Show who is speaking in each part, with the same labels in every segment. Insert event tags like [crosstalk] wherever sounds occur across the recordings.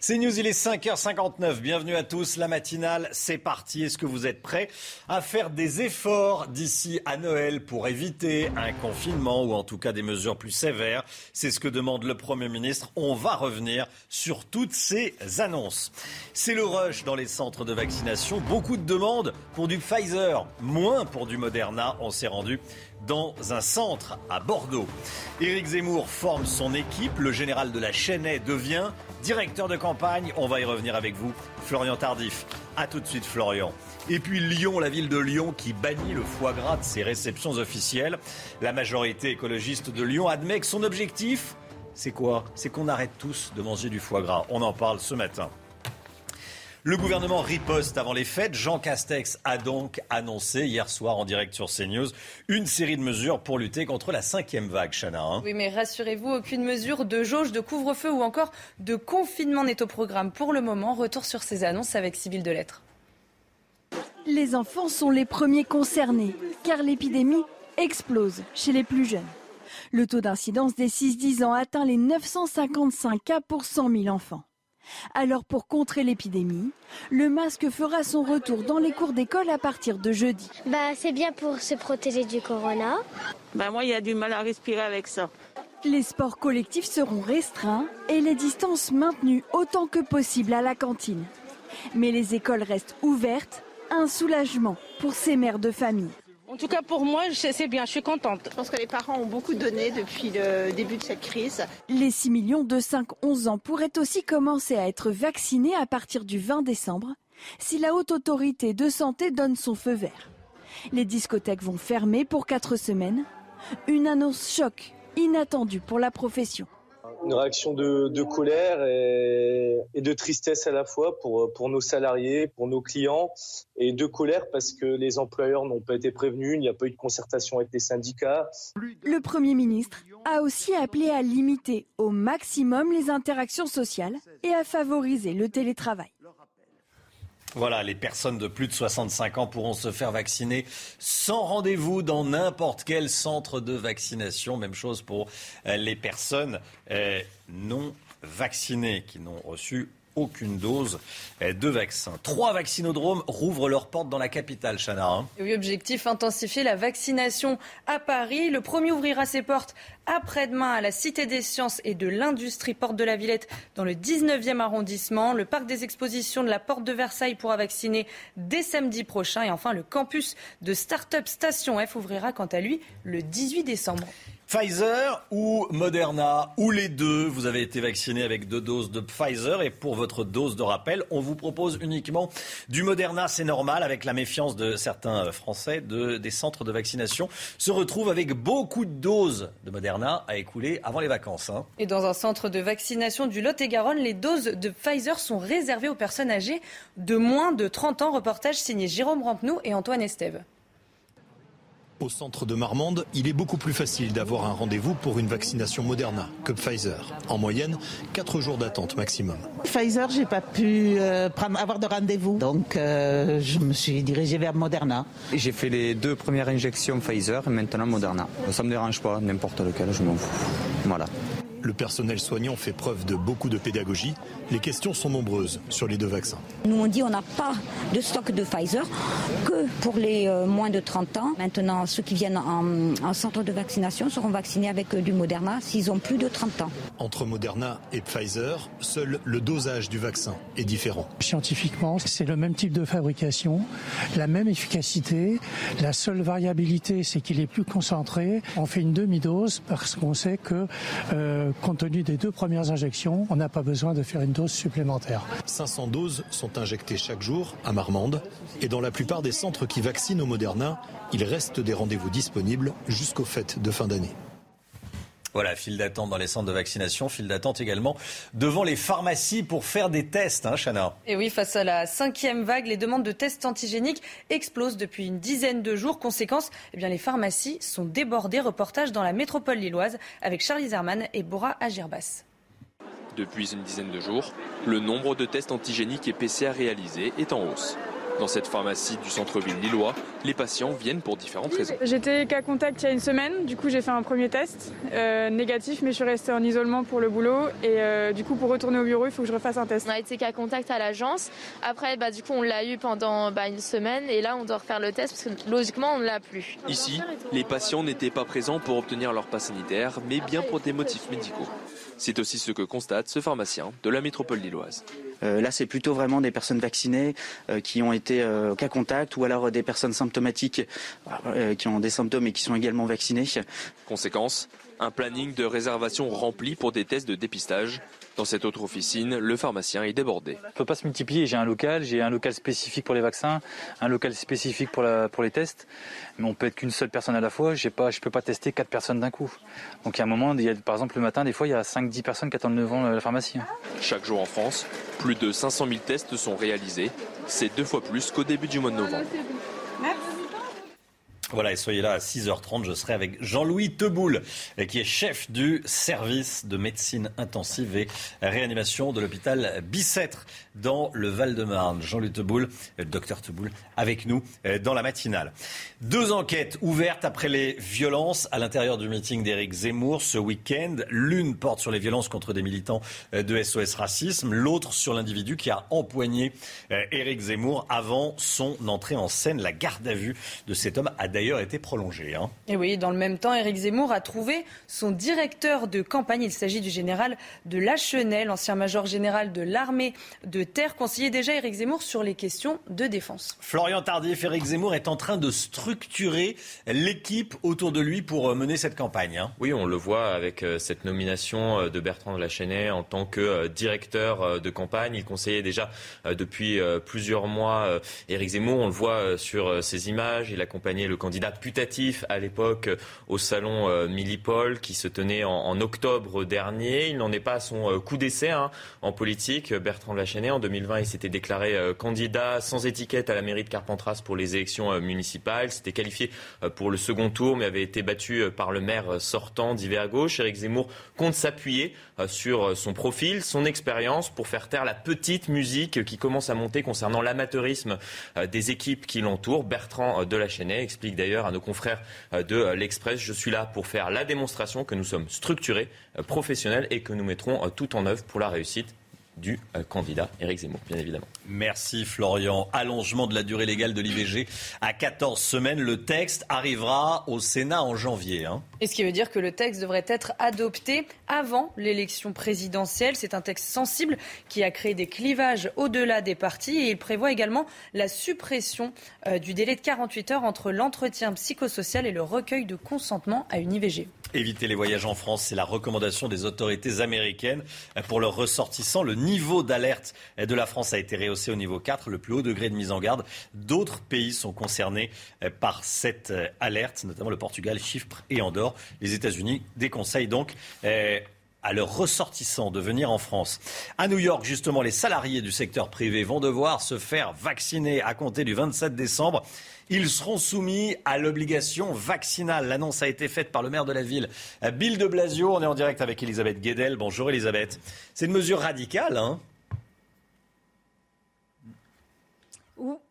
Speaker 1: C'est News, il est 5h59. Bienvenue à tous. La matinale, c'est parti. Est-ce que vous êtes prêts à faire des efforts d'ici à Noël pour éviter un confinement ou en tout cas des mesures plus sévères? C'est ce que demande le Premier ministre. On va revenir sur toutes ces annonces. C'est le rush dans les centres de vaccination. Beaucoup de demandes pour du Pfizer, moins pour du Moderna. On s'est rendu dans un centre à Bordeaux. Éric Zemmour forme son équipe. Le général de la Chênaie devient directeur de campagne. On va y revenir avec vous, Florian Tardif. A tout de suite, Florian. Et puis Lyon, la ville de Lyon qui bannit le foie gras de ses réceptions officielles. La majorité écologiste de Lyon admet que son objectif, c'est quoi? C'est qu'on arrête tous de manger du foie gras. On en parle ce matin. Le gouvernement riposte avant les fêtes. Jean Castex a donc annoncé hier soir en direct sur CNews une série de mesures pour lutter contre la cinquième vague, Chana. hein.
Speaker 2: Oui, mais rassurez-vous, aucune mesure de jauge, de couvre-feu ou encore de confinement n'est au programme pour le moment. Retour sur ces annonces avec Sybille Delettre.
Speaker 3: Les enfants sont les premiers concernés, car l'épidémie explose chez les plus jeunes. Le taux d'incidence des 6-10 ans atteint les 955 cas pour 100 000 enfants. Alors pour contrer l'épidémie, le masque fera son retour dans les cours d'école à partir de jeudi.
Speaker 4: Bah, c'est bien pour se protéger du corona.
Speaker 5: Ben moi, il y a du mal à respirer avec ça.
Speaker 3: Les sports collectifs seront restreints et les distances maintenues autant que possible à la cantine. Mais les écoles restent ouvertes, un soulagement pour ces mères de famille.
Speaker 5: En tout cas, pour moi, c'est bien, je suis contente.
Speaker 6: Je pense que les parents ont beaucoup donné depuis le début de cette crise.
Speaker 3: Les 6 millions de 5-11 ans pourraient aussi commencer à être vaccinés à partir du 20 décembre si la haute autorité de santé donne son feu vert. Les discothèques vont fermer pour 4 semaines. Une annonce choc inattendue pour la profession.
Speaker 7: Une réaction de, colère et, de tristesse à la fois pour nos salariés, pour nos clients, et de colère parce que les employeurs n'ont pas été prévenus, il n'y a pas eu de concertation avec les syndicats.
Speaker 3: Le Premier ministre a aussi appelé à limiter au maximum les interactions sociales et à favoriser le télétravail.
Speaker 1: Voilà, les personnes de plus de 65 ans pourront se faire vacciner sans rendez-vous dans n'importe quel centre de vaccination. Même chose pour euh, les personnes euh, non vaccinées qui n'ont reçu aucune dose de vaccin. Trois vaccinodromes rouvrent leurs portes dans la capitale, Chana. hein.
Speaker 2: Oui, objectif intensifier la vaccination à Paris. Le premier ouvrira ses portes après-demain à la Cité des Sciences et de l'Industrie Porte de la Villette dans le 19e arrondissement. Le parc des expositions de la Porte de Versailles pourra vacciner dès samedi prochain. Et enfin, le campus de Startup Station F ouvrira quant à lui le 18 décembre.
Speaker 1: Pfizer ou Moderna, ou les deux, vous avez été vacciné avec deux doses de Pfizer et pour votre dose de rappel, on vous propose uniquement du Moderna, c'est normal, avec la méfiance de certains Français de, des centres de vaccination, se retrouvent avec beaucoup de doses de Moderna à écouler avant les vacances. hein.
Speaker 2: Et dans un centre de vaccination du Lot-et-Garonne, les doses de Pfizer sont réservées aux personnes âgées de moins de 30 ans. Reportage signé Jérôme Rampenou et Antoine Estève.
Speaker 8: Au centre de Marmande, il est beaucoup plus facile d'avoir un rendez-vous pour une vaccination Moderna que Pfizer. En moyenne, 4 jours d'attente maximum.
Speaker 9: Pfizer, j'ai pas pu euh, avoir de rendez-vous, donc euh, je me suis dirigé vers Moderna.
Speaker 10: J'ai fait les deux premières injections Pfizer et maintenant Moderna. Ça me dérange pas, n'importe lequel, je m'en fous. Voilà.
Speaker 8: Le personnel soignant fait preuve de beaucoup de pédagogie. Les questions sont nombreuses sur les deux vaccins.
Speaker 11: Nous on dit on n'a pas de stock de Pfizer que pour les euh, moins de 30 ans. Maintenant, ceux qui viennent en, en centre de vaccination seront vaccinés avec euh, du Moderna s'ils ont plus de 30 ans.
Speaker 8: Entre Moderna et Pfizer, seul le dosage du vaccin est différent.
Speaker 12: Scientifiquement, c'est le même type de fabrication, la même efficacité. La seule variabilité, c'est qu'il est plus concentré. On fait une demi-dose parce qu'on sait que, euh, compte tenu des deux premières injections, on n'a pas besoin de faire une dose supplémentaire.
Speaker 8: 500 doses sont injectées chaque jour à Marmande. Et dans la plupart des centres qui vaccinent au Moderna, il reste des rendez-vous disponibles jusqu'aux fêtes de fin d'année.
Speaker 1: Voilà, file d'attente dans les centres de vaccination, file d'attente également devant les pharmacies pour faire des tests, hein, Chana.
Speaker 2: Et oui, face à la cinquième vague, les demandes de tests antigéniques explosent depuis une dizaine de jours. Conséquence, eh bien, les pharmacies sont débordées. Reportage dans la métropole lilloise avec Charlie Zerman et Bora Agirbas.
Speaker 13: Depuis une dizaine de jours, le nombre de tests antigéniques et PCR réalisés est en hausse. Dans cette pharmacie du centre-ville lillois, les patients viennent pour différentes raisons.
Speaker 14: J'étais cas contact il y a une semaine, du coup j'ai fait un premier test euh, négatif, mais je suis restée en isolement pour le boulot et euh, du coup pour retourner au bureau, il faut que je refasse un test.
Speaker 5: On a été cas contact à l'agence. Après, bah, du coup on l'a eu pendant bah, une semaine et là on doit refaire le test parce que logiquement on ne l'a plus.
Speaker 13: Ici, les patients n'étaient pas présents pour obtenir leur passe sanitaire, mais bien pour des motifs médicaux. C'est aussi ce que constate ce pharmacien de la métropole lilloise.
Speaker 15: Euh, là, c'est plutôt vraiment des personnes vaccinées euh, qui ont été euh, cas contact ou alors des personnes symptomatiques qui ont des symptômes et qui sont également vaccinées.
Speaker 13: Conséquence, un planning de réservation rempli pour des tests de dépistage. Dans cette autre officine, le pharmacien est débordé.
Speaker 16: On ne peut pas se multiplier. J'ai un local, j'ai un local spécifique pour les vaccins, un local spécifique pour, la, pour les tests. Mais on peut être qu'une seule personne à la fois. je ne peux pas tester quatre personnes d'un coup. Donc il y a un moment, il y a, par exemple le matin, des fois, il y a 5-10 personnes qui attendent devant la pharmacie.
Speaker 13: Chaque jour en France, plus de 500 000 tests sont réalisés. C'est deux fois plus qu'au début du mois de novembre.
Speaker 1: Voilà, et soyez là à 6h30, je serai avec Jean-Louis Teboul, qui est chef du service de médecine intensive et réanimation de l'hôpital Bicêtre dans le Val-de-Marne. Jean-Louis Teboul, le docteur Teboul, avec nous euh, dans la matinale. Deux enquêtes ouvertes après les violences à l'intérieur du meeting d'Éric Zemmour ce week-end. L'une porte sur les violences contre des militants euh, de SOS Racisme, l'autre sur l'individu qui a empoigné euh, Éric Zemmour avant son entrée en scène. La garde à vue de cet homme a d'ailleurs été prolongé. Hein.
Speaker 2: Et oui, dans le même temps, Éric Zemmour a trouvé son directeur de campagne. Il s'agit du général de Lachenel, ancien major général de l'armée de terre, conseiller déjà Éric Zemmour sur les questions de défense.
Speaker 1: Florian Tardif, Éric Zemmour est en train de structurer l'équipe autour de lui pour euh, mener cette campagne. Hein.
Speaker 17: Oui, on le voit avec euh, cette nomination euh, de Bertrand de Lachenay en tant que directeur de campagne. Il conseillait déjà depuis plusieurs mois Éric Zemmour. On le voit sur ces images. Il accompagnait le candidat putatif à l'époque au salon Millipol qui se tenait en, octobre dernier. Il n'en est pas à son coup d'essai hein, en politique. Bertrand Lachenet, en 2020, il s'était déclaré candidat sans étiquette à la mairie de Carpentras pour les élections municipales. S'était qualifié pour le second tour, mais avait été battu par le maire sortant d'hiver gauche. Éric Zemmour compte s'appuyer sur son profil, son expérience pour faire taire la petite musique qui commence à monter concernant l'amateurisme des équipes qui l'entourent. Bertrand Delachesnay explique d'ailleurs à nos confrères euh, de euh, l'Express. Je suis là pour faire la démonstration que nous sommes structurés, euh, professionnels et que nous mettrons tout en œuvre pour la réussite du candidat Éric Zemmour, bien évidemment.
Speaker 1: Merci Florian. Allongement de la durée légale de l'IVG à 14 semaines. Le texte arrivera au Sénat en janvier. Hein.
Speaker 2: Et ce qui veut dire que le texte devrait être adopté avant l'élection présidentielle. C'est un texte sensible qui a créé des clivages au-delà des partis et il prévoit également la suppression euh, du délai de 48 heures entre l'entretien psychosocial et le recueil de consentement à une IVG.
Speaker 1: Éviter les voyages en France, c'est la recommandation des autorités américaines pour leurs ressortissants. Le niveau d'alerte de la France a été rehaussé au niveau 4, le plus haut degré de mise en garde. D'autres pays sont concernés par cette alerte, notamment le Portugal, Chypre et Andorre. Les États-Unis déconseillent donc eh, à leurs ressortissants de venir en France. À New York, justement, les salariés du secteur privé vont devoir se faire vacciner à compter du 27 décembre. Ils seront soumis à l'obligation vaccinale. L'annonce a été faite par le maire de la ville, Bill de Blasio. On est en direct avec Elisabeth Guedel. Bonjour Elisabeth. C'est une mesure radicale, hein?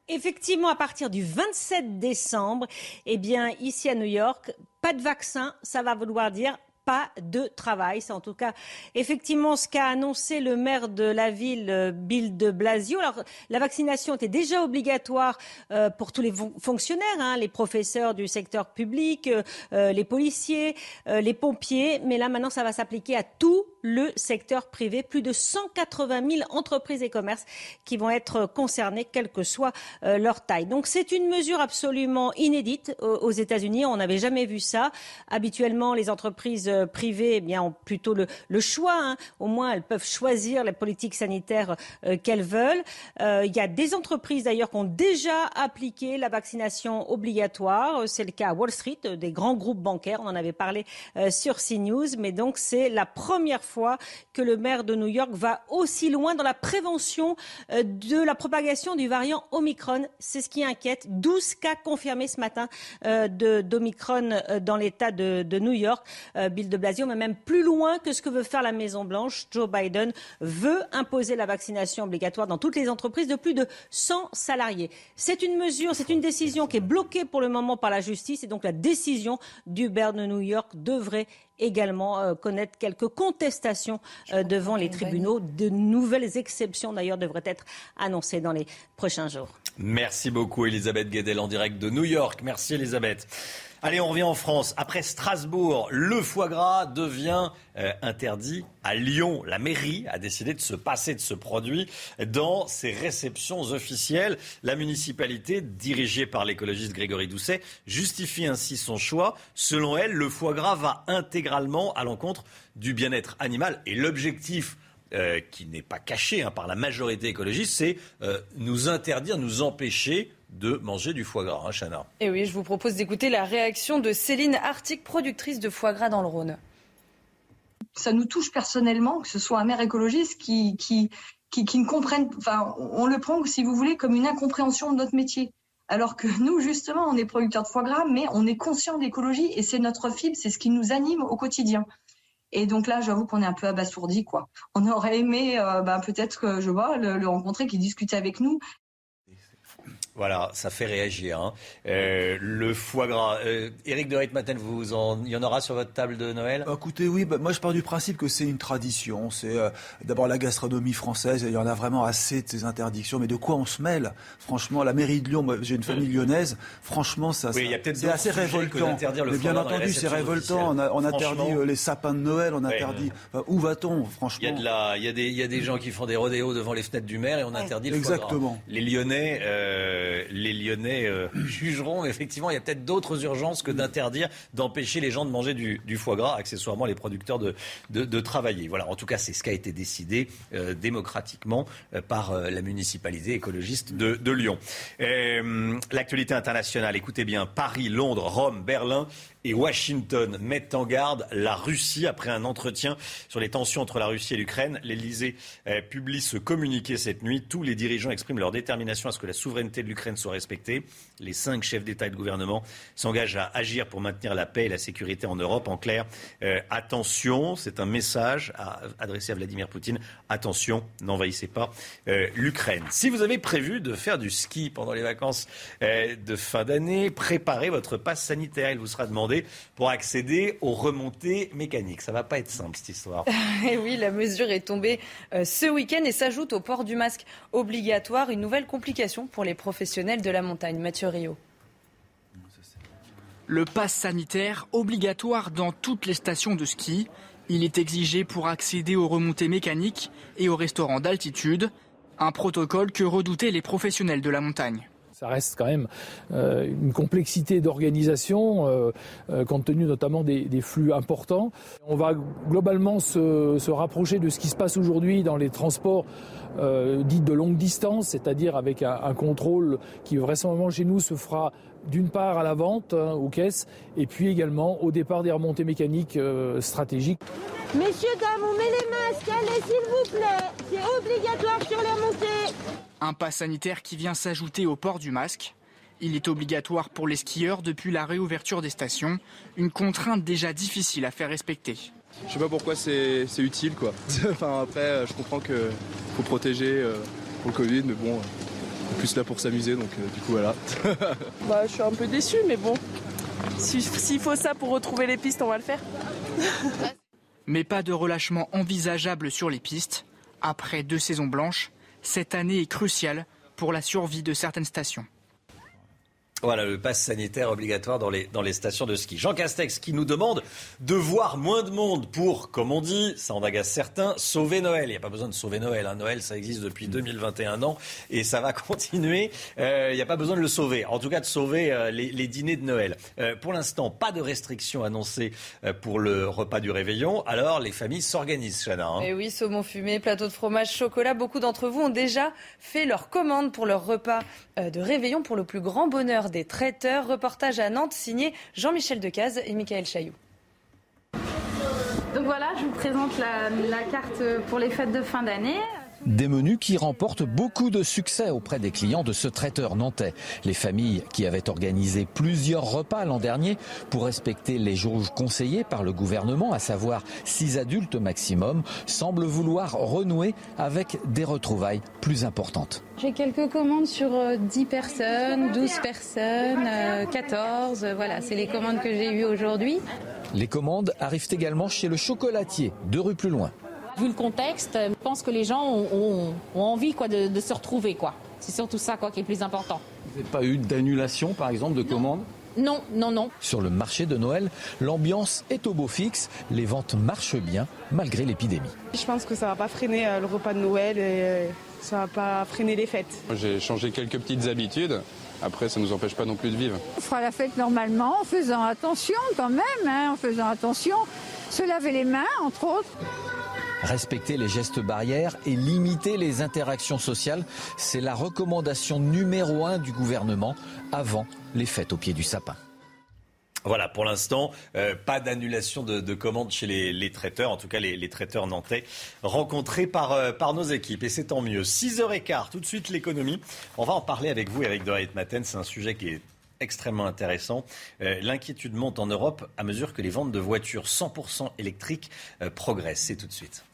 Speaker 18: Effectivement, à partir du 27 décembre, eh bien, ici à New York, pas de vaccin, ça va vouloir dire pas de travail. C'est en tout cas effectivement ce qu'a annoncé le maire de la ville, euh, Bill de Blasio. Alors, la vaccination était déjà obligatoire euh, pour tous les fonctionnaires, hein, les professeurs du secteur public, euh, les policiers, les pompiers. Mais là, maintenant, ça va s'appliquer à tout le secteur privé. Plus de 180 000 entreprises et commerces qui vont être concernés, quelle que soit leur taille. Donc, c'est une mesure absolument inédite aux États-Unis. On n'avait jamais vu ça. Habituellement, les entreprises privées eh bien, ont plutôt le, choix. Hein. Au moins, elles peuvent choisir les politiques sanitaires qu'elles veulent. il y a des entreprises d'ailleurs qui ont déjà appliqué la vaccination obligatoire. C'est le cas à Wall Street, des grands groupes bancaires. On en avait parlé sur CNews. Mais donc, c'est la première fois que le maire de New York va aussi loin dans la prévention de la propagation du variant Omicron. C'est ce qui inquiète. 12 cas confirmés ce matin euh, d'Omicron euh, dans l'État de, New York. Euh, De Blasio, mais même plus loin que ce que veut faire la Maison-Blanche. Joe Biden veut imposer la vaccination obligatoire dans toutes les entreprises de plus de 100 salariés. C'est une mesure, c'est une décision qui est bloquée pour le moment par la justice et donc la décision du maire de New York devrait également euh, connaître quelques contestations euh, devant les tribunaux. De nouvelles exceptions, d'ailleurs, devraient être annoncées dans les prochains jours.
Speaker 1: Merci beaucoup, Elisabeth Guedel, en direct de New York. Merci, Elisabeth. Allez, on revient en France. Après Strasbourg, le foie gras devient euh, interdit à Lyon. La mairie a décidé de se passer de ce produit dans ses réceptions officielles. La municipalité, dirigée par l'écologiste Grégory Doucet, justifie ainsi son choix. Selon elle, le foie gras va intégralement à l'encontre du bien-être animal. Et l'objectif euh, qui n'est pas caché hein, par la majorité écologiste, c'est euh, nous interdire, nous empêcher de manger du foie gras, hein, Chana.
Speaker 2: Et oui, je vous propose d'écouter la réaction de Céline Artic, productrice de foie gras dans le Rhône.
Speaker 19: Ça nous touche personnellement, que ce soit un maire écologiste qui, qui, qui, qui ne comprenne, enfin, on le prend, si vous voulez, comme une incompréhension de notre métier. Alors que nous, justement, on est producteurs de foie gras, mais on est conscient d'écologie et c'est notre fibre, c'est ce qui nous anime au quotidien. Et donc là, j'avoue qu'on est un peu abasourdi, quoi. On aurait aimé, euh, bah, peut-être, je vois, le, le rencontrer, qui discute avec nous.
Speaker 1: Voilà, ça fait réagir. Hein. Euh, le foie gras. Euh, Éric de Ritmaten, vous en, il y en aura sur votre table de Noël?
Speaker 20: Bah, Écoutez, oui, bah, moi je pars du principe que c'est une tradition. C'est euh, d'abord la gastronomie française. Il y en a vraiment assez de ces interdictions. Mais de quoi on se mêle? Franchement, la mairie de Lyon, j'ai une famille lyonnaise. Franchement, ça,
Speaker 1: oui,
Speaker 20: c'est assez révoltant.
Speaker 1: mais
Speaker 20: bien entendu, c'est révoltant. On, a, on interdit euh, les sapins de Noël. On interdit. où va-t-on, franchement?
Speaker 1: Il y a de la, il y a des, il y a des gens qui font des rodéos devant les fenêtres du maire et on interdit le
Speaker 20: Exactement. foie
Speaker 1: gras. Les Lyonnais, les Lyonnais euh, jugeront. Effectivement, il y a peut-être d'autres urgences que d'interdire, d'empêcher les gens de manger du, foie gras, accessoirement les producteurs de, travailler. Voilà, en tout cas, c'est ce qui a été décidé euh, démocratiquement euh, par la municipalité écologiste de Lyon. L'actualité internationale, écoutez bien, Paris, Londres, Rome, Berlin et Washington mettent en garde la Russie après un entretien sur les tensions entre la Russie et l'Ukraine. L'Elysée euh, publie ce communiqué cette nuit. Tous les dirigeants expriment leur détermination à ce que la souveraineté de l'Ukraine soit respectée. Les cinq chefs d'État et de gouvernement s'engagent à agir pour maintenir la paix et la sécurité en Europe. En clair, euh, attention, c'est un message adressé à Vladimir Poutine. Attention, n'envahissez pas euh, l'Ukraine. Si vous avez prévu de faire du ski pendant les vacances de fin d'année, préparez votre passe sanitaire. Il vous sera demandé pour accéder aux remontées mécaniques. Ça va pas être simple cette histoire. [laughs]
Speaker 2: et oui, la mesure est tombée euh, ce week-end et s'ajoute au port du masque obligatoire une nouvelle complication pour les professionnels de la montagne. Mathieu Rio.
Speaker 21: Le pass sanitaire obligatoire dans toutes les stations de ski. Il est exigé pour accéder aux remontées mécaniques et aux restaurants d'altitude, un protocole que redoutaient les professionnels de la montagne.
Speaker 22: Ça reste quand même euh, une complexité d'organisation, euh, euh, compte tenu notamment des, flux importants. On va globalement se, rapprocher de ce qui se passe aujourd'hui dans les transports dits de longue distance, c'est-à-dire avec un, contrôle qui vraisemblablement chez nous se fera d'une part à la vente hein, aux caisses et puis également au départ des remontées mécaniques stratégiques.
Speaker 23: Messieurs, dames, on met les masques, allez s'il vous plaît, c'est obligatoire sur les remontées.
Speaker 21: Un pas sanitaire qui vient s'ajouter au port du masque. Il est obligatoire pour les skieurs depuis la réouverture des stations, une contrainte déjà difficile à faire respecter.
Speaker 24: Je sais pas pourquoi c'est utile quoi. [laughs] enfin après euh, je comprends qu'il faut protéger euh, pour le Covid mais bon on est plus là pour s'amuser donc euh, du coup voilà. [laughs]
Speaker 25: bah je suis un peu déçu mais bon s'il faut ça pour retrouver les pistes on va le faire. [laughs]
Speaker 21: mais pas de relâchement envisageable sur les pistes. Après deux saisons blanches, cette année est cruciale pour la survie de certaines stations.
Speaker 1: Voilà, le pass sanitaire obligatoire dans les, stations de ski. Jean Castex qui nous demande de voir moins de monde pour, comme on dit, ça en agace certains, sauver Noël. Il n'y a pas besoin de sauver Noël. Hein. Noël, ça existe depuis 2021 ans et ça va [laughs] continuer. Euh, il n'y a pas besoin de le sauver. En tout cas, de sauver euh, les, dîners de Noël. Euh, pour l'instant, pas de restrictions annoncées pour le repas du réveillon. Alors, les familles s'organisent, Chana. Hein.
Speaker 2: Et oui, saumon fumé, plateau de fromage, chocolat. Beaucoup d'entre vous ont déjà fait leur commande pour leur repas de réveillon pour le plus grand bonheur des traiteurs. Reportage à Nantes signé Jean-Michel Decaze et Michael Chailloux.
Speaker 5: Donc voilà, je vous présente la, la carte pour les fêtes de fin d'année.
Speaker 26: Des menus qui remportent beaucoup de succès auprès des clients de ce traiteur nantais. Les familles qui avaient organisé plusieurs repas l'an dernier pour respecter les jauges conseillées par le gouvernement, à savoir 6 adultes maximum, semblent vouloir renouer avec des retrouvailles plus importantes.
Speaker 5: J'ai quelques commandes sur 10 personnes, 12 personnes, 14. Voilà, c'est les commandes que j'ai eues aujourd'hui.
Speaker 26: Les commandes arrivent également chez le chocolatier, deux rues plus loin.
Speaker 27: Vu le contexte, je pense que les gens ont, ont, ont envie quoi, de, de, se retrouver. Quoi. C'est surtout ça quoi, qui est le plus important.
Speaker 26: Vous n'avez pas eu d'annulation, par exemple, de commandes?
Speaker 27: Non, non, non.
Speaker 26: Sur le marché de Noël, l'ambiance est au beau fixe. Les ventes marchent bien malgré l'épidémie.
Speaker 14: Je pense que ça va pas freiner euh, le repas de Noël et euh, ça va pas freiner les fêtes.
Speaker 24: J'ai changé quelques petites habitudes. Après, ça ne nous empêche pas non plus de vivre.
Speaker 21: On fera la fête normalement en faisant attention quand même, hein, en faisant attention. Se laver les mains, entre autres.
Speaker 26: Respecter les gestes barrières et limiter les interactions sociales, c'est la recommandation numéro un du gouvernement avant les fêtes au pied du sapin.
Speaker 1: Voilà, pour l'instant, euh, pas d'annulation de, de, commandes chez les, traiteurs, en tout cas les, traiteurs nantais rencontrés par, euh, par nos équipes. Et c'est tant mieux. 6h15, tout de suite l'économie. On va en parler avec vous, Eric de Maten. C'est un sujet qui est extrêmement intéressant. Euh, L'inquiétude monte en Europe à mesure que les ventes de voitures 100% électriques progressent. C'est tout de suite.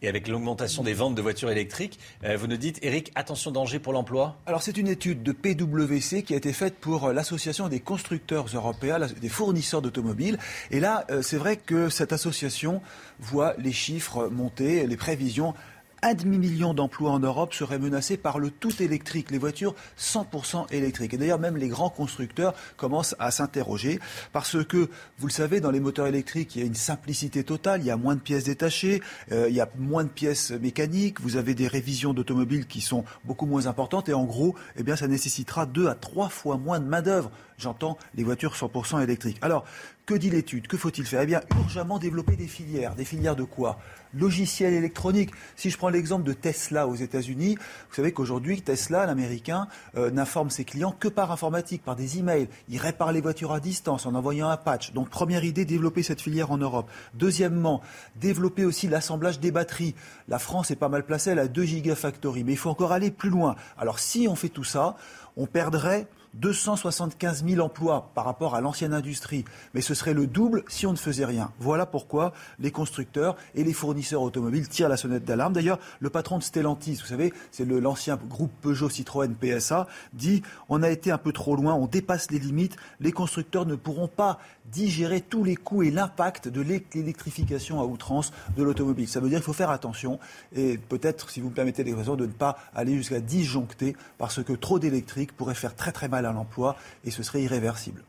Speaker 1: Et avec l'augmentation des ventes de voitures électriques, euh, vous nous dites, Eric, attention danger pour l'emploi?
Speaker 28: Alors c'est une étude de PwC qui a été faite pour l'association des constructeurs européens, des fournisseurs d'automobiles. Et là, euh, c'est vrai que cette association voit les chiffres monter, les prévisions un demi-million d'emplois en Europe seraient menacés par le tout électrique, les voitures 100% électriques. Et d'ailleurs, même les grands constructeurs commencent à s'interroger parce que, vous le savez, dans les moteurs électriques, il y a une simplicité totale, il y a moins de pièces détachées, euh, il y a moins de pièces mécaniques, vous avez des révisions d'automobiles qui sont beaucoup moins importantes et en gros, eh bien, ça nécessitera deux à trois fois moins de main-d'œuvre. J'entends les voitures 100% électriques. Alors, que dit l'étude Que faut-il faire Eh bien, urgemment développer des filières. Des filières de quoi Logiciels électroniques. Si je prends l'exemple de Tesla aux États-Unis, vous savez qu'aujourd'hui, Tesla, l'américain, euh, n'informe ses clients que par informatique, par des emails. Il répare les voitures à distance en envoyant un patch. Donc, première idée, développer cette filière en Europe. Deuxièmement, développer aussi l'assemblage des batteries. La France est pas mal placée, elle a 2 gigafactories, mais il faut encore aller plus loin. Alors, si on fait tout ça, on perdrait 275 000 emplois par rapport à l'ancienne industrie, mais ce serait le double si on ne faisait rien. Voilà pourquoi les constructeurs et les fournisseurs automobiles tirent la sonnette d'alarme. D'ailleurs, le patron de Stellantis, vous savez, c'est l'ancien groupe Peugeot Citroën PSA, dit on a été un peu trop loin, on dépasse les limites, les constructeurs ne pourront pas digérer tous les coûts et l'impact de l'électrification à outrance de l'automobile. Ça veut dire qu'il faut faire attention et peut-être, si vous me permettez l'expression, de ne pas aller jusqu'à disjoncter parce que trop d'électrique pourrait faire très très mal à l'emploi et ce serait irréversible.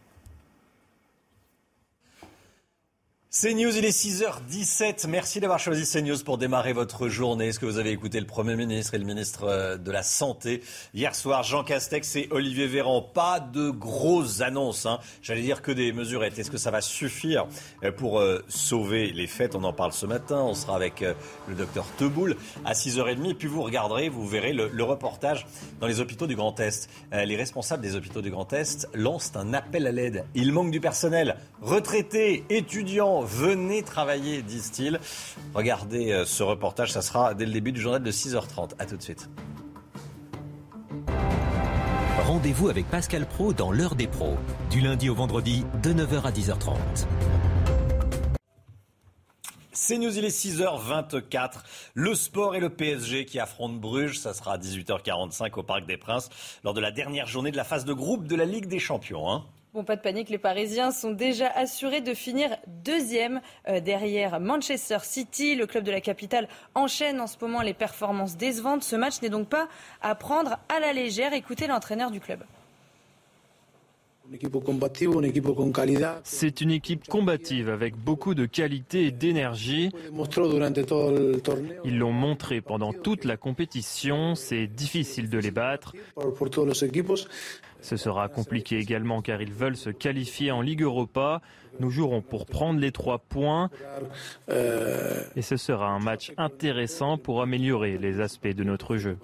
Speaker 1: CNews, il est 6h17. Merci d'avoir choisi CNews pour démarrer votre journée. Est-ce que vous avez écouté le Premier ministre et le ministre de la Santé hier soir, Jean Castex et Olivier Véran Pas de grosses annonces. Hein. J'allais dire que des mesurettes. Est-ce que ça va suffire pour euh, sauver les fêtes? On en parle ce matin. On sera avec euh, le docteur Teboul à 6h30. Et puis vous regarderez, vous verrez le, reportage dans les hôpitaux du Grand Est. Euh, les responsables des hôpitaux du Grand Est lancent un appel à l'aide. Il manque du personnel. Retraités, étudiants, venez travailler, disent-ils. Regardez euh, ce reportage, ça sera dès le début du journal de 6h30. A tout de suite.
Speaker 29: Rendez-vous avec Pascal Pro dans l'heure des pros, du lundi au vendredi de 9h à 10h30.
Speaker 1: C'est News, il est 6h24. Le sport et le PSG qui affrontent Bruges, ça sera à 18h45 au Parc des Princes lors de la dernière journée de la phase de groupe de la Ligue des Champions. Hein.
Speaker 2: Bon, pas de panique, les Parisiens sont déjà assurés de finir deuxième euh, derrière Manchester City. Le club de la capitale enchaîne en ce moment les performances décevantes. Ce match n'est donc pas à prendre à la légère. Écoutez l'entraîneur du club.
Speaker 30: C'est une équipe combative avec beaucoup de qualité et d'énergie. Ils l'ont montré pendant toute la compétition. C'est difficile de les battre. Ce sera compliqué également car ils veulent se qualifier en Ligue Europa. Nous jouerons pour prendre les trois points et ce sera un match intéressant pour améliorer les aspects de notre jeu.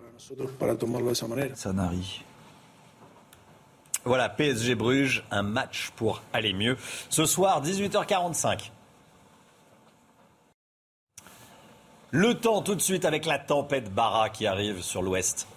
Speaker 1: Voilà, PSG Bruges, un match pour aller mieux. Ce soir, 18h45. Le temps tout de suite avec la tempête Bara qui arrive sur l'ouest.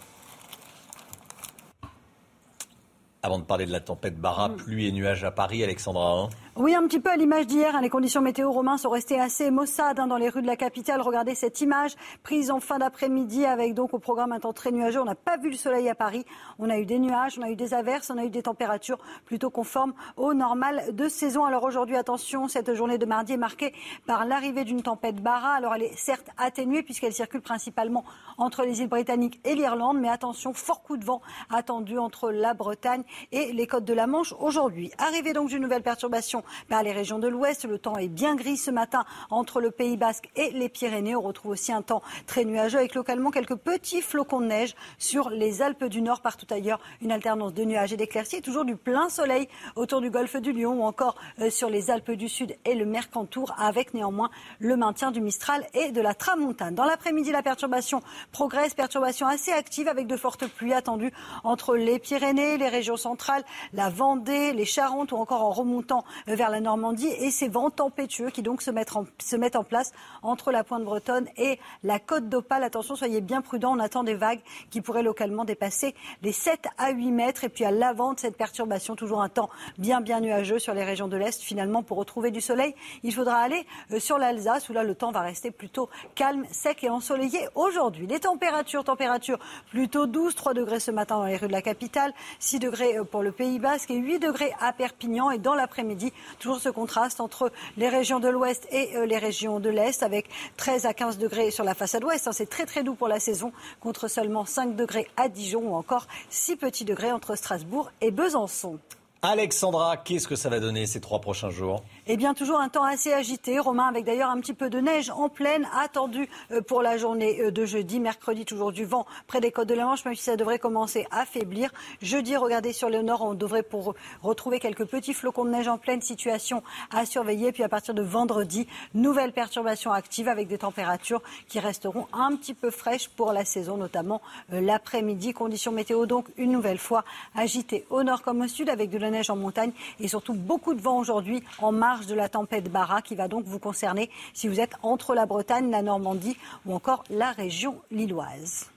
Speaker 1: Avant de parler de la tempête Bara, pluie et nuages à Paris, Alexandra. hein
Speaker 31: Oui, un petit peu à l'image d'hier. hein. Les conditions météo romains sont restées assez maussades hein, dans les rues de la capitale. Regardez cette image prise en fin d'après-midi avec donc au programme un temps très nuageux. On n'a pas vu le soleil à Paris. On a eu des nuages, on a eu des averses, on a eu des températures plutôt conformes au normal de saison. Alors aujourd'hui, attention, cette journée de mardi est marquée par l'arrivée d'une tempête Bara. Alors elle est certes atténuée puisqu'elle circule principalement entre les îles britanniques et l'Irlande. Mais attention, fort coup de vent attendu entre la Bretagne et les côtes de la Manche aujourd'hui. Arrivée donc d'une nouvelle perturbation par les régions de l'ouest. Le temps est bien gris ce matin entre le Pays basque et les Pyrénées. On retrouve aussi un temps très nuageux avec localement quelques petits flocons de neige sur les Alpes du Nord. Partout ailleurs, une alternance de nuages et d'éclaircies. Toujours du plein soleil autour du golfe du Lion ou encore euh, sur les Alpes du Sud et le Mercantour avec néanmoins le maintien du Mistral et de la Tramontane. Dans l'après-midi, la perturbation progresse. Perturbation assez active avec de fortes pluies attendues entre les Pyrénées, les régions centrales, la Vendée, les Charentes ou encore en remontant euh, vers la Normandie et ces vents tempétueux qui donc se mettent en, place entre la pointe bretonne et la côte d'Opale. Attention, soyez bien prudents, on attend des vagues qui pourraient localement dépasser les 7 à 8 mètres. Et puis à l'avant de cette perturbation, toujours un temps bien bien nuageux sur les régions de l'Est. Finalement, pour retrouver du soleil, il faudra aller euh, sur l'Alsace où là le temps va rester plutôt calme, sec et ensoleillé aujourd'hui. Les températures, températures plutôt douces, 3 degrés ce matin dans les rues de la capitale, 6 degrés euh, pour le Pays Basque et 8 degrés à Perpignan. Et dans l'après-midi, toujours ce contraste entre les régions de l'Ouest et euh, les régions de l'Est, avec 13 à 15 degrés sur la façade Ouest. hein. C'est très très doux pour la saison, contre seulement 5 degrés à Dijon ou encore 6 petits degrés entre Strasbourg et Besançon.
Speaker 1: Alexandra, qu'est-ce que ça va donner ces trois prochains jours?
Speaker 31: Eh bien, toujours un temps assez agité, Romain, avec d'ailleurs un petit peu de neige en pleine attendue euh, pour la journée euh, de jeudi. Mercredi, toujours du vent près des côtes de la Manche, même si ça devrait commencer à faiblir. Jeudi, regardez sur le nord, on devrait pour retrouver quelques petits flocons de neige en pleine situation à surveiller. Puis à partir de vendredi, nouvelle perturbation active avec des températures qui resteront un petit peu fraîches pour la saison, notamment euh, l'après-midi. Conditions météo donc une nouvelle fois agitées au nord comme au sud avec de la neige en montagne et surtout beaucoup de vent aujourd'hui en marge de la tempête Bara qui va donc vous concerner si vous êtes entre la Bretagne, la Normandie ou encore la région lilloise.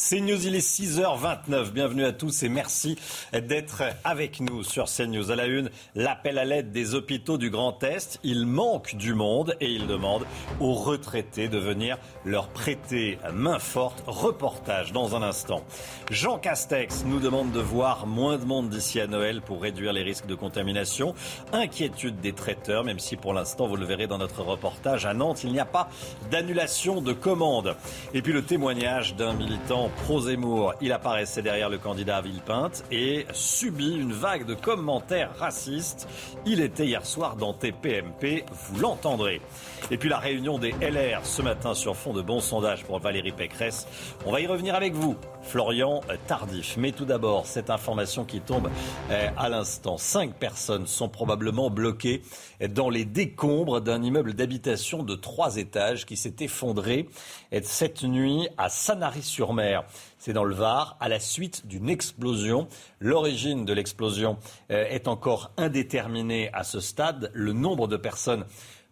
Speaker 1: C'est News, il est 6h29. Bienvenue à tous et merci d'être avec nous sur CNews. À la une, l'appel à l'aide des hôpitaux du Grand Est. Il manque du monde et il demande aux retraités de venir leur prêter main forte. Reportage dans un instant. Jean Castex nous demande de voir moins de monde d'ici à Noël pour réduire les risques de contamination. Inquiétude des traiteurs, même si pour l'instant, vous le verrez dans notre reportage à Nantes, il n'y a pas d'annulation de commande. Et puis le témoignage d'un militant pro-Zemmour. Il apparaissait derrière le candidat à Villepinte et subit une vague de commentaires racistes. Il était hier soir dans TPMP, vous l'entendrez. Et puis la réunion des LR ce matin sur fond de bons sondages pour Valérie Pécresse. On va y revenir avec vous, Florian Tardif. Mais tout d'abord, cette information qui tombe euh, à l'instant. Cinq personnes sont probablement bloquées dans les décombres d'un immeuble d'habitation de trois étages qui s'est effondré euh, cette nuit à Sanary-sur-Mer. C'est dans le Var, à la suite d'une explosion. L'origine de l'explosion euh, est encore indéterminée à ce stade. Le nombre de personnes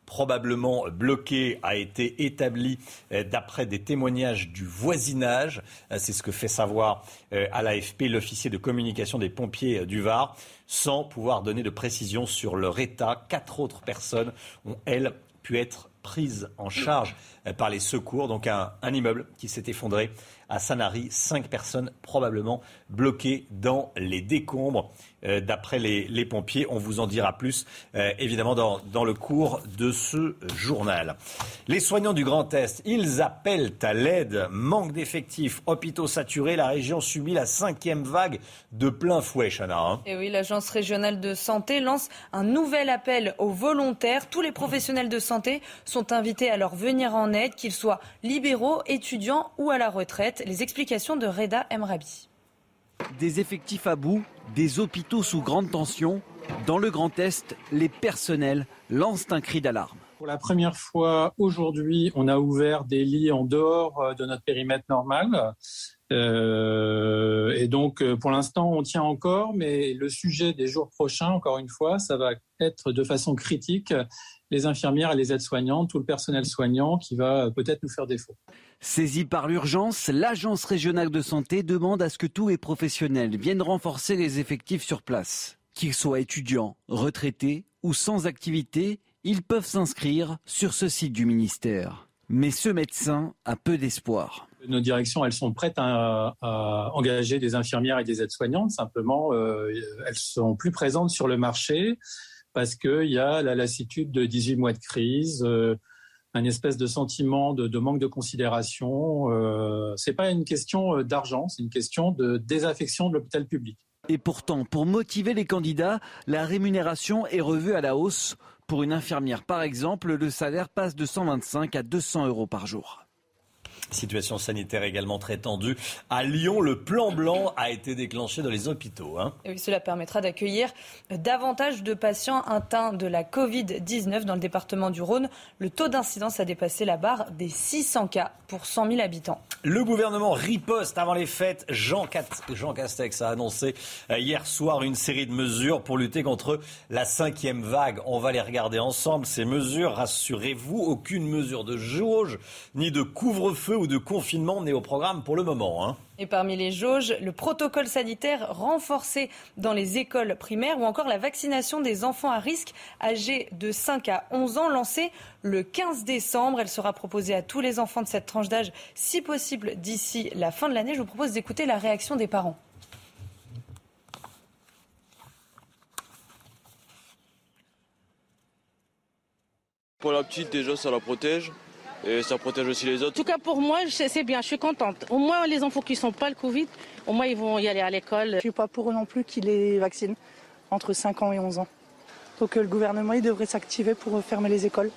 Speaker 1: probablement bloquées a été établi euh, d'après des témoignages du voisinage. Euh, C'est ce que fait savoir euh, à l'AFP l'officier de communication des pompiers du Var, sans pouvoir donner de précision sur leur état. Quatre autres personnes ont, elles, pu être prise en charge par les secours. Donc un, immeuble qui s'est effondré à Sanary. Cinq personnes probablement bloquées dans les décombres. Euh, d'après les, pompiers. On vous en dira plus, euh, évidemment, dans, dans, le cours de ce journal. Les soignants du Grand Est, ils appellent à l'aide. Manque d'effectifs, hôpitaux saturés. La région subit la cinquième vague de plein fouet, Chana. Hein.
Speaker 2: Et oui, l'Agence régionale de santé lance un nouvel appel aux volontaires. Tous les professionnels de santé sont invités à leur venir en qu'ils soient libéraux, étudiants ou à la retraite. Les explications de Reda Emrabi.
Speaker 32: Des effectifs à bout, des hôpitaux sous grande tension. Dans le Grand Est, les personnels lancent un cri d'alarme.
Speaker 33: Pour la première fois aujourd'hui, on a ouvert des lits en dehors euh, de notre périmètre normal. Euh, et donc, euh, pour l'instant, on tient encore, mais le sujet des jours prochains, encore une fois, ça va être de façon critique les infirmières et les aides-soignantes, tout le personnel soignant qui va peut-être nous faire défaut.
Speaker 32: Saisie par l'urgence, l'Agence régionale de santé demande à ce que tous les professionnels viennent renforcer les effectifs sur place. Qu'ils soient étudiants, retraités ou sans activité, ils peuvent s'inscrire sur ce site du ministère. Mais ce médecin a peu d'espoir.
Speaker 33: Nos directions, elles sont prêtes à, engager des infirmières et des aides-soignantes. Simplement, euh, elles sont plus présentes sur le marché parce qu'il y a la lassitude de 18 mois de crise. Euh, un espèce de sentiment de, manque de considération. Euh, c'est pas une question euh, d'argent, c'est une question de désaffection de l'hôpital public.
Speaker 32: Et pourtant, pour motiver les candidats, la rémunération est revue à la hausse. Pour une infirmière, par exemple, le salaire passe de 125 à 200 euros par jour.
Speaker 1: Situation sanitaire également très tendue. À Lyon, le plan blanc a été déclenché dans les hôpitaux. Hein.
Speaker 2: cela permettra d'accueillir davantage de patients atteints de la Covid-19 dans le département du Rhône. Le taux d'incidence a dépassé la barre des 600 cas pour 100 000 habitants.
Speaker 1: Le gouvernement riposte avant les fêtes. Jean, Castex a annoncé euh, hier soir une série de mesures pour lutter contre la cinquième vague. On va les regarder ensemble. Ces mesures, rassurez-vous, aucune mesure de jauge ni de couvre-feu ou de confinement n'est au programme pour le moment. Hein.
Speaker 2: Et parmi les jauges, le protocole sanitaire renforcé dans les écoles primaires ou encore la vaccination des enfants à risque âgés de 5 à 11 ans lancée le 15 décembre. Elle sera proposée à tous les enfants de cette tranche d'âge, si possible d'ici la fin de l'année. Je vous propose d'écouter la réaction des parents.
Speaker 34: Pour la petite, déjà, ça la protège et ça protège aussi les autres.
Speaker 12: En tout cas, pour moi, c'est bien, je suis contente. Au moins, les enfants qui ne sont pas le Covid, au moins, ils vont y aller à l'école. Je
Speaker 35: ne suis pas pour eux non plus qu'ils les vaccinent entre 5 ans et 11 ans. Donc, euh, le gouvernement, il devrait s'activer pour fermer les écoles.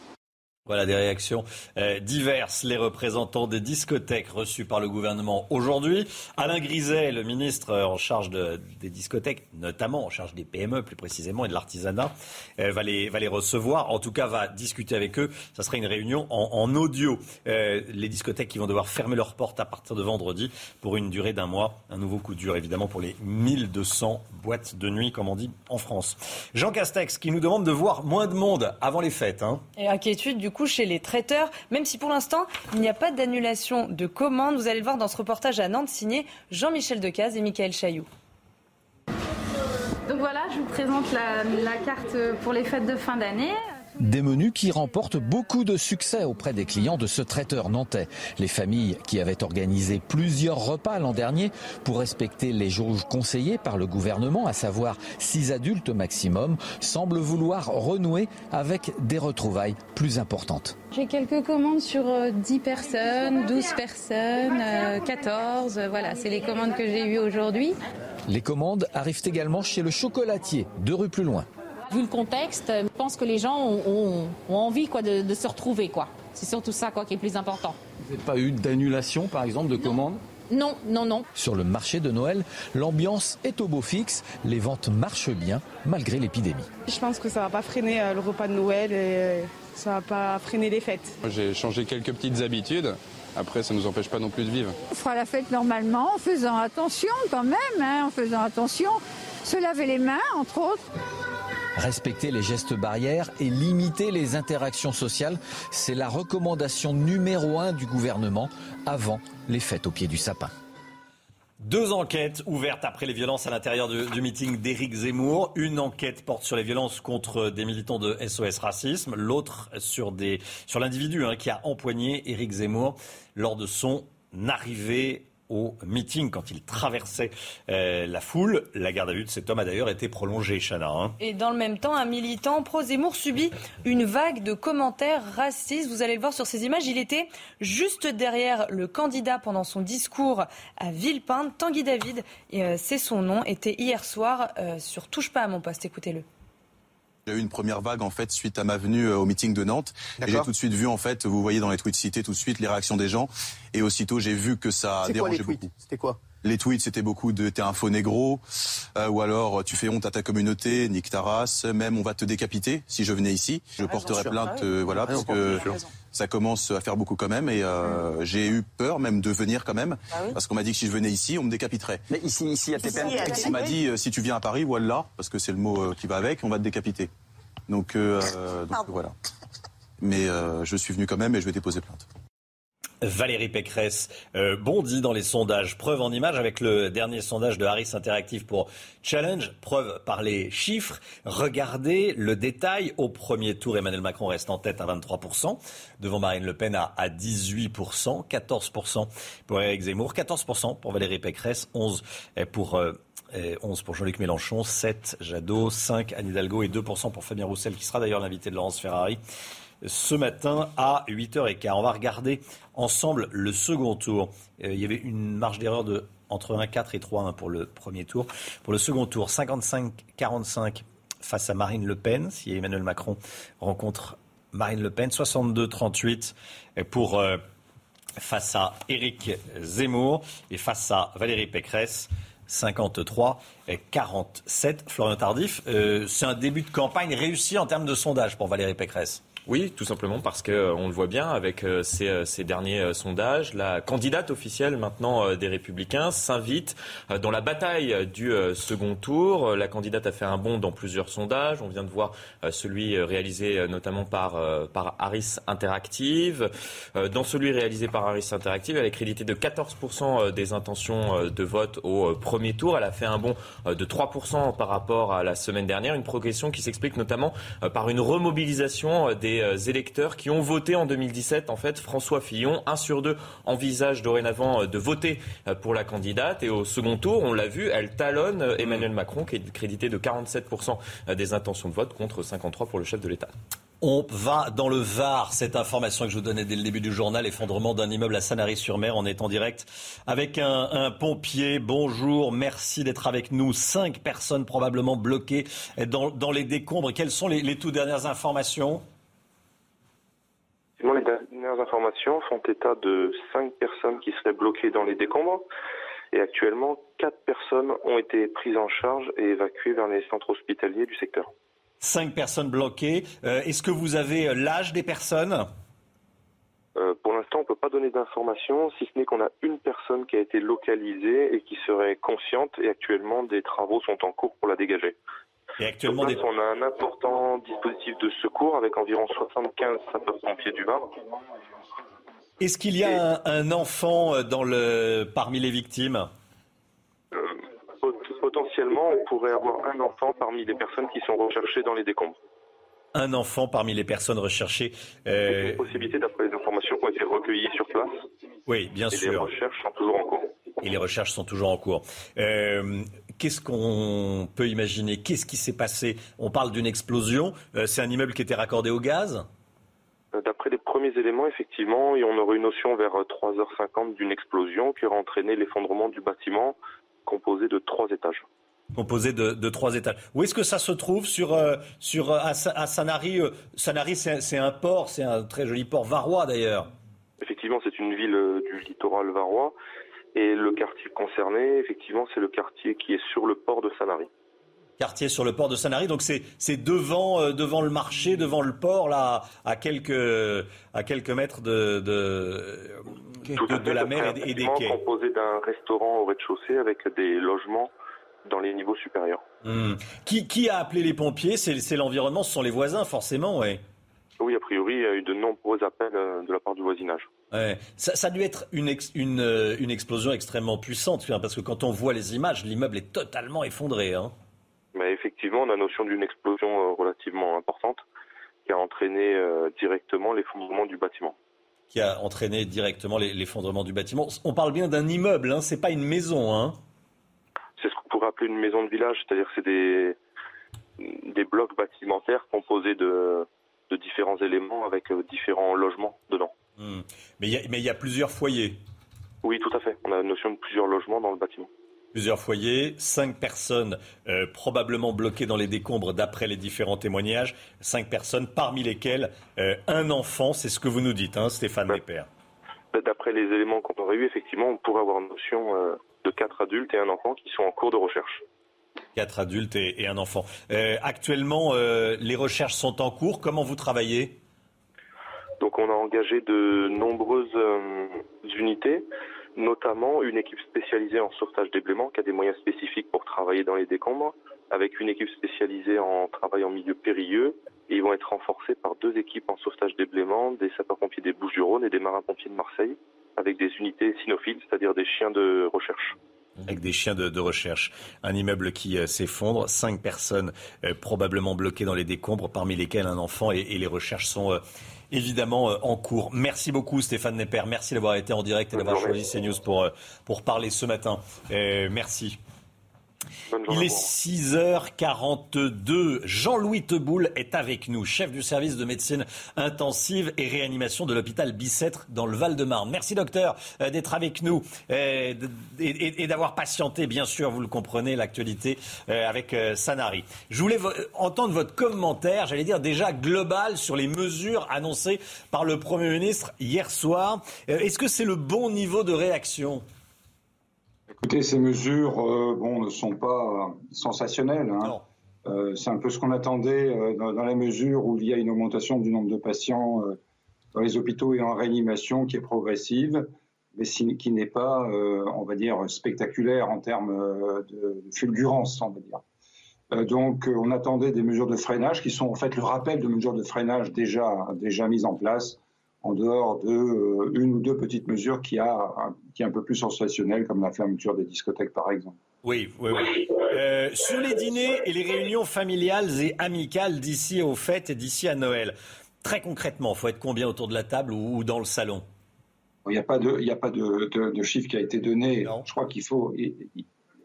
Speaker 1: Voilà des réactions euh, diverses. Les représentants des discothèques reçus par le gouvernement aujourd'hui. Alain Griset, le ministre en charge des discothèques, notamment en charge des PME plus précisément et de l'artisanat, euh, va, les, recevoir. En tout cas, va discuter avec eux. Ça sera une réunion en, audio. Euh, les discothèques qui vont devoir fermer leurs portes à partir de vendredi pour une durée d'un mois. Un nouveau coup dur évidemment pour les 1200 boîtes de nuit, comme on dit en France. Jean Castex qui nous demande de voir moins de monde avant les fêtes. Hein.
Speaker 2: Inquiétude du coup chez les traiteurs, même si pour l'instant, il n'y a pas d'annulation de commandes. Vous allez le voir dans ce reportage à Nantes signé Jean-Michel Decaze et Michael Chailloux.
Speaker 36: Donc voilà, je vous présente la carte pour les fêtes de fin d'année.
Speaker 26: Des menus qui remportent beaucoup de succès auprès des clients de ce traiteur nantais. Les familles qui avaient organisé plusieurs repas l'an dernier pour respecter les jauges conseillées par le gouvernement, à savoir 6 adultes maximum, semblent vouloir renouer avec des retrouvailles plus importantes.
Speaker 5: J'ai quelques commandes sur 10 euh, personnes, 12 personnes, 14. Euh, voilà, c'est les commandes que j'ai eues aujourd'hui.
Speaker 26: Les commandes arrivent également chez le chocolatier, deux rues plus loin.
Speaker 37: Vu le contexte, je pense que les gens ont, envie quoi, de, se retrouver. Quoi. C'est surtout ça quoi, qui est plus important.
Speaker 26: Vous n'avez pas eu d'annulation, par exemple, de commandes
Speaker 37: non, non, non.
Speaker 26: Sur le marché de Noël, l'ambiance est au beau fixe. Les ventes marchent bien malgré l'épidémie.
Speaker 35: Je pense que ça ne va pas freiner euh, le repas de Noël et euh, ça ne va pas freiner les fêtes.
Speaker 38: J'ai changé quelques petites habitudes. Après, ça ne nous empêche pas non plus de vivre.
Speaker 39: On fera la fête normalement en faisant attention quand même, hein, en faisant attention. Se laver les mains, entre autres.
Speaker 26: Respecter les gestes barrières et limiter les interactions sociales, c'est la recommandation numéro un du gouvernement avant les fêtes au pied du sapin.
Speaker 1: Deux enquêtes ouvertes après les violences à l'intérieur du, meeting d'Éric Zemmour. Une enquête porte sur les violences contre des militants de SOS Racisme, l'autre sur, sur l'individu hein, qui a empoigné Éric Zemmour lors de son arrivée au meeting quand il traversait euh, la foule. La garde à vue de cet homme a d'ailleurs été prolongée, Chana. Hein.
Speaker 2: Et dans le même temps, un militant pro-Zemmour subit une vague de commentaires racistes. Vous allez le voir sur ces images. Il était juste derrière le candidat pendant son discours à Villepinte. Tanguy David, euh, c'est son nom, était hier soir euh, sur Touche pas à mon poste. Écoutez-le.
Speaker 40: A eu une première vague en fait suite à ma venue euh, au meeting de Nantes. Et j'ai tout de suite vu en fait, vous voyez dans les tweets cités tout de suite les réactions des gens. Et aussitôt j'ai vu que ça dérangeait beaucoup.
Speaker 41: C'était quoi
Speaker 40: les tweets, c'était beaucoup de t'es un faux négro, euh, ou alors tu fais honte à ta communauté, nique ta race, même on va te décapiter si je venais ici. Je porterais plainte, euh, voilà, parce que ça commence à faire beaucoup quand même, et euh, j'ai eu peur même de venir quand même, ah parce qu'on m'a dit que si je venais ici, on me décapiterait.
Speaker 41: Mais ici, ici à TPM,
Speaker 40: on m'a dit si tu viens à Paris, voilà, parce que c'est le mot qui va avec, on va te décapiter. Donc, donc voilà. Mais je suis venu quand même et je vais déposer plainte.
Speaker 1: Valérie Pécresse euh, bondit dans les sondages. Preuve en image avec le dernier sondage de Harris Interactive pour Challenge. Preuve par les chiffres. Regardez le détail. Au premier tour, Emmanuel Macron reste en tête à 23%, devant Marine Le Pen à, 18%, 14% pour Éric Zemmour, 14% pour Valérie Pécresse, 11% pour... 11 euh, pour Jean-Luc Mélenchon, 7 Jadot, 5 Anne Hidalgo et 2% pour Fabien Roussel, qui sera d'ailleurs l'invité de Laurence Ferrari ce matin à 8h15. On va regarder ensemble le second tour. Euh, il y avait une marge d'erreur de entre 1,4 et 3,1 pour le premier tour. Pour le second tour, 55-45 face à Marine Le Pen, si Emmanuel Macron rencontre Marine Le Pen, 62-38 pour euh, face à Éric Zemmour et face à Valérie Pécresse. 53 et 47. Florian Tardif, euh, c'est un début de campagne réussi en termes de sondage pour Valérie Pécresse.
Speaker 17: Oui, tout simplement parce que euh, on le voit bien avec euh, ces, euh, ces, derniers sondages. La candidate officielle maintenant des Républicains s'invite dans la bataille du second tour. La candidate a fait un bond dans plusieurs sondages. On vient de voir celui réalisé notamment par, par Harris Interactive. Dans celui réalisé par Harris Interactive, elle est créditée de 14% des intentions de vote au premier tour. Elle a fait un bond de 3% par rapport à la semaine dernière. Une progression qui s'explique notamment par une remobilisation des euh, électeurs qui ont voté en 2017. En fait, François Fillon, un sur deux, envisage dorénavant euh, de voter euh, pour la candidate. Et au second tour, on l'a vu, elle talonne Emmanuel Macron, qui est crédité de 47% des intentions de vote contre 53% pour le chef de l'État.
Speaker 1: On va dans le Var. Cette information que je vous donnais dès le début du journal, effondrement d'un immeuble à Sanary-sur-Mer. On est en direct avec un, pompier. Bonjour, merci d'être avec nous. Cinq personnes probablement bloquées dans, les décombres. Quelles sont les, les toutes dernières informations?
Speaker 42: Les dernières informations font état de cinq personnes qui seraient bloquées dans les décombres. Et actuellement, quatre personnes ont été prises en charge et évacuées vers les centres hospitaliers du secteur.
Speaker 1: Cinq personnes bloquées. Euh, est-ce que vous avez l'âge des personnes?
Speaker 42: Euh, pour l'instant, on ne peut pas donner d'informations, si ce n'est qu'on a une personne qui a été localisée et qui serait consciente, et actuellement, des travaux sont en cours pour la dégager.
Speaker 1: Et actuellement,
Speaker 42: on a un important dispositif de secours avec environ 75 sapeurs-pompiers du Var.
Speaker 1: Est-ce qu'il y a un, enfant euh, dans le, parmi les victimes?
Speaker 42: Euh, Potentiellement, on pourrait avoir un enfant parmi les personnes qui sont recherchées dans les décombres.
Speaker 1: Un enfant parmi les personnes recherchées.
Speaker 42: Euh... Une possibilité d'après les informations qui ont été recueillies sur place.
Speaker 1: Oui, bien sûr.
Speaker 42: Les recherches sont toujours en cours.
Speaker 1: Et les recherches sont toujours en cours. Euh, Qu'est-ce qu'on peut imaginer? Qu'est-ce qui s'est passé? On parle d'une explosion. Euh, c'est un immeuble qui était raccordé au gaz?
Speaker 42: Euh, D'après les premiers éléments, effectivement, on aurait une notion vers 3h50 euh, d'une explosion qui aurait entraîné l'effondrement du bâtiment composé de trois étages.
Speaker 1: Composé de, trois étages. Où est-ce que ça se trouve sur, sur, à, Sanary Sanary, c'est un port, c'est un très joli port varois d'ailleurs.
Speaker 42: Effectivement, c'est une ville du littoral varois. Et le quartier concerné, effectivement, c'est le quartier qui est sur le port de Sanary.
Speaker 1: Quartier sur le port de Sanary, donc c'est devant, euh, devant le marché, devant le port, là, à quelques, à quelques mètres de, de, de, la mer et, des quais.
Speaker 42: composé d'un restaurant au rez-de-chaussée avec des logements dans les niveaux supérieurs.
Speaker 1: Hmm. Qui, qui, a appelé les pompiers? C'est l'environnement, ce sont les voisins, forcément, oui.
Speaker 42: Oui, a priori, il y a eu de nombreux appels de la part du voisinage.
Speaker 1: Ça, a dû être une, une, explosion extrêmement puissante, parce que quand on voit les images, l'immeuble est totalement effondré. Hein.
Speaker 42: Mais effectivement, on a notion d'une explosion relativement importante qui a entraîné directement l'effondrement du bâtiment
Speaker 1: qui a entraîné directement l'effondrement du bâtiment. On parle bien d'un immeuble, hein, c'est pas une maison. Hein.
Speaker 42: C'est ce qu'on pourrait appeler une maison de village, c'est-à-dire que c'est des, des blocs bâtimentaires composés de, de différents éléments avec euh, différents logements dedans.
Speaker 1: Hmm. Mais il y a plusieurs foyers.
Speaker 42: Oui, tout à fait. On a la notion de plusieurs logements dans le bâtiment
Speaker 1: plusieurs foyers, cinq personnes euh, probablement bloquées dans les décombres d'après les différents témoignages, cinq personnes parmi lesquelles euh, un enfant, c'est ce que vous nous dites, hein, Stéphane Lépère.
Speaker 42: Bah, d'après les éléments qu'on aurait eu, effectivement, on pourrait avoir une notion euh, de quatre adultes et un enfant qui sont en cours de recherche.
Speaker 1: Quatre adultes et, un enfant. actuellement, les recherches sont en cours. Comment vous travaillez?
Speaker 42: Donc on a engagé de nombreuses unités notamment une équipe spécialisée en sauvetage des qui a des moyens spécifiques pour travailler dans les décombres, avec une équipe spécialisée en travail en milieu périlleux. Et ils vont être renforcés par deux équipes en sauvetage des des sapeurs-pompiers des Bouches-du-Rhône et des marins-pompiers de Marseille, avec des unités cynophiles, c'est-à-dire des chiens de recherche
Speaker 1: avec des chiens de, recherche. Un immeuble qui euh, s'effondre, cinq personnes euh, probablement bloquées dans les décombres, parmi lesquelles un enfant, et, les recherches sont euh, évidemment en cours. Merci beaucoup Stéphane Nepper, merci d'avoir été en direct et d'avoir choisi CNews pour, pour parler ce matin. merci. Il est 6h42. Jean-Louis Teboul est avec nous, chef du service de médecine intensive et réanimation de l'hôpital Bicêtre dans le Val-de-Marne. Merci docteur euh, d'être avec nous euh, et, d'avoir patienté, bien sûr, vous le comprenez, l'actualité euh, avec Sanari. Je voulais entendre votre commentaire, j'allais dire déjà global, sur les mesures annoncées par le Premier ministre hier soir. Est-ce que c'est le bon niveau de réaction?
Speaker 41: Écoutez, ces mesures euh, bon, ne sont pas sensationnelles. Hein. Euh, c'est un peu ce qu'on attendait euh, dans, la mesure où il y a une augmentation du nombre de patients dans les hôpitaux et en réanimation qui est progressive, mais qui n'est pas, on va dire, spectaculaire en termes de fulgurance, on va dire. Donc, on attendait des mesures de freinage qui sont en fait le rappel de mesures de freinage déjà, déjà mises en place en dehors de euh, une ou deux petites mesures qui a qui est un peu plus sensationnelles, comme la fermeture des discothèques par exemple.
Speaker 1: Oui, oui, oui. Euh, sur les dîners et les réunions familiales et amicales d'ici aux fêtes et d'ici à Noël, très concrètement, il faut être combien autour de la table ou, dans le salon?
Speaker 41: Il n'y a pas de, il a pas de, de, chiffre qui a été donné. Je crois qu'il faut.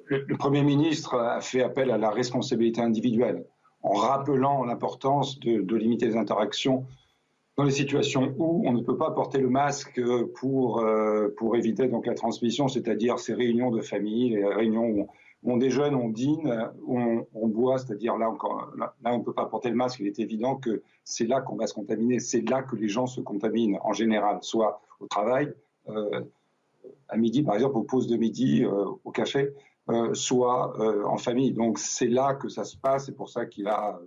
Speaker 41: le, Premier ministre a fait appel à la responsabilité individuelle en rappelant l'importance de, de limiter les interactions dans les situations où on ne peut pas porter le masque pour, euh, pour éviter donc la transmission, c'est-à-dire ces réunions de famille, les réunions où on, déjeune, on dîne, on, boit, c'est-à-dire là, encore, là, on ne peut pas porter le masque, il est évident que c'est là qu'on va se contaminer, c'est là que les gens se contaminent en général, soit au travail, euh, à midi par exemple, aux pauses de midi, euh, au café, soit en famille. Donc c'est là que ça se passe, c'est pour ça qu'il a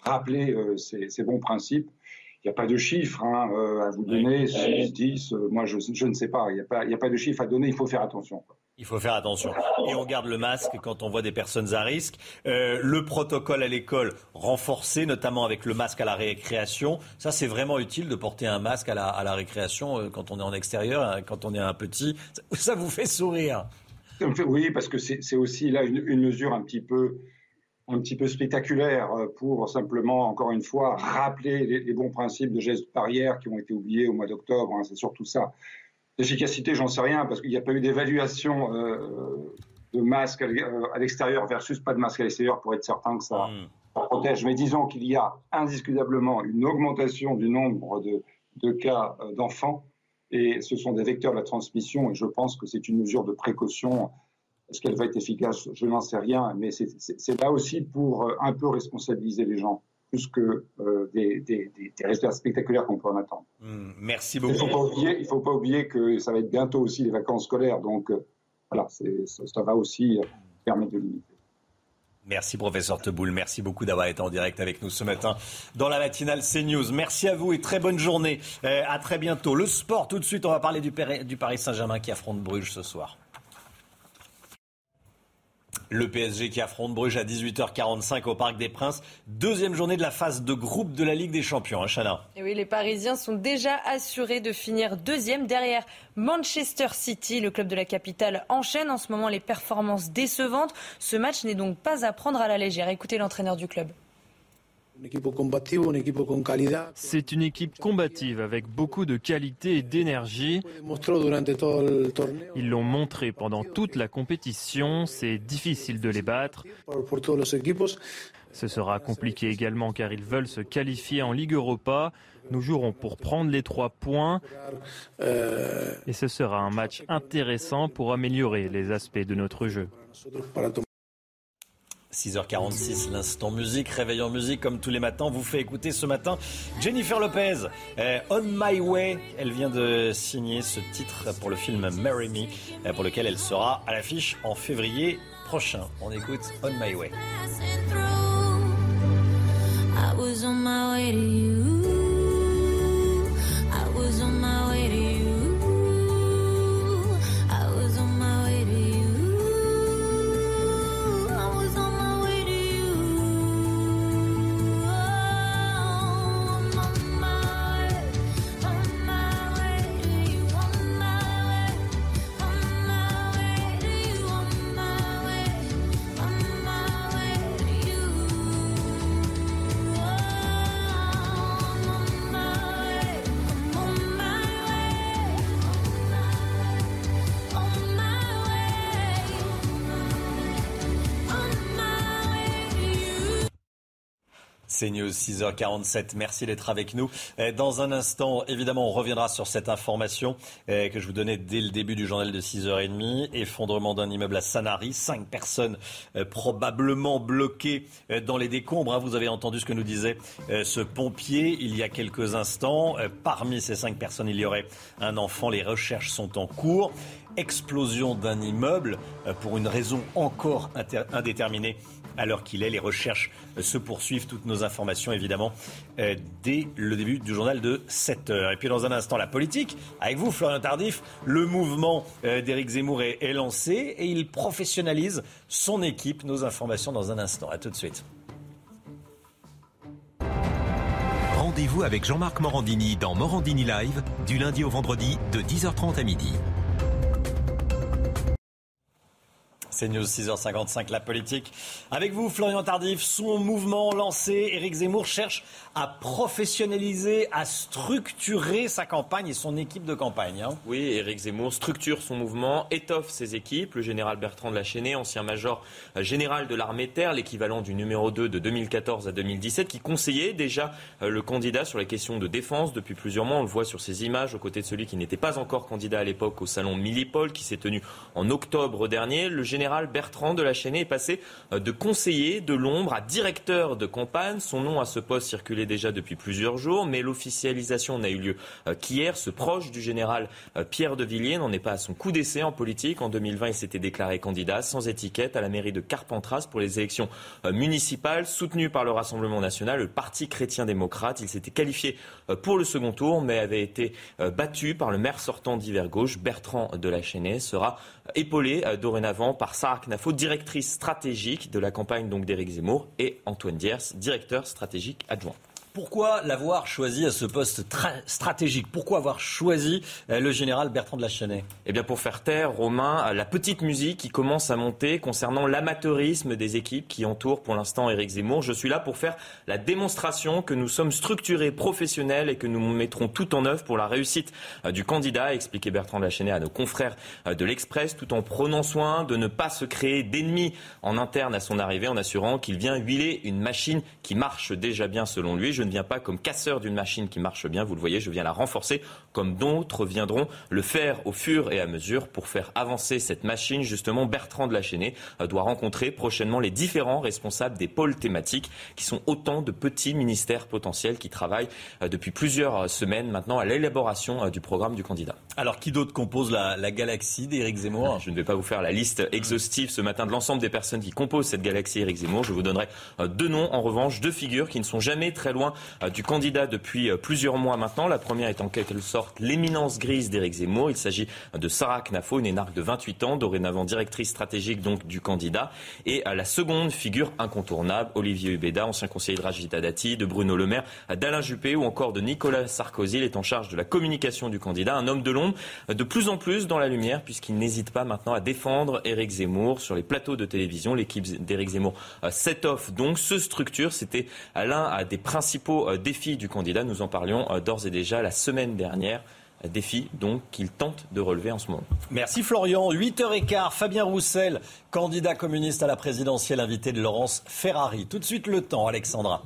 Speaker 41: rappelé ces bons principes. Il n'y a pas de chiffre hein, euh, à vous donner, 6, 10, euh, moi je, ne sais pas. Il n'y a, pas, a pas de chiffre à donner, il faut faire attention.
Speaker 1: Il faut faire attention. Et on garde le masque quand on voit des personnes à risque. Euh, le protocole à l'école renforcé, notamment avec le masque à la récréation. Ça, c'est vraiment utile de porter un masque à la, à la récréation quand on est en extérieur, hein, quand on est un petit. Ça vous fait sourire.
Speaker 41: Oui, parce que c'est aussi là une, une mesure un petit peu un petit peu spectaculaire euh, pour simplement, encore une fois, rappeler les, bons principes de gestes barrières qui ont été oubliés au mois d'octobre. Hein, c'est surtout ça. L'efficacité, j'en sais rien, parce qu'il n'y a pas eu d'évaluation euh, de masque euh, à l'extérieur versus pas de masque à l'extérieur pour être certain que ça, hmm. protège. Mais disons qu'il y a indiscutablement une augmentation du nombre de, de cas d'enfants, et ce sont des vecteurs de la transmission, et je pense que c'est une mesure de précaution est-ce qu'elle va être efficace? Je n'en sais rien, mais c'est là aussi pour euh, un peu responsabiliser les gens, plus que euh, des, résultats spectaculaires qu'on peut en attendre.
Speaker 1: Hmm, merci beaucoup.
Speaker 41: Il ne faut, pas oublier que ça va être bientôt aussi les vacances scolaires, donc euh, voilà, ça, va aussi permettre de limiter.
Speaker 1: Merci professeur Teboul, merci beaucoup d'avoir été en direct avec nous ce matin dans la matinale CNews. Merci à vous et très bonne journée. à très bientôt. Le sport tout de suite, on va parler du, du Paris Saint-Germain qui affronte Bruges ce soir. Le PSG qui affronte Bruges à 18h45 au Parc des Princes. Deuxième journée de la phase de groupe de la Ligue des Champions, hein,
Speaker 2: Et oui, les Parisiens sont déjà assurés de finir deuxième derrière Manchester City. Le club de la capitale enchaîne en ce moment les performances décevantes. Ce match n'est donc pas à prendre à la légère. Écoutez l'entraîneur du club.
Speaker 30: C'est une équipe combative avec beaucoup de qualité et d'énergie. Ils l'ont montré pendant toute la compétition. C'est difficile de les battre. Ce sera compliqué également car ils veulent se qualifier en Ligue Europa. Nous jouerons pour prendre les trois points et ce sera un match intéressant pour améliorer les aspects de notre jeu.
Speaker 1: 6h46, l'instant musique, réveil musique comme tous les matins, vous fait écouter ce matin Jennifer Lopez, euh, On My Way. Elle vient de signer ce titre pour le film Marry Me, euh, pour lequel elle sera à l'affiche en février prochain. On écoute On My Way. C'est News 6h47. Merci d'être avec nous. Euh, dans un instant, évidemment, on reviendra sur cette information euh, que je vous donnais dès le début du journal de 6h30. Effondrement d'un immeuble à Sanary. Cinq personnes euh, probablement bloquées dans les décombres. Hein. Vous avez entendu ce que nous disait ce pompier il y a quelques instants. Parmi ces cinq personnes, il y aurait un enfant. Les recherches sont en cours explosion d'un immeuble pour une raison encore indéterminée à l'heure qu'il est. Les recherches se poursuivent. Toutes nos informations, évidemment, euh, dès le début du journal de 7 heures. Et puis, dans un instant, la politique. Avec vous, Florian Tardif, le mouvement euh, d'Éric Zemmour est, est lancé et il professionnalise son équipe. Nos informations dans un instant. À tout de suite.
Speaker 43: Rendez-vous avec Jean-Marc Morandini dans Morandini Live, du lundi au vendredi, de 10h30 à midi.
Speaker 1: C'est News 6h55, la politique. Avec vous, Florian Tardif, son mouvement lancé, Éric Zemmour cherche à professionnaliser, à structurer sa campagne et son équipe de campagne. Hein.
Speaker 17: Oui, Éric Zemmour structure son mouvement, étoffe ses équipes. Le général Bertrand de la Chênée, ancien major euh, général de l'armée terre, l'équivalent du numéro 2 de 2014 à 2017, qui conseillait déjà euh, le candidat sur les questions de défense depuis plusieurs mois. On le voit sur ces images, aux côtés de celui qui n'était pas encore candidat à l'époque au salon Millipol, qui s'est tenu en octobre dernier. Le général Bertrand de la Chênée est passé euh, de conseiller de l'ombre à directeur de campagne. Son nom à ce poste circulait déjà depuis plusieurs jours, mais l'officialisation n'a eu lieu euh, qu'hier. Ce proche du général euh, Pierre de Villiers n'en est pas à son coup d'essai en politique. En 2020, il s'était déclaré candidat sans étiquette à la mairie de Carpentras pour les élections euh, municipales, soutenu par le Rassemblement national, le Parti chrétien-démocrate. Il s'était qualifié pour le second tour, mais avait été battu par le maire sortant d'hiver gauche, Bertrand de la Chênaie, sera épaulé dorénavant par Sarah Knafo, directrice stratégique de la campagne d'Éric Zemmour, et Antoine Diers, directeur stratégique adjoint.
Speaker 1: Pourquoi l'avoir choisi à ce poste stratégique? Pourquoi avoir choisi euh, le général Bertrand de la Chênaie
Speaker 17: Eh bien, pour faire taire, Romain, la petite musique qui commence à monter concernant l'amateurisme des équipes qui entourent pour l'instant Éric Zemmour. Je suis là pour faire la démonstration que nous sommes structurés, professionnels et que nous mettrons tout en œuvre pour la réussite euh, du candidat, expliquait Bertrand de la Chênaie à nos confrères euh, de l'Express, tout en prenant soin de ne pas se créer d'ennemis en interne à son arrivée, en assurant qu'il vient huiler une machine qui marche déjà bien selon lui ne viens pas comme casseur d'une machine qui marche bien, vous le voyez, je viens la renforcer, comme d'autres viendront le faire au fur et à mesure pour faire avancer cette machine. Justement, Bertrand de la Chênée euh, doit rencontrer prochainement les différents responsables des pôles thématiques, qui sont autant de petits ministères potentiels qui travaillent euh, depuis plusieurs euh, semaines maintenant à l'élaboration du programme du candidat.
Speaker 1: Alors, qui d'autre compose la, la galaxie d'Éric Zemmour?
Speaker 17: Je ne vais pas vous faire la liste exhaustive ce matin de l'ensemble des personnes qui composent cette galaxie Éric Zemmour. Je vous donnerai deux noms, en revanche, deux figures qui ne sont jamais très loin du candidat depuis plusieurs mois maintenant. La première est en quelque sorte l'éminence grise d'Éric Zemmour. Il s'agit de Sarah Knafo, une énarque de 28 ans, dorénavant directrice stratégique donc du candidat. Et la seconde figure incontournable, Olivier Hubeda, ancien conseiller de Rajida Dati, de Bruno Le Maire, d'Alain Juppé ou encore de Nicolas Sarkozy. Il est en charge de la communication du candidat, un homme de l'ombre de plus en plus dans la lumière puisqu'il n'hésite pas maintenant à défendre Éric Zemmour sur les plateaux de télévision. L'équipe d'Éric Zemmour s'étoffe donc, se structure. C'était l'un des principaux euh, défis du candidat. Nous en parlions euh, d'ores et déjà la semaine dernière défi donc qu'il tente de relever en ce moment.
Speaker 1: Merci Florian. 8h15, Fabien Roussel, candidat communiste à la présidentielle, invité de Laurence Ferrari. Tout de suite le temps, Alexandra.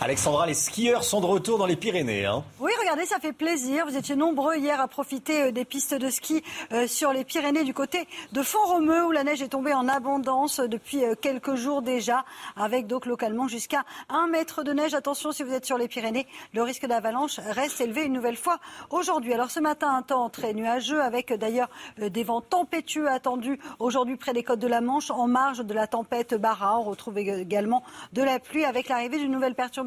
Speaker 1: Alexandra, les skieurs sont de retour dans les Pyrénées. Hein.
Speaker 31: Oui, regardez, ça fait plaisir. Vous étiez nombreux hier à profiter euh, des pistes de ski euh, sur les Pyrénées du côté de Font-Romeu où la neige est tombée en abondance depuis euh, quelques jours déjà, avec donc localement jusqu'à un mètre de neige. Attention, si vous êtes sur les Pyrénées, le risque d'avalanche reste élevé une nouvelle fois aujourd'hui. Alors ce matin, un temps très nuageux avec d'ailleurs des vents tempétueux attendus aujourd'hui près des côtes de la Manche en marge de la tempête Bara. On retrouve également de la pluie avec l'arrivée d'une nouvelle perturbation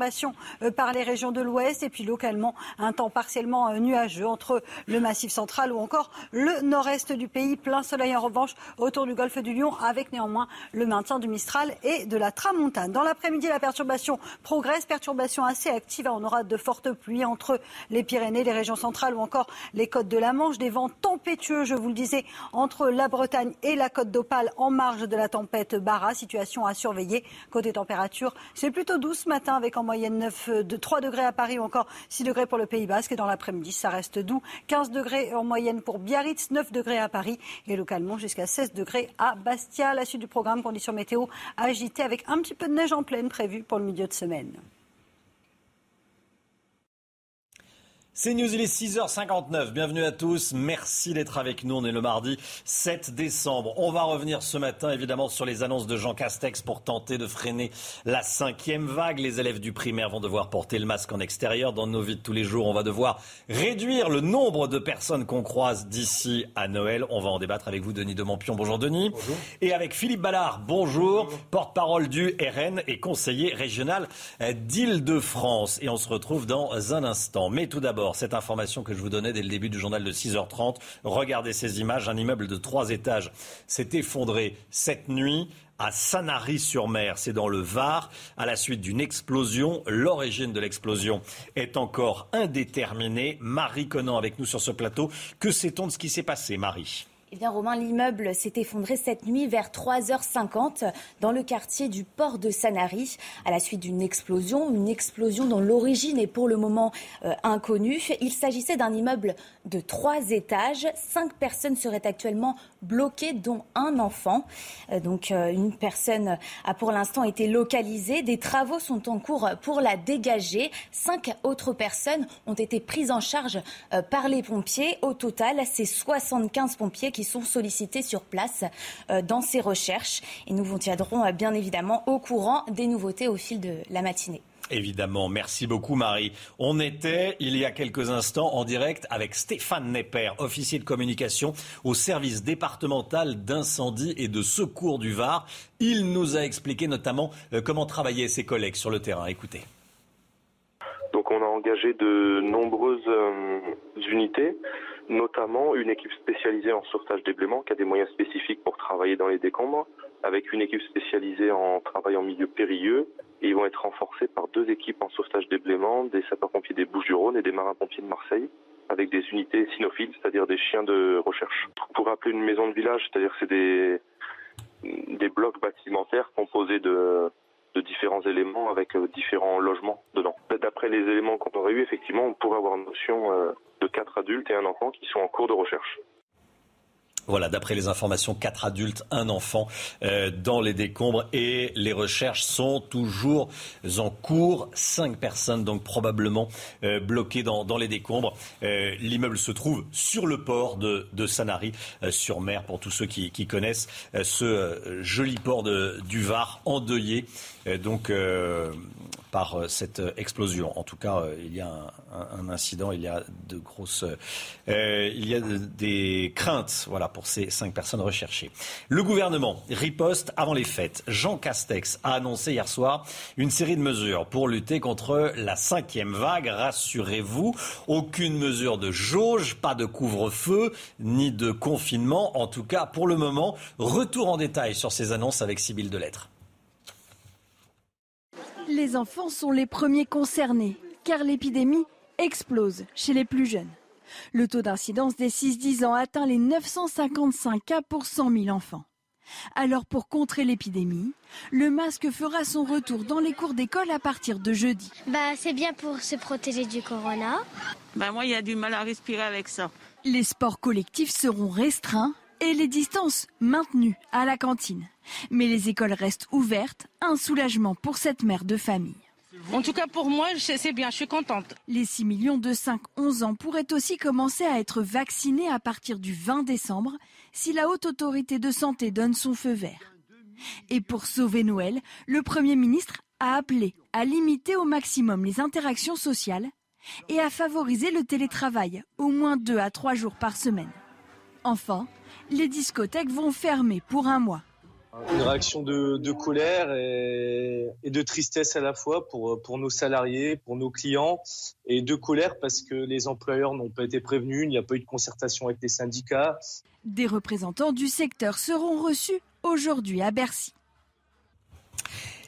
Speaker 31: euh, par les régions de l'ouest et puis localement un temps partiellement euh, nuageux entre le massif central ou encore le nord-est du pays. Plein soleil en revanche autour du golfe du Lion avec néanmoins le maintien du Mistral et de la Tramontane. Dans l'après-midi, la perturbation progresse, perturbation assez active. On aura de fortes pluies entre les Pyrénées, les régions centrales ou encore les côtes de la Manche. Des vents tempétueux, je vous le disais, entre la Bretagne et la côte d'Opale en marge de la tempête Bara. Situation à surveiller. Côté température, c'est plutôt doux ce matin avec en moyenne 9, euh, de 3 degrés à Paris ou encore 6 degrés pour le Pays Basque. Et dans l'après-midi, ça reste doux. 15 degrés en moyenne pour Biarritz, 9 degrés à Paris et localement jusqu'à 16 degrés à Bastia. La suite du programme, conditions météo agitées avec un petit peu de neige en pleine prévue pour le milieu de semaine.
Speaker 1: C'est News, il est 6h59. Bienvenue à tous. Merci d'être avec nous. On est le mardi 7 décembre. On va revenir ce matin, évidemment, sur les annonces de Jean Castex pour tenter de freiner la cinquième vague. Les élèves du primaire vont devoir porter le masque en extérieur. Dans nos vies de tous les jours, on va devoir réduire le nombre de personnes qu'on croise d'ici à Noël. On va en débattre avec vous, Denis de Montpion. Bonjour, Denis. Bonjour. Et avec Philippe Ballard. Bonjour. Porte-parole du RN et conseiller régional d'Île-de-France. Et on se retrouve dans un instant. Mais tout d'abord, cette information que je vous donnais dès le début du journal de 6h30. Regardez ces images. Un immeuble de trois étages s'est effondré cette nuit à Sanary-sur-Mer, c'est dans le Var, à la suite d'une explosion. L'origine de l'explosion est encore indéterminée. Marie Conan avec nous sur ce plateau. Que sait-on de ce qui s'est passé, Marie?
Speaker 44: Eh bien, Romain, l'immeuble s'est effondré cette nuit vers 3h50 dans le quartier du port de Sanary à la suite d'une explosion, une explosion dont l'origine est pour le moment euh, inconnue. Il s'agissait d'un immeuble de trois étages. Cinq personnes seraient actuellement bloquées, dont un enfant. Euh, donc, euh, une personne a pour l'instant été localisée. Des travaux sont en cours pour la dégager. Cinq autres personnes ont été prises en charge par les pompiers. Au total, c'est 75 pompiers qui sont sollicités sur place euh, dans ces recherches. Et nous vous tiendrons euh, bien évidemment au courant des nouveautés au fil de la matinée.
Speaker 1: Évidemment, merci beaucoup Marie. On était il y a quelques instants en direct avec Stéphane Nepper, officier de communication au service départemental d'incendie et de secours du Var. Il nous a expliqué notamment euh, comment travaillaient ses collègues sur le terrain. Écoutez.
Speaker 42: Donc on a engagé de nombreuses unités notamment une équipe spécialisée en sauvetage des qui a des moyens spécifiques pour travailler dans les décombres, avec une équipe spécialisée en travail en milieu périlleux, et ils vont être renforcés par deux équipes en sauvetage des des sapeurs-pompiers des Bouches-du-Rhône et des marins-pompiers de Marseille, avec des unités cynophiles, c'est-à-dire des chiens de recherche. Pour rappeler une maison de village, c'est-à-dire c'est des, des blocs bâtimentaires composés de, de différents éléments avec euh, différents logements dedans. D'après les éléments qu'on aurait eu, effectivement, on pourrait avoir une notion euh, de quatre adultes et un enfant qui sont en cours de recherche.
Speaker 1: Voilà, d'après les informations, quatre adultes, un enfant euh, dans les décombres et les recherches sont toujours en cours. Cinq personnes donc probablement bloquées dans, les décombres. L'immeuble se trouve sur le port de, Sanary sur mer pour tous ceux qui, connaissent ce joli port de, du Var endeuillé. Donc par cette explosion. En tout cas, il y a un, incident, il y a de grosses, des craintes, voilà, pour ces cinq personnes recherchées. Le gouvernement riposte avant les fêtes. Jean Castex a annoncé hier soir une série de mesures pour lutter contre la cinquième vague. Rassurez-vous, aucune mesure de jauge, pas de couvre-feu, ni de confinement. En tout cas, pour le moment, retour en détail sur ces annonces avec Sybille Delettre.
Speaker 3: Les enfants sont les premiers concernés, car l'épidémie explose chez les plus jeunes. Le taux d'incidence des 6-10 ans atteint les 955 cas pour 100 000 enfants. Alors pour contrer l'épidémie, le masque fera son retour dans les cours d'école à partir de jeudi.
Speaker 45: Bah c'est bien pour se protéger du corona.
Speaker 46: Bah moi il y a du mal à respirer avec ça.
Speaker 3: Les sports collectifs seront restreints et les distances maintenues à la cantine. Mais les écoles restent ouvertes, un soulagement pour cette mère de famille.
Speaker 12: En tout cas, pour moi, c'est bien, je suis contente.
Speaker 3: Les 6 millions de 5-11 ans pourraient aussi commencer à être vaccinés à partir du 20 décembre si la haute autorité de santé donne son feu vert. Et pour sauver Noël, le Premier ministre a appelé à limiter au maximum les interactions sociales et à favoriser le télétravail, au moins deux à trois jours par semaine. Enfin, les discothèques vont fermer pour un mois.
Speaker 47: Une réaction de, colère et, de tristesse à la fois pour, pour nos salariés, pour nos clients, et de colère parce que les employeurs n'ont pas été prévenus, il n'y a pas eu de concertation avec les syndicats.
Speaker 3: Des représentants du secteur seront reçus aujourd'hui à Bercy.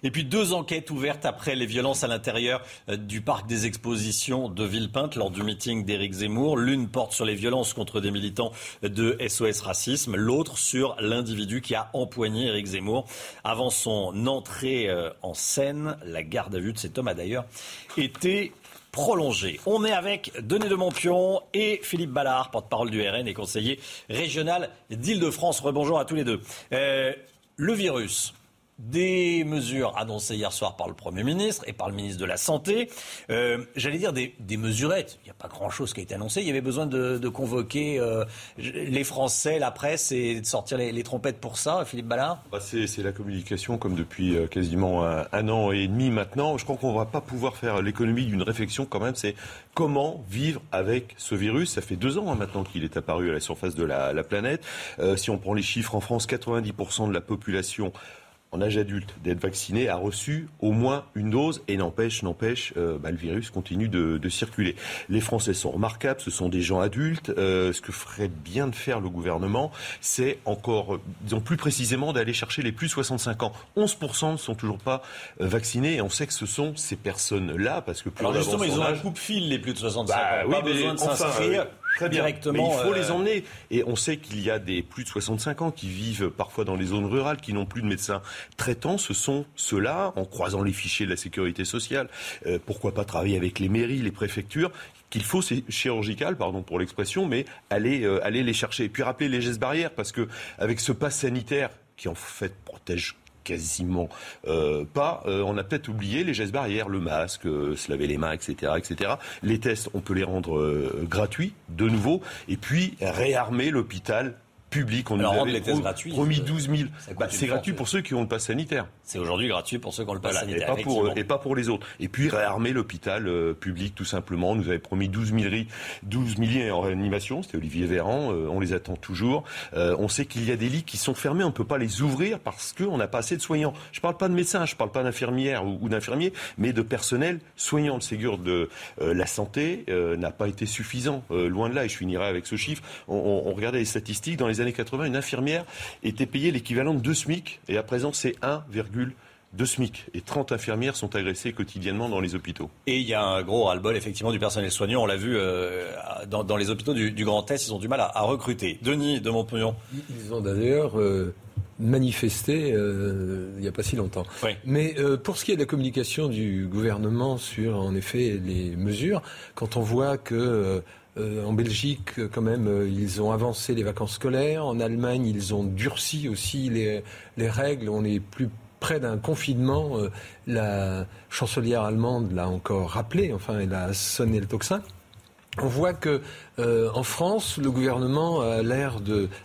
Speaker 1: Et puis deux enquêtes ouvertes après les violences à l'intérieur euh, du parc des expositions de Villepinte lors du meeting d'Éric Zemmour. L'une porte sur les violences contre des militants de SOS Racisme, l'autre sur l'individu qui a empoigné Éric Zemmour avant son entrée euh, en scène. La garde à vue de cet homme a d'ailleurs été prolongée. On est avec Denis de Montpion et Philippe Ballard, porte-parole du RN et conseiller régional d'Île-de-France. Rebonjour à tous les deux. Euh, le virus, des mesures annoncées hier soir par le Premier ministre et par le ministre de la Santé. Euh, j'allais dire des, mesurettes. Il n'y a pas grand-chose qui a été annoncé. Il y avait besoin de, convoquer euh, les Français, la presse et de sortir les, trompettes pour ça. Philippe Ballard?
Speaker 48: Bah, C'est la communication comme depuis euh, quasiment un, an et demi maintenant. Je crois qu'on ne va pas pouvoir faire l'économie d'une réflexion quand même. C'est comment vivre avec ce virus. Ça fait deux ans hein, maintenant qu'il est apparu à la surface de la, la planète. si on prend les chiffres en France, 90% de la population en âge adulte d'être vacciné a reçu au moins une dose et n'empêche, n'empêche, euh, bah, le virus continue de, circuler. Les Français sont remarquables, ce sont des gens adultes. Euh, ce que ferait bien de faire le gouvernement, c'est encore, disons plus précisément, d'aller chercher les plus de 65 ans. 11% ne sont toujours pas euh, vaccinés et on sait que ce sont ces personnes-là parce que plus
Speaker 1: Alors justement, ils ont un coupe-fil les plus de 65 bah ans. pas besoin de s'inscrire. Très directement.
Speaker 48: Mais il faut les emmener. Et on sait qu'il y a des plus de 65 ans qui vivent parfois dans les zones rurales, qui n'ont plus de médecins traitants. Ce sont ceux-là, en croisant les fichiers de la sécurité sociale. Euh, pourquoi pas travailler avec les mairies, les préfectures qu'il faut, c'est chirurgical, pardon pour l'expression, mais aller, euh, aller les chercher. Et puis rappeler les gestes barrières, parce que avec ce pass sanitaire qui en fait protège quasiment euh, pas. Euh, on a peut-être oublié les gestes barrières, le masque, euh, se laver les mains, etc., etc. Les tests, on peut les rendre gratuits, de nouveau, et puis réarmer l'hôpital public.
Speaker 1: On nous avait gratuits,
Speaker 48: promis 12 000. Bah, c'est gratuit pour ceux qui ont le pass sanitaire.
Speaker 1: C'est aujourd'hui gratuit pour ceux qui ont le pass sanitaire.
Speaker 48: Et pas, pour, et pas pour les autres. Et puis réarmer l'hôpital euh, public tout simplement. On nous avait promis 12 000, 12 milliers en réanimation. C'était Olivier Véran. Euh, on les attend toujours. Euh, on sait qu'il y a des lits qui sont fermés. On ne peut pas les ouvrir parce qu'on n'a pas assez de soignants. Je ne parle pas de médecins, je ne parle pas d'infirmières ou, d'infirmiers, mais de personnel soignant. Le Ségur de la santé n'a pas été suffisant. loin de là. Et je finirai avec ce chiffre. On, on, regardait les statistiques. Dans les années 80, une infirmière était payée l'équivalent de 2 SMIC. Et à présent, c'est 1, de SMIC. Et 30 infirmières sont agressées quotidiennement dans les hôpitaux.
Speaker 1: Et il y a un gros ras-le-bol, effectivement, du personnel soignant. On l'a vu euh, dans, les hôpitaux du, Grand Est, ils ont du mal à, recruter. Denis de Montpellier.
Speaker 49: Ils ont d'ailleurs euh, manifesté euh, il n'y a pas si longtemps. Mais pour ce qui est de la communication du gouvernement sur, en effet, les mesures, quand on voit que en Belgique, quand même, ils ont avancé les vacances scolaires. En Allemagne, ils ont durci aussi les, les règles. On est plus près d'un confinement. Euh, la chancelière allemande l'a encore rappelé, enfin, elle a sonné le tocsin. on voit que euh, en France, le gouvernement a l'air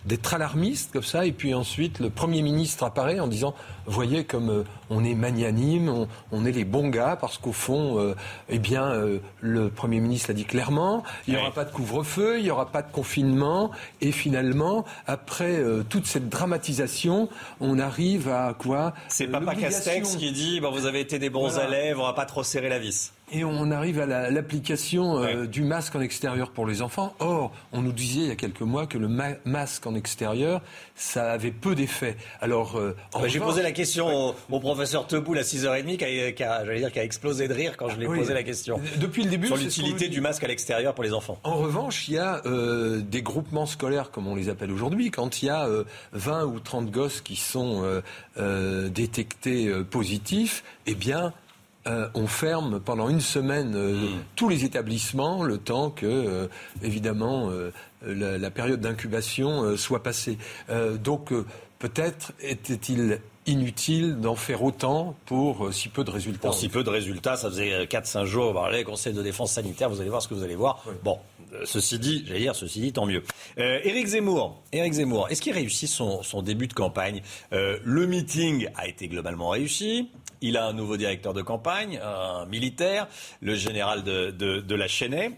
Speaker 49: d'être alarmiste comme ça, et puis ensuite le Premier ministre apparaît en disant voyez comme euh, on est magnanime, on, est les bons gars, parce qu'au fond, euh, eh bien, le Premier ministre l'a dit clairement, il n'y aura pas de couvre-feu, il n'y aura pas de confinement, et finalement, après toute cette dramatisation, on arrive à quoi?
Speaker 1: C'est Papa Castex qui dit bon, vous avez été des bons élèves, on va pas trop serrer la vis.
Speaker 49: Et on arrive à l'application du masque en extérieur pour les enfants. Or, on nous disait il y a quelques mois que le masque en extérieur, ça avait peu d'effet. Alors,
Speaker 1: euh, j'ai posé la question au, professeur Teboul à 6h30 qui a, dire, qui a explosé de rire quand je lui ai posé la question.
Speaker 49: Depuis le début,
Speaker 1: sur l'utilité du masque à l'extérieur pour les enfants.
Speaker 49: En revanche, il y a euh, des groupements scolaires, comme on les appelle aujourd'hui, quand il y a 20 ou 30 gosses qui sont détectés positifs, eh bien, euh, on ferme pendant une semaine euh, hmm. tous les établissements le temps que, euh, évidemment, la, période d'incubation soit passée. donc, peut-être était-il inutile d'en faire autant pour si peu de résultats.
Speaker 1: Pour si peu de résultats, ça faisait 4-5 jours, vous parlez, Conseil de défense sanitaire, vous allez voir ce que vous allez voir. Bon, ceci dit, j'allais dire, ceci dit, tant mieux. Éric Zemmour, Éric Zemmour, est-ce qu'il réussit son, son, début de campagne? Le meeting a été globalement réussi. Il a un nouveau directeur de campagne, un militaire, le général de, la Chênaie.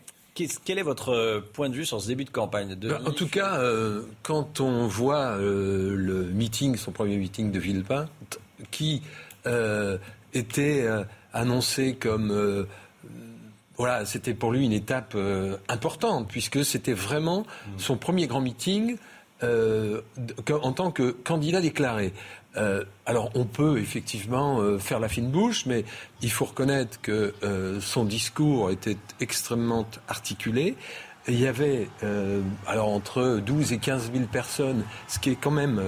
Speaker 1: Quel est votre point de vue sur ce début de campagne
Speaker 49: ben, En tout cas, euh, quand on voit euh, le meeting, son premier meeting de Villepinte, qui euh, était annoncé comme voilà, c'était pour lui une étape importante puisque c'était vraiment mmh. son premier grand meeting en tant que candidat déclaré. Euh, alors on peut effectivement euh, faire la fine bouche, mais il faut reconnaître que euh, son discours était extrêmement articulé. il y avait alors entre 12 et 15 000 personnes, ce qui est quand même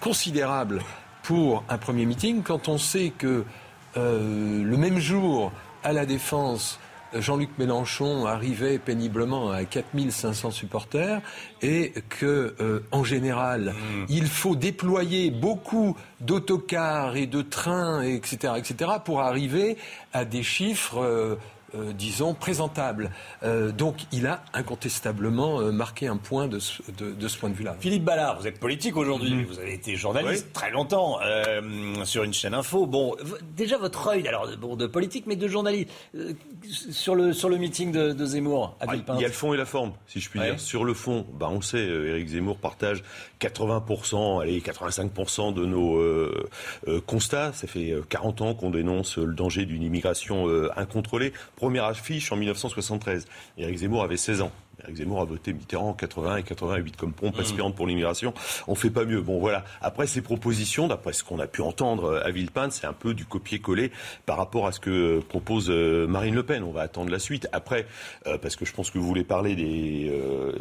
Speaker 49: considérable pour un premier meeting, quand on sait que le même jour, à la Défense, Jean-Luc Mélenchon arrivait péniblement à 4500 supporters et que, euh, en général, mmh. il faut déployer beaucoup d'autocars et de trains, etc., etc., pour arriver à des chiffres euh, disons, présentable. Euh, donc il a incontestablement euh, marqué un point de ce, point de vue-là.
Speaker 1: Philippe Ballard, vous êtes politique aujourd'hui, mm-hmm. vous avez été journaliste très longtemps sur une chaîne info. Bon, déjà votre œil, alors de politique, mais de journaliste, sur, le, sur le meeting de, Zemmour à
Speaker 48: ah, Il y a le fond et la forme, si je puis dire. Sur le fond, bah, on sait, Éric Zemmour partage 80%, allez, 85% de nos constats. Ça fait 40 ans qu'on dénonce le danger d'une immigration incontrôlée première affiche en 1973. Éric Zemmour avait 16 ans. Éric Zemmour a voté Mitterrand en 80 et 88 comme pompe mmh. aspirante pour l'immigration. On fait pas mieux. Bon, voilà. Après ces propositions, d'après ce qu'on a pu entendre à Villepinte, c'est un peu du copier-coller par rapport à ce que propose euh, Marine Le Pen. On va attendre la suite. Après, euh, parce que je pense que vous voulez parler des, euh,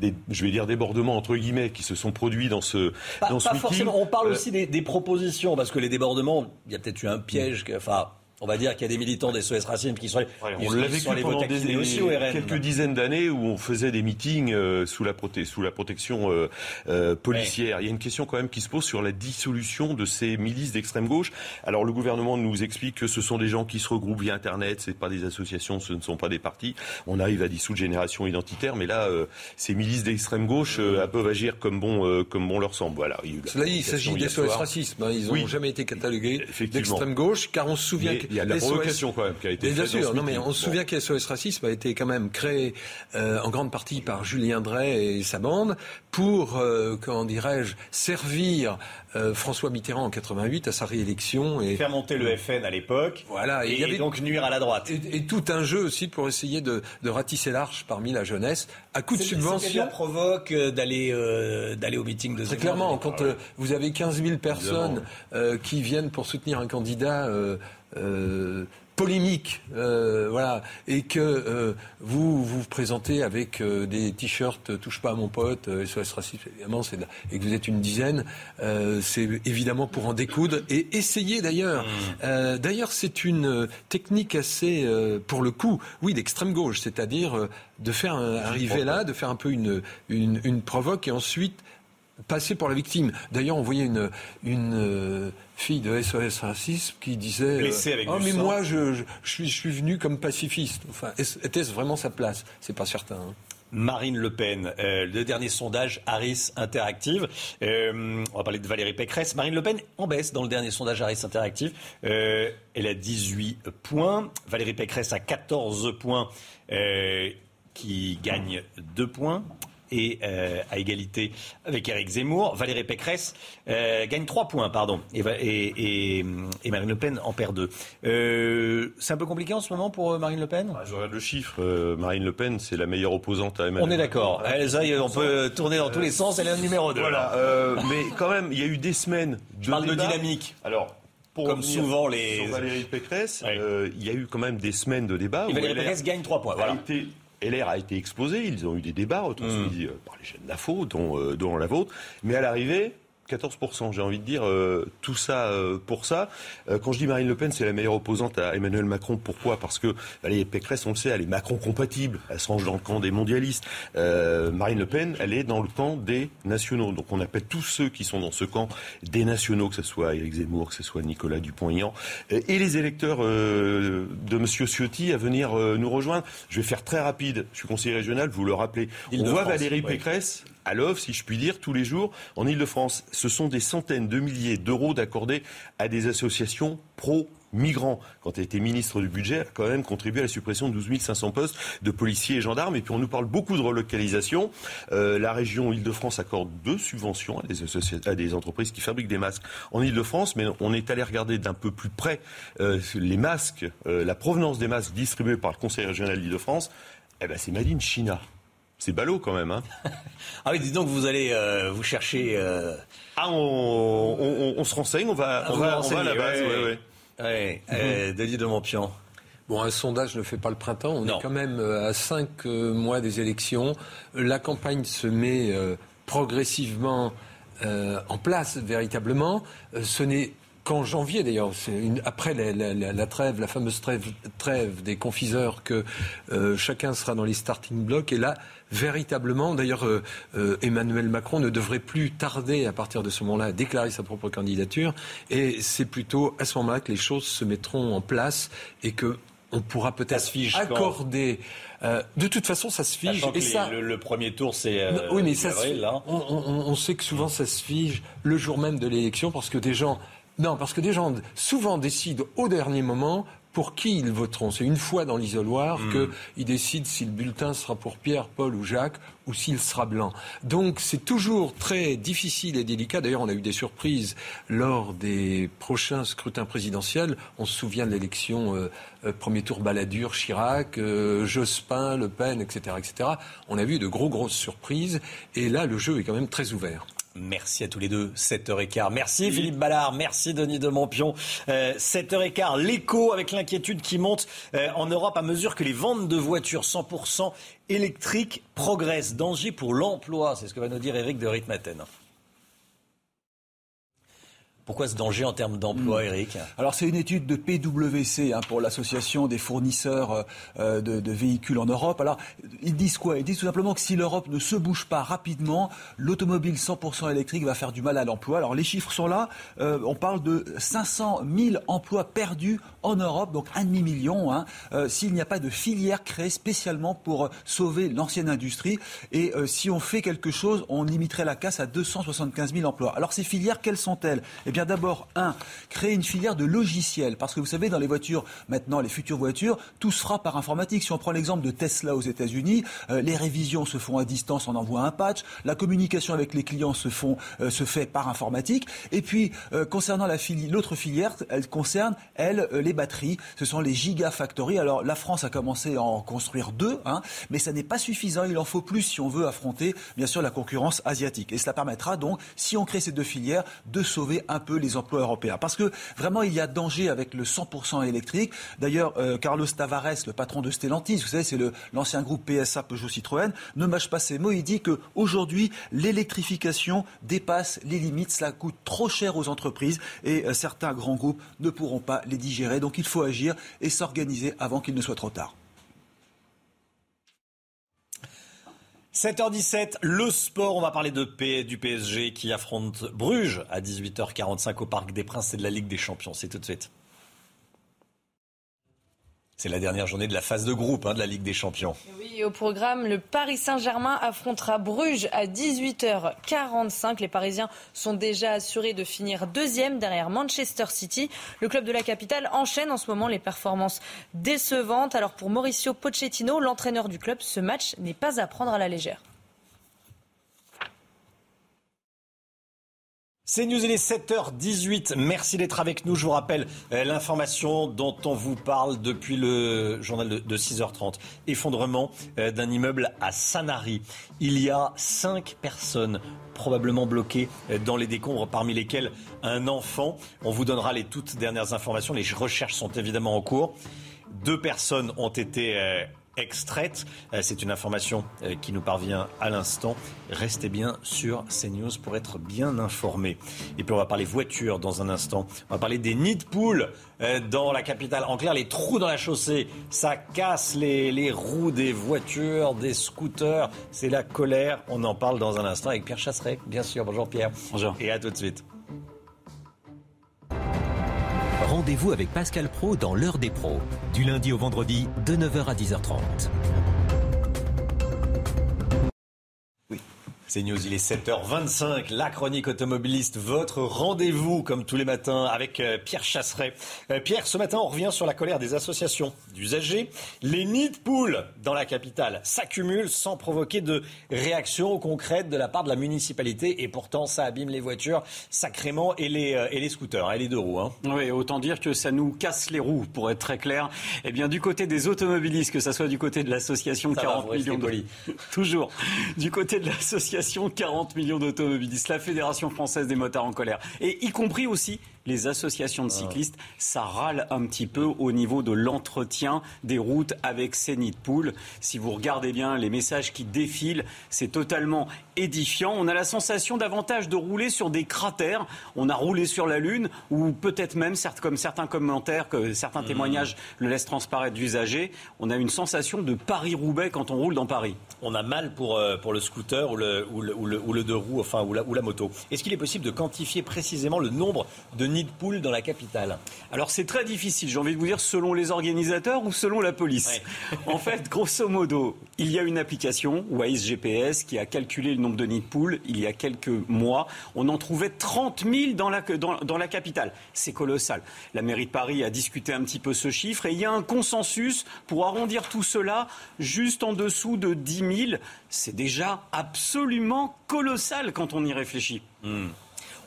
Speaker 48: des, je vais dire, débordements entre guillemets qui se sont produits dans ce,
Speaker 1: dans ce pas forcément. On parle aussi des, des, propositions parce que les débordements, il y a peut-être eu un piège. Enfin on va dire qu'il y a des militants des SOS Racisme qui sont,
Speaker 48: on l'a vécu pendant des, aussi au RN. quelques dizaines d'années où on faisait des meetings euh, sous, la sous la protection euh, euh, policière. Il y a une question quand même qui se pose sur la dissolution de ces milices d'extrême gauche. Alors le gouvernement nous explique que ce sont des gens qui se regroupent via Internet, c'est pas des associations, ce ne sont pas des partis. On arrive à dissoudre Génération Identitaire, mais là, ces milices d'extrême gauche peuvent agir comme bon, comme bon leur semble. Voilà.
Speaker 49: Il, Cela il s'agit des SOS Racisme. Hein. Ils n'ont jamais été catalogués d'extrême gauche, car on se souvient
Speaker 48: il y a de la provocation quand même qui a été
Speaker 49: faite. Bien sûr, non, mais on se souvient qu'SOS Racisme a été quand même créé euh, en grande partie par Julien Drey et sa bande pour, euh, comment dirais-je, servir euh, François Mitterrand en 88 à sa réélection et
Speaker 1: faire monter le FN à l'époque. Voilà, et, il y avait donc nuire à la droite.
Speaker 49: Et, tout un jeu aussi pour essayer de, de ratisser l'arche parmi la jeunesse à coup de subvention.
Speaker 1: Ça provoque d'aller d'aller au meeting de.
Speaker 49: Très clairement, quand vous avez 15 000 personnes qui viennent pour soutenir un candidat euh, polémique, euh, voilà, et que euh, vous vous présentez avec des t-shirts touche pas à mon pote, SOS raciste évidemment, et que vous êtes une dizaine, c'est évidemment pour en découdre et essayer d'ailleurs. Mmh. d'ailleurs, c'est une technique assez, pour le coup, oui, d'extrême gauche, c'est-à-dire de faire arriver là, de faire un peu une, une, une provoque et ensuite passer pour la victime. D'ailleurs, on voyait une, une fille de SOS Racisme qui disait
Speaker 1: Oh,
Speaker 49: mais moi, je, je, suis, je suis venu comme pacifiste. Enfin, était-ce vraiment sa place? C'est pas certain. Hein.
Speaker 1: Marine Le Pen. Euh, le dernier sondage Harris Interactive. Euh, on va parler de Valérie Pécresse. Marine Le Pen en baisse dans le dernier sondage Harris Interactive. Euh, elle a 18 points. Valérie Pécresse a 14 points qui gagne 2 points et euh, à égalité avec Eric Zemmour. Valérie Pécresse euh, gagne 3 points, pardon, et, et, et, Marine Le Pen en perd 2. Euh, c'est un peu compliqué en ce moment pour Marine Le Pen?
Speaker 48: Ah, Je regarde le chiffre. Marine Le Pen, c'est la meilleure opposante à Emmanuel
Speaker 1: On est d'accord. on peut tourner dans tous les sens, elle est le numéro 2.
Speaker 48: Voilà, mais quand même, il y a eu des semaines de
Speaker 1: Je parle de dynamique.
Speaker 48: Alors,
Speaker 1: pour Comme souvent les.
Speaker 48: Sur Valérie Pécresse, il y a eu quand même des semaines de débat.
Speaker 1: Et Valérie Pécresse gagne 3 points. Voilà.
Speaker 48: LR a été exposé, ils ont eu des débats retransmis mmh. par les chaînes d'info, dont, euh, dont la vôtre, mais à l'arrivée, 14%, j'ai envie de dire, euh, tout ça euh, pour ça. Euh, quand je dis Marine Le Pen, c'est la meilleure opposante à Emmanuel Macron. Pourquoi? Parce que les Pécresse, on le sait, elle est Macron compatible. Elle se range dans le camp des mondialistes. Marine Le Pen, elle est dans le camp des nationaux. Donc on appelle tous ceux qui sont dans ce camp des nationaux, que ce soit Éric Zemmour, que ce soit Nicolas Dupont-Aignan, et les électeurs de M. Ciotti à venir nous rejoindre. Je vais faire très rapide. Je suis conseiller régional, vous le rappelez. On voit Valérie Pécresse à l'œuvre, si je puis dire, tous les jours en Ile-de-France. Ce sont des centaines de milliers d'euros d'accordés à des associations pro migrants. Quand elle était ministre du budget, elle a quand même contribué à la suppression de 12 500 postes de policiers et gendarmes. Et puis on nous parle beaucoup de relocalisation. Euh, la région Île-de-France accorde deux subventions à des, entreprises qui fabriquent des masques en Île-de-France, mais on est allé regarder d'un peu plus près euh, les masques, euh, la provenance des masques distribués par le Conseil régional d'Île-de-France. Eh ben, c'est Made China. C'est ballot quand même. Hein. [laughs]
Speaker 1: ah oui, dis donc, vous allez euh, vous chercher. Euh,
Speaker 48: ah, on, se renseigne, on va, on, va, à la base.
Speaker 1: Ouais, ouais. Euh, Denis de Montpion.
Speaker 49: Bon, un sondage ne fait pas le printemps. On est quand même à cinq mois des élections. La campagne se met progressivement en place, véritablement. ce n'est qu'en janvier d'ailleurs, après la, trêve, la fameuse trêve, des confiseurs, que chacun sera dans les starting blocks. Et là, véritablement, d'ailleurs, euh, euh, Emmanuel Macron ne devrait plus tarder à partir de ce moment-là à déclarer sa propre candidature. Et c'est plutôt à ce moment-là que les choses se mettront en place et que on pourra peut-être accorder. Euh, de toute façon, ça se fige.
Speaker 1: Et ça, le, premier tour, c'est. oui, mais ça
Speaker 49: on, on, sait que souvent, ça se fige le jour même de l'élection parce que des gens. Non, parce que des gens souvent décident au dernier moment pour qui ils voteront. C'est une fois dans l'isoloir hmm. qu'ils décident si le bulletin sera pour Pierre, Paul ou Jacques ou s'il sera blanc. Donc c'est toujours très difficile et délicat. D'ailleurs, on a eu des surprises lors des prochains scrutins présidentiels. On se souvient de l'élection euh, euh, premier tour Balladur, Chirac, euh, Jospin, Le Pen, etc., etc. On a vu de gros grosses surprises. Et là, le jeu est quand même très ouvert.
Speaker 1: Merci à tous les deux. 7h15. Merci Philippe Ballard. Merci Denis de Montpion. 7h15. Euh, l'écho avec l'inquiétude qui monte euh, en Europe à mesure que les ventes de voitures 100% électriques progressent. Danger pour l'emploi. C'est ce que va nous dire Eric de Ritmaten. Pourquoi ce danger en termes d'emploi, hmm. Eric
Speaker 28: Alors c'est une étude de PwC hein, pour l'association des fournisseurs euh, de, véhicules en Europe. Alors ils disent quoi? Ils disent tout simplement que si l'Europe ne se bouge pas rapidement, l'automobile 100% électrique va faire du mal à l'emploi. Alors les chiffres sont là. Euh, on parle de 500 000 emplois perdus en Europe, donc un demi-million, hein, euh, s'il n'y a pas de filière créée spécialement pour sauver l'ancienne industrie. Et si on fait quelque chose, on limiterait la casse à 275 000 emplois. Alors ces filières, quelles sont-elles? Eh bien d'abord, un, créer une filière de logiciels. Parce que vous savez, dans les voitures, maintenant, les futures voitures, tout se fera par informatique. Si on prend l'exemple de Tesla aux États-Unis, euh, les révisions se font à distance, on envoie un patch. La communication avec les clients se, font, euh, se fait par informatique. Et puis, euh, concernant l'autre filière, elle concerne, elle, les batteries. Ce sont les gigafactories. Alors, la France a commencé à en construire deux, hein, mais ça n'est pas suffisant. Il en faut plus si on veut affronter, bien sûr, la concurrence asiatique. Et cela permettra donc, si on crée ces deux filières, de sauver un peu les emplois européens. Parce que vraiment, il y a danger avec le 100% électrique. D'ailleurs, euh, Carlos Tavares, le patron de Stellantis, vous savez, c'est l'ancien groupe PSA Peugeot Citroën, ne mâche pas ses mots. Il dit qu'aujourd'hui, l'électrification dépasse les limites. Cela coûte trop cher aux entreprises et euh, certains grands groupes ne pourront pas les digérer. Donc il faut agir et s'organiser avant qu'il ne soit trop tard.
Speaker 1: 7h17, le sport, on va parler de P, du PSG qui affronte Bruges à 18h45 au Parc des Princes et de la Ligue des Champions. C'est tout de suite. C'est la dernière journée de la phase de groupe hein, de la Ligue des Champions.
Speaker 2: Oui, au programme, le Paris Saint-Germain affrontera Bruges à 18h45. Les Parisiens sont déjà assurés de finir deuxième derrière Manchester City. Le club de la capitale enchaîne en ce moment les performances décevantes. Alors pour Mauricio Pochettino, l'entraîneur du club, ce match n'est pas à prendre à la légère.
Speaker 1: C'est News, il est 7h18. Merci d'être avec nous. Je vous rappelle euh, l'information dont on vous parle depuis le journal de, 6h30. Effondrement euh, d'un immeuble à Sanary. Il y a cinq personnes probablement bloquées euh, dans les décombres, parmi lesquelles un enfant. On vous donnera les toutes dernières informations. Les recherches sont évidemment en cours. Deux personnes ont été extraite. Euh, c'est une information euh, qui nous parvient à l'instant. Restez bien sur CNews pour être bien informés. Et puis on va parler voiture dans un instant. On va parler des nids de poules euh, dans la capitale. En clair, les trous dans la chaussée, ça casse les, les roues des voitures, des scooters. C'est la colère. On en parle dans un instant avec Pierre Chasseret, bien sûr. Bonjour Pierre.
Speaker 50: Bonjour.
Speaker 1: Et à tout de suite.
Speaker 43: Rendez-vous avec Pascal Pro dans l'heure des pros, du lundi au vendredi de 9h à 10h30.
Speaker 1: C'est News, il est 7h25, la chronique automobiliste, votre rendez-vous comme tous les matins avec euh, Pierre Chasseret. Euh, Pierre, ce matin on revient sur la colère des associations d'usagers. Les nids de poules dans la capitale s'accumulent sans provoquer de réaction concrète de la part de la municipalité et pourtant ça abîme les voitures sacrément et les, euh, et les scooters hein, et les deux roues. Hein.
Speaker 50: Oui, autant dire que ça nous casse les roues pour être très clair. Eh bien du côté des automobilistes, que ça soit du côté de l'association 40 millions de... [laughs] Toujours. Du côté de l'association 40 millions d'automobilistes, la Fédération française des motards en colère, et y compris aussi les associations de cyclistes, ça râle un petit peu au niveau de l'entretien des routes avec ces nids de poules. Si vous regardez bien les messages qui défilent, c'est totalement édifiant. On a la sensation davantage de rouler sur des cratères. On a roulé sur la Lune, ou peut-être même, comme certains commentaires, que certains mmh. témoignages le laissent transparaître d'usagers, on a une sensation de Paris-Roubaix quand on roule dans Paris.
Speaker 1: On a mal pour, euh, pour le scooter ou le, ou le, ou le, deux roues, enfin, ou la, ou la moto. Est-ce qu'il est possible de quantifier précisément le nombre de nids de poules dans la capitale
Speaker 50: Alors c'est très difficile, j'ai envie de vous dire, selon les organisateurs ou selon la police. en fait, grosso modo, il y a une application, Waze GPS, qui a calculé le nombre de nids de poules il y a quelques mois. On en trouvait 30 000 dans la, dans, dans la capitale. C'est colossal. La mairie de Paris a discuté un petit peu ce chiffre et il y a un consensus pour arrondir tout cela juste en dessous de 10 000. C'est déjà absolument colossal quand on y réfléchit.
Speaker 1: Hmm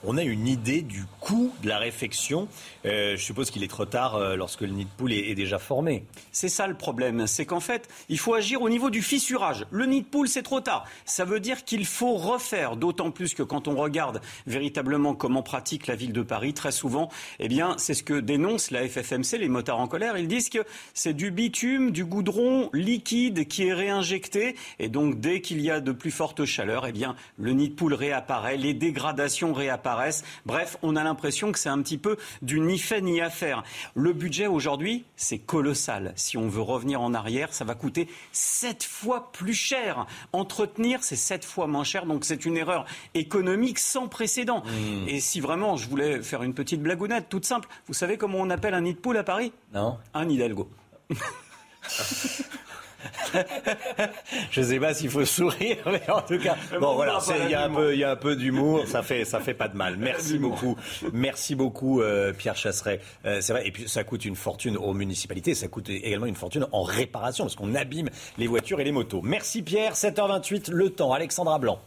Speaker 1: on a une idée du coût de la réfection. Euh, je suppose qu'il est trop tard euh, lorsque le nid de poule est, déjà formé.
Speaker 50: C'est ça le problème, c'est qu'en fait, il faut agir au niveau du fissurage. Le nid de poule, c'est trop tard. Ça veut dire qu'il faut refaire, d'autant plus que quand on regarde véritablement comment pratique la ville de Paris, très souvent, eh bien, c'est ce que dénonce la FFMC, les motards en colère. Ils disent que c'est du bitume, du goudron liquide qui est réinjecté, et donc dès qu'il y a de plus fortes chaleurs, eh bien, le nid de poule réapparaît, les dégradations réapparaissent Bref, on a l'impression que c'est un petit peu du ni fait ni à faire. Le budget aujourd'hui, c'est colossal. Si on veut revenir en arrière, ça va coûter sept fois plus cher. Entretenir, c'est sept fois moins cher. Donc c'est une erreur économique sans précédent. Mmh. Et si vraiment je voulais faire une petite blagounette toute simple, vous savez comment on appelle un nid de poule à Paris?
Speaker 1: Non.
Speaker 50: Un Hidalgo. [laughs]
Speaker 1: je ne sais pas s'il faut sourire, [laughs] mais en tout cas, bon voilà, il y, a un peu, y a un peu d'humour, ça fait, ça fait pas de mal. Merci beaucoup, merci beaucoup, euh, Pierre Chasseret. Euh, c'est vrai, et puis ça coûte une fortune aux municipalités, ça coûte également une fortune en réparation parce qu'on abîme les voitures et les motos. Merci Pierre, 7h28, le temps, Alexandra Blanc.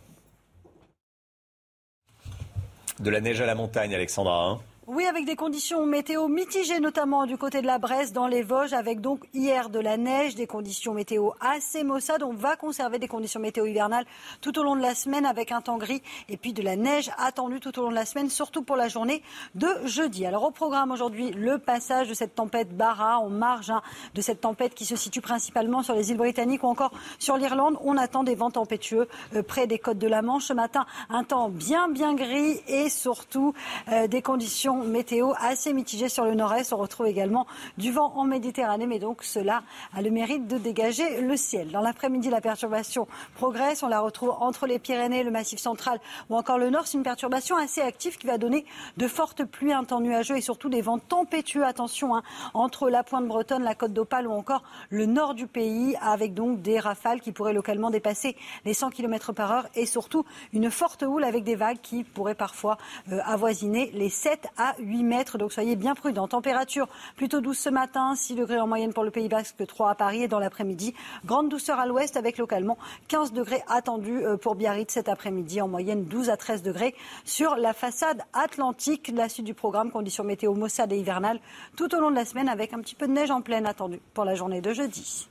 Speaker 1: De la neige à la montagne, Alexandra. Hein
Speaker 31: oui, avec des conditions météo mitigées, notamment du côté de la Bresse, dans les Vosges, avec donc hier de la neige, des conditions météo assez maussades. On va conserver des conditions météo hivernales tout au long de la semaine avec un temps gris et puis de la neige attendue tout au long de la semaine, surtout pour la journée de jeudi. Alors au programme aujourd'hui, le passage de cette tempête Bara en marge hein, de cette tempête qui se situe principalement sur les îles britanniques ou encore sur l'Irlande. On attend des vents tempétueux euh, près des côtes de la Manche. Ce matin, un temps bien bien gris et surtout euh, des conditions météo assez mitigées sur le nord-est. On retrouve également du vent en Méditerranée, mais donc cela a le mérite de dégager le ciel. Dans l'après-midi, la perturbation progresse. On la retrouve entre les Pyrénées, le Massif central ou encore le nord. C'est une perturbation assez active qui va donner de fortes pluies, un temps nuageux et surtout des vents tempétueux. Attention, hein, entre la pointe bretonne, la côte d'Opale ou encore le nord du pays, avec donc des rafales qui pourraient localement dépasser les 100 km par heure et surtout une forte houle avec des vagues qui pourraient parfois euh, avoisiner les 7 à 8 mètres. Donc soyez bien prudents. Température plutôt douce ce matin, 6 degrés en moyenne pour le Pays Basque, 3 à Paris et dans l'après-midi, grande douceur à l'ouest avec localement 15 degrés attendus euh, pour Biarritz cet après-midi, en moyenne 12 à 13 degrés sur la façade atlantique. La suite du programme, conditions météo maussade et hivernales tout au long de la semaine avec un petit peu de neige en pleine attendue pour la journée de jeudi.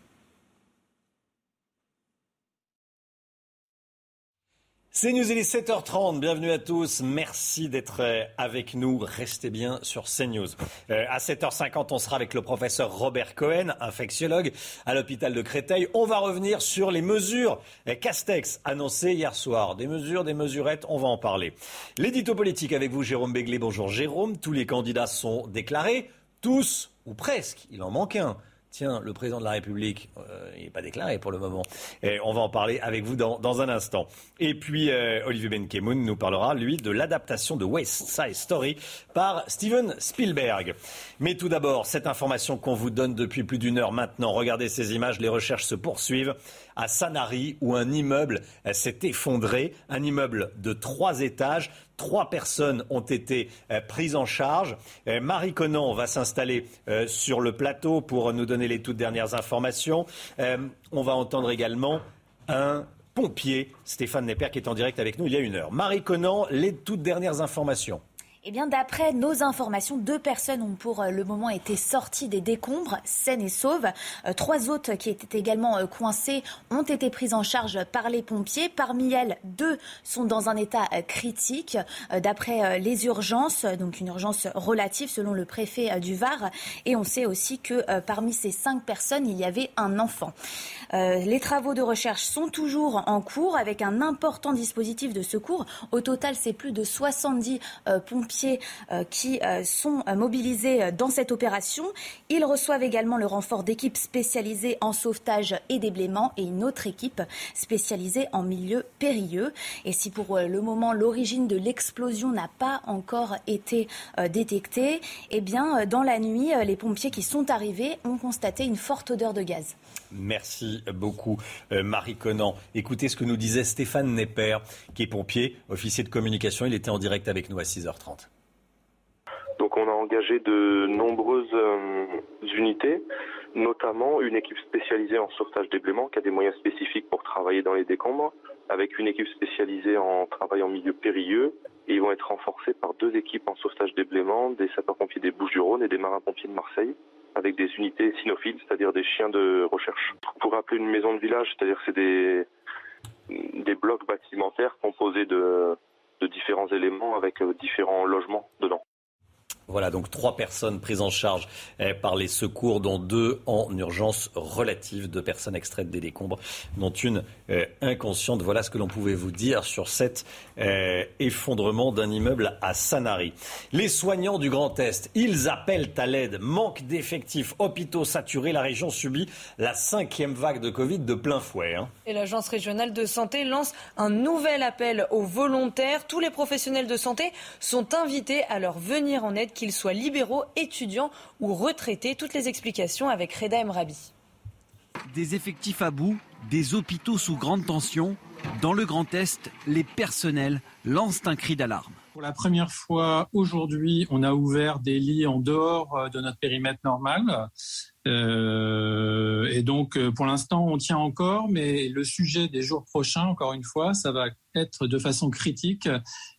Speaker 1: C'est News, il est 7h30. Bienvenue à tous. Merci d'être euh, avec nous. Restez bien sur CNews. Euh, à 7h50, on sera avec le professeur Robert Cohen, infectiologue à l'hôpital de Créteil. On va revenir sur les mesures euh, Castex annoncées hier soir. Des mesures, des mesurettes, on va en parler. L'édito politique avec vous, Jérôme Béglé. Bonjour Jérôme. Tous les candidats sont déclarés. Tous, ou presque. Il en manque un. Tiens, le président de la République, euh, il n'est pas déclaré pour le moment. On va en parler avec vous dans, un instant. Et puis, euh, Olivier Benkemoun nous parlera, lui, de l'adaptation de West Side Story par Steven Spielberg. Mais tout d'abord, cette information qu'on vous donne depuis plus d'une heure maintenant. Regardez ces images, les recherches se poursuivent à Sanary, où un immeuble s'est effondré. Un immeuble de trois étages. Trois personnes ont été euh, prises en charge. Euh, Marie Conan va s'installer euh, sur le plateau pour nous donner les toutes dernières informations. on va entendre également un pompier, Stéphane Nepper, qui est en direct avec nous il y a une heure. Marie Conan, les toutes dernières informations.
Speaker 44: Eh bien, d'après nos informations, deux personnes ont pour euh, le moment été sorties des décombres, saines et sauves. Euh, trois autres qui étaient également euh, coincées ont été prises en charge par les pompiers. Parmi elles, deux sont dans un état critique. D'après les urgences, donc une urgence relative selon le préfet du Var. Et on sait aussi que parmi ces cinq personnes, il y avait un enfant. Les travaux de recherche sont toujours en cours avec un important dispositif de secours. Au total, c'est plus de 70 pompiers euh, qui euh, sont euh, mobilisés dans cette opération. Ils reçoivent également le renfort d'équipes spécialisées en sauvetage et déblaiement et une autre équipe spécialisée en milieu périlleux. Et si pour le moment l'origine de l'explosion n'a pas encore été détectée, eh bien dans la nuit, les pompiers qui sont arrivés ont constaté une forte odeur de gaz.
Speaker 1: Merci beaucoup, Marie Conan. Écoutez ce que nous disait Stéphane Nepper, qui est pompier, officier de communication. Il était en direct avec nous à 6h30.
Speaker 42: Donc on a engagé de nombreuses euh, unités, notamment une équipe spécialisée en sauvetage déblaiement qui a des moyens spécifiques pour travailler dans les décombres, avec une équipe spécialisée en travail en milieu périlleux. Et ils vont être renforcés par deux équipes en sauvetage déblaiement, des sapeurs-pompiers des Bouches-du-Rhône et des marins-pompiers de Marseille avec des unités cynophiles, c'est-à-dire des chiens de recherche. Pour rappeler une maison de village, c'est-à-dire c'est des, des blocs bâtimentaires composés de, de différents éléments avec euh, différents logements dedans.
Speaker 1: Voilà, donc trois personnes prises en charge eh, par les secours, dont deux en urgence relative, deux personnes extraites des décombres, dont une eh, inconsciente. Voilà ce que l'on pouvait vous dire sur cet eh, effondrement d'un immeuble à Sanary. Les soignants du Grand Est, ils appellent à l'aide. Manque d'effectifs, hôpitaux saturés, la région subit la cinquième vague de Covid de plein fouet. Hein.
Speaker 2: Et l'Agence régionale de santé lance un nouvel appel aux volontaires. Tous les professionnels de santé sont invités à leur venir en aide qu'ils soient libéraux, étudiants ou retraités. Toutes les explications avec Reda Emrabi.
Speaker 26: Des effectifs à bout, des hôpitaux sous grande tension. Dans le Grand Est, les personnels lancent un cri d'alarme.
Speaker 33: Pour la première fois aujourd'hui, on a ouvert des lits en dehors euh, de notre périmètre normal. Euh, et donc, euh, pour l'instant, on tient encore, mais le sujet des jours prochains, encore une fois, ça va être de façon critique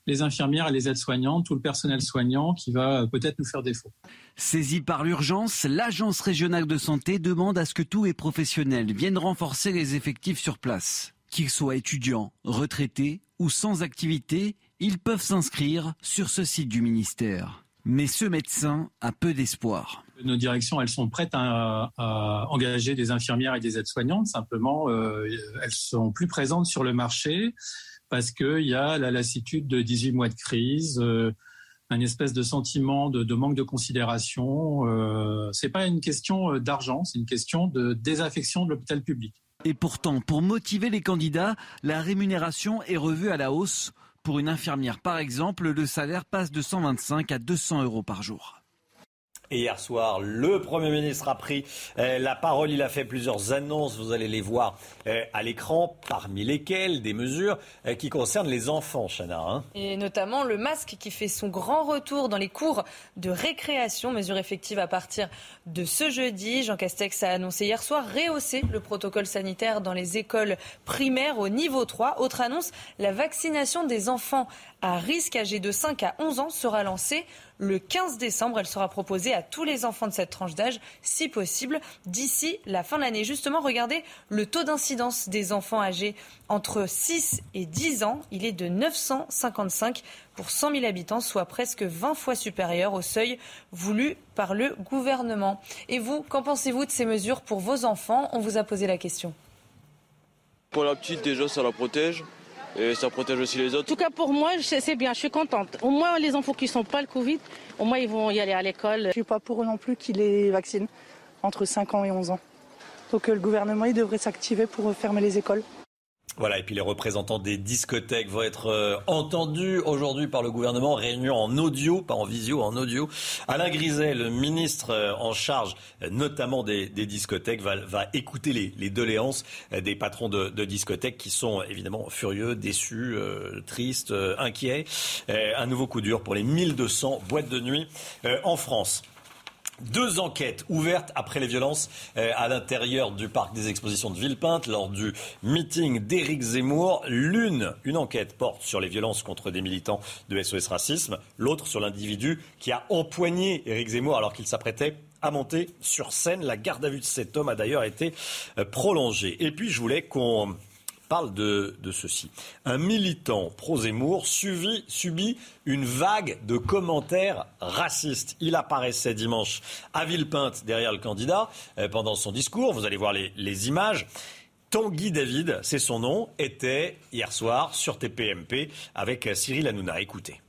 Speaker 33: les infirmières et les aides-soignantes, tout le personnel soignant qui va peut-être nous faire défaut.
Speaker 26: Saisie par l'urgence, l'Agence régionale de santé demande à ce que tous les professionnels viennent renforcer les effectifs sur place. Qu'ils soient étudiants, retraités ou sans activité, ils peuvent s'inscrire sur ce site du ministère. Mais ce médecin a peu d'espoir.
Speaker 33: Nos directions, elles sont prêtes à, engager des infirmières et des aides-soignantes. Simplement, euh, elles sont plus présentes sur le marché parce qu'il y a la lassitude de 18 mois de crise. Euh,
Speaker 51: un espèce de sentiment de, manque de considération. Euh, c'est pas une question euh, d'argent, c'est une question de désaffection de l'hôpital public.
Speaker 52: Et pourtant, pour motiver les candidats, la rémunération est revue à la hausse. Pour une infirmière, par exemple, le salaire passe de 125 à 200 euros par jour.
Speaker 1: Et hier soir, le Premier ministre a pris euh, la parole. Il a fait plusieurs annonces. Vous allez les voir euh, à l'écran, parmi lesquelles des mesures euh, qui concernent les enfants, Chana. Hein.
Speaker 2: Et notamment le masque qui fait son grand retour dans les cours de récréation. Mesure effective à partir de ce jeudi. Jean Castex a annoncé hier soir rehausser le protocole sanitaire dans les écoles primaires au niveau 3. Autre annonce, la vaccination des enfants à risque âgés de 5 à 11 ans sera lancée le 15 décembre. Elle sera proposée à tous les enfants de cette tranche d'âge, si possible, d'ici la fin de l'année. Justement, regardez le taux d'incidence des enfants âgés entre 6 et 10 ans. Il est de 955 pour 100 000 habitants, soit presque 20 fois supérieur au seuil voulu par le gouvernement. Et vous, qu'en pensez-vous de ces mesures pour vos enfants? On vous a posé la question.
Speaker 53: Pour la petite, déjà, ça la protège et ça protège aussi les autres.
Speaker 12: En tout cas, pour moi, c'est bien, je suis contente. Au moins, les enfants qui ne sont pas le Covid, au moins, ils vont y aller à l'école. Je
Speaker 54: ne suis pas pour eux non plus qu'ils les vaccinent entre 5 ans et 11 ans. Donc, euh, le gouvernement, il devrait s'activer pour fermer les écoles.
Speaker 1: Voilà, et puis les représentants des discothèques vont être euh, entendus aujourd'hui par le gouvernement, réunion en audio, pas en visio, en audio. Alain Griset, le ministre euh, en charge euh, notamment des, discothèques, va, écouter les, doléances des patrons de, discothèques qui sont évidemment furieux, déçus, tristes, inquiets. un nouveau coup dur pour les 1200 boîtes de nuit en France. Deux enquêtes ouvertes après les violences euh, à l'intérieur du parc des expositions de Villepinte lors du meeting d'Éric Zemmour. L'une, une enquête porte sur les violences contre des militants de SOS Racisme, l'autre sur l'individu qui a empoigné Éric Zemmour alors qu'il s'apprêtait à monter sur scène. La garde à vue de cet homme a d'ailleurs été euh, prolongée. Et puis je voulais qu'on parle de, ceci. Un militant pro-Zemmour subit une vague de commentaires racistes. Il apparaissait dimanche à Villepinte derrière le candidat euh, pendant son discours. Vous allez voir les, images. Tanguy David, c'est son nom, était hier soir sur TPMP avec Cyril Hanouna. Écoutez.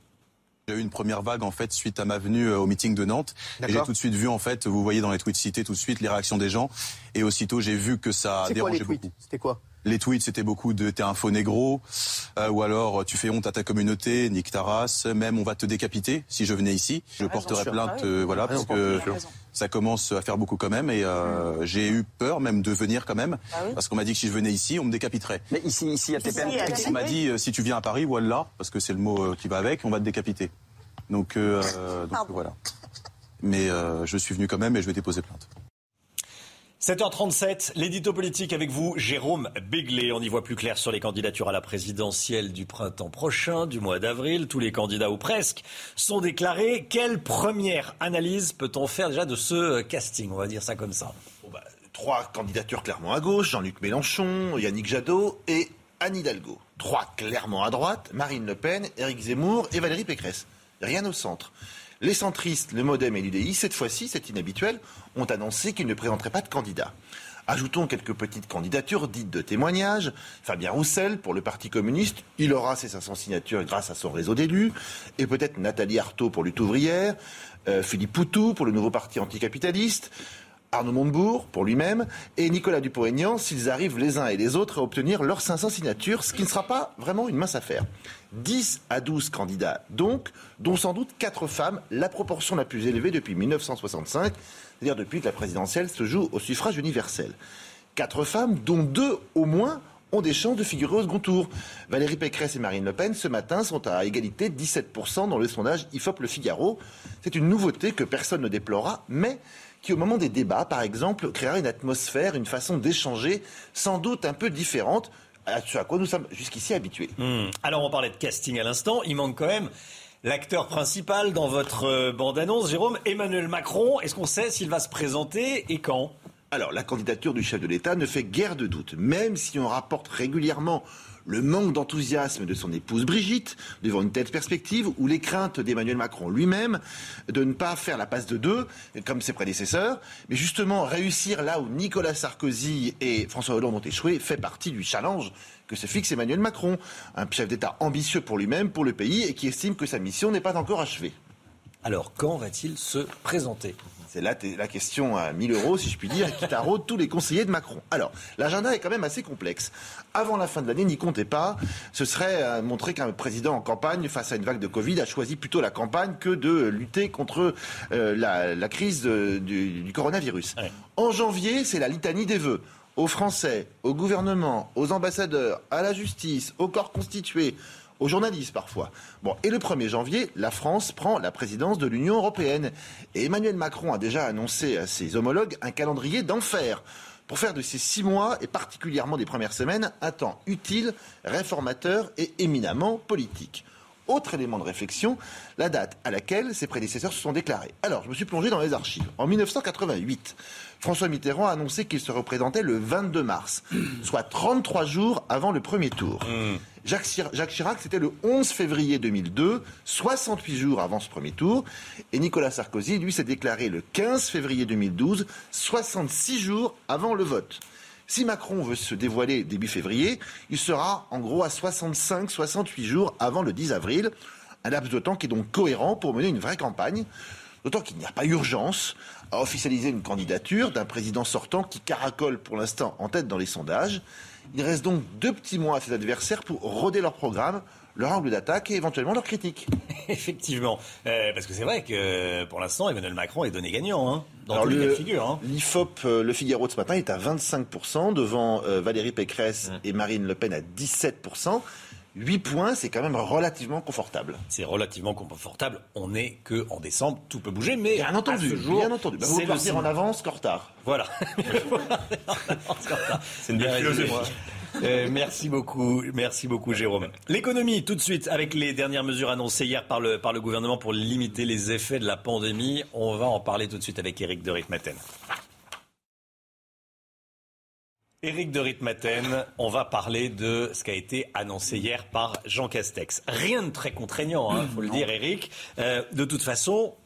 Speaker 55: J'ai eu une première vague en fait suite à ma venue euh, au meeting de Nantes. Et j'ai tout de suite vu en fait, vous voyez dans les tweets cités tout de suite les réactions des gens. Et aussitôt j'ai vu que ça dérangeait beaucoup.
Speaker 56: C'était quoi
Speaker 55: les tweets, c'était beaucoup de t'es un faux négro, euh, ou alors tu fais honte à ta communauté, nique ta race, même on va te décapiter si je venais ici. Je porterais plainte, euh, voilà, parce que ça commence à faire beaucoup quand même, et euh, j'ai eu peur même de venir quand même, ah parce qu'on m'a dit que si je venais ici, on me décapiterait.
Speaker 56: Mais ici, ici à TPM,
Speaker 55: on m'a dit si tu viens à Paris, voilà, parce que c'est le mot qui va avec, on va te décapiter. Donc, donc voilà. Mais je suis venu quand même et je vais déposer plainte.
Speaker 1: 7h37, l'édito politique avec vous, Jérôme Béglé. On y voit plus clair sur les candidatures à la présidentielle du printemps prochain, du mois d'avril. Tous les candidats, ou presque, sont déclarés. Quelle première analyse peut-on faire déjà de ce casting? On va dire ça comme ça.
Speaker 57: Bah, trois candidatures clairement à gauche, Jean-Luc Mélenchon, Yannick Jadot et Anne Hidalgo. Trois clairement à droite, Marine Le Pen, Éric Zemmour et Valérie Pécresse. Rien au centre. Les centristes, le Modem et l'UDI, cette fois-ci, c'est inhabituel, ont annoncé qu'ils ne présenteraient pas de candidat. Ajoutons quelques petites candidatures dites de témoignage. Fabien Roussel pour le Parti communiste, il aura ses 500 signatures grâce à son réseau d'élus. Et peut-être Nathalie Arthaud pour lutte ouvrière, euh, Philippe Poutou pour le nouveau parti anticapitaliste. Arnaud Montebourg pour lui-même et Nicolas Dupont-Aignan s'ils arrivent les uns et les autres à obtenir leurs 500 signatures, ce qui ne sera pas vraiment une mince affaire. 10 à 12 candidats donc, dont sans doute 4 femmes, la proportion la plus élevée depuis 1965, c'est-à-dire depuis que la présidentielle se joue au suffrage universel. 4 femmes, dont 2 au moins ont des chances de figurer au second tour. Valérie Pécresse et Marine Le Pen, ce matin, sont à égalité 17% dans le sondage IFOP Le Figaro. C'est une nouveauté que personne ne déplorera, mais qui, au moment des débats, par exemple, créera une atmosphère, une façon d'échanger sans doute un peu différente à ce à quoi nous sommes jusqu'ici habitués.
Speaker 1: Hmm. Alors, on parlait de casting à l'instant. Il manque quand même l'acteur principal dans votre euh, bande-annonce, Jérôme, Emmanuel Macron. Est-ce qu'on sait s'il va se présenter et quand?
Speaker 57: Alors, la candidature du chef de l'État ne fait guère de doute, même si on rapporte régulièrement le manque d'enthousiasme de son épouse Brigitte devant une telle perspective ou les craintes d'Emmanuel Macron lui-même de ne pas faire la passe de deux comme ses prédécesseurs, mais justement réussir là où Nicolas Sarkozy et François Hollande ont échoué fait partie du challenge que se fixe Emmanuel Macron, un chef d'État ambitieux pour lui-même, pour le pays et qui estime que sa mission n'est pas encore achevée.
Speaker 1: Alors, quand va-t-il se présenter?
Speaker 57: C'est là la question à 1000 euros, si je puis dire, qui taraude tous les conseillers de Macron. Alors, l'agenda est quand même assez complexe. Avant la fin de l'année, n'y comptez pas, ce serait euh, montrer qu'un président en campagne, face à une vague de Covid, a choisi plutôt la campagne que de lutter contre euh, la, crise du, coronavirus. En janvier, c'est la litanie des vœux aux Français, au gouvernement, aux ambassadeurs, à la justice, au corps constitué, aux journalistes parfois. Et le 1er janvier, la France prend la présidence de l'Union européenne. Et Emmanuel Macron a déjà annoncé à ses homologues un calendrier d'enfer pour faire de ces six mois, et particulièrement des premières semaines, un temps utile, réformateur et éminemment politique. Autre élément de réflexion, la date à laquelle ses prédécesseurs se sont déclarés. Alors, je me suis plongé dans les archives. En 1988, François Mitterrand a annoncé qu'il se représentait le 22 mars, [clears throat] soit 33 jours avant le premier tour. Mmh. Jacques, Chirac, c'était le 11 février 2002, 68 jours avant ce premier tour. Et Nicolas Sarkozy, lui, s'est déclaré le 15 février 2012, 66 jours avant le vote. Si Macron veut se dévoiler début février, il sera en gros à 65-68 jours avant le 10 avril. Un laps de temps qui est donc cohérent pour mener une vraie campagne. D'autant qu'il n'y a pas urgence à officialiser une candidature d'un président sortant qui caracole pour l'instant en tête dans les sondages. Il reste donc deux petits mois à ses adversaires pour roder leur programme, leur angle d'attaque et éventuellement leur critique. [laughs]
Speaker 1: Effectivement, euh, parce que c'est vrai que pour l'instant, Emmanuel Macron est donné gagnant hein, dans tous les figure. Hein.
Speaker 57: L'IFOP, euh, le Figaro de ce matin, est à 25% devant euh, Valérie Pécresse mmh. et Marine Le Pen à 17%. 8 points, c'est quand même relativement confortable.
Speaker 1: C'est relativement confortable. On n'est que en décembre, tout peut bouger, mais
Speaker 57: bien entendu, bien entendu. Bah, vous dire en avance qu'en retard.
Speaker 1: Voilà. [laughs] c'est une belle philosophie. Euh, merci beaucoup, merci beaucoup Jérôme. L'économie, tout de suite, avec les dernières mesures annoncées hier par le, par le gouvernement pour limiter les effets de la pandémie. On va en parler tout de suite avec Eric de Ritmaten. Éric de Ritmaten, on va parler de ce qui a été annoncé hier par Jean Castex. Rien de très contraignant, il hein, faut le dire, Éric. Euh, de toute façon,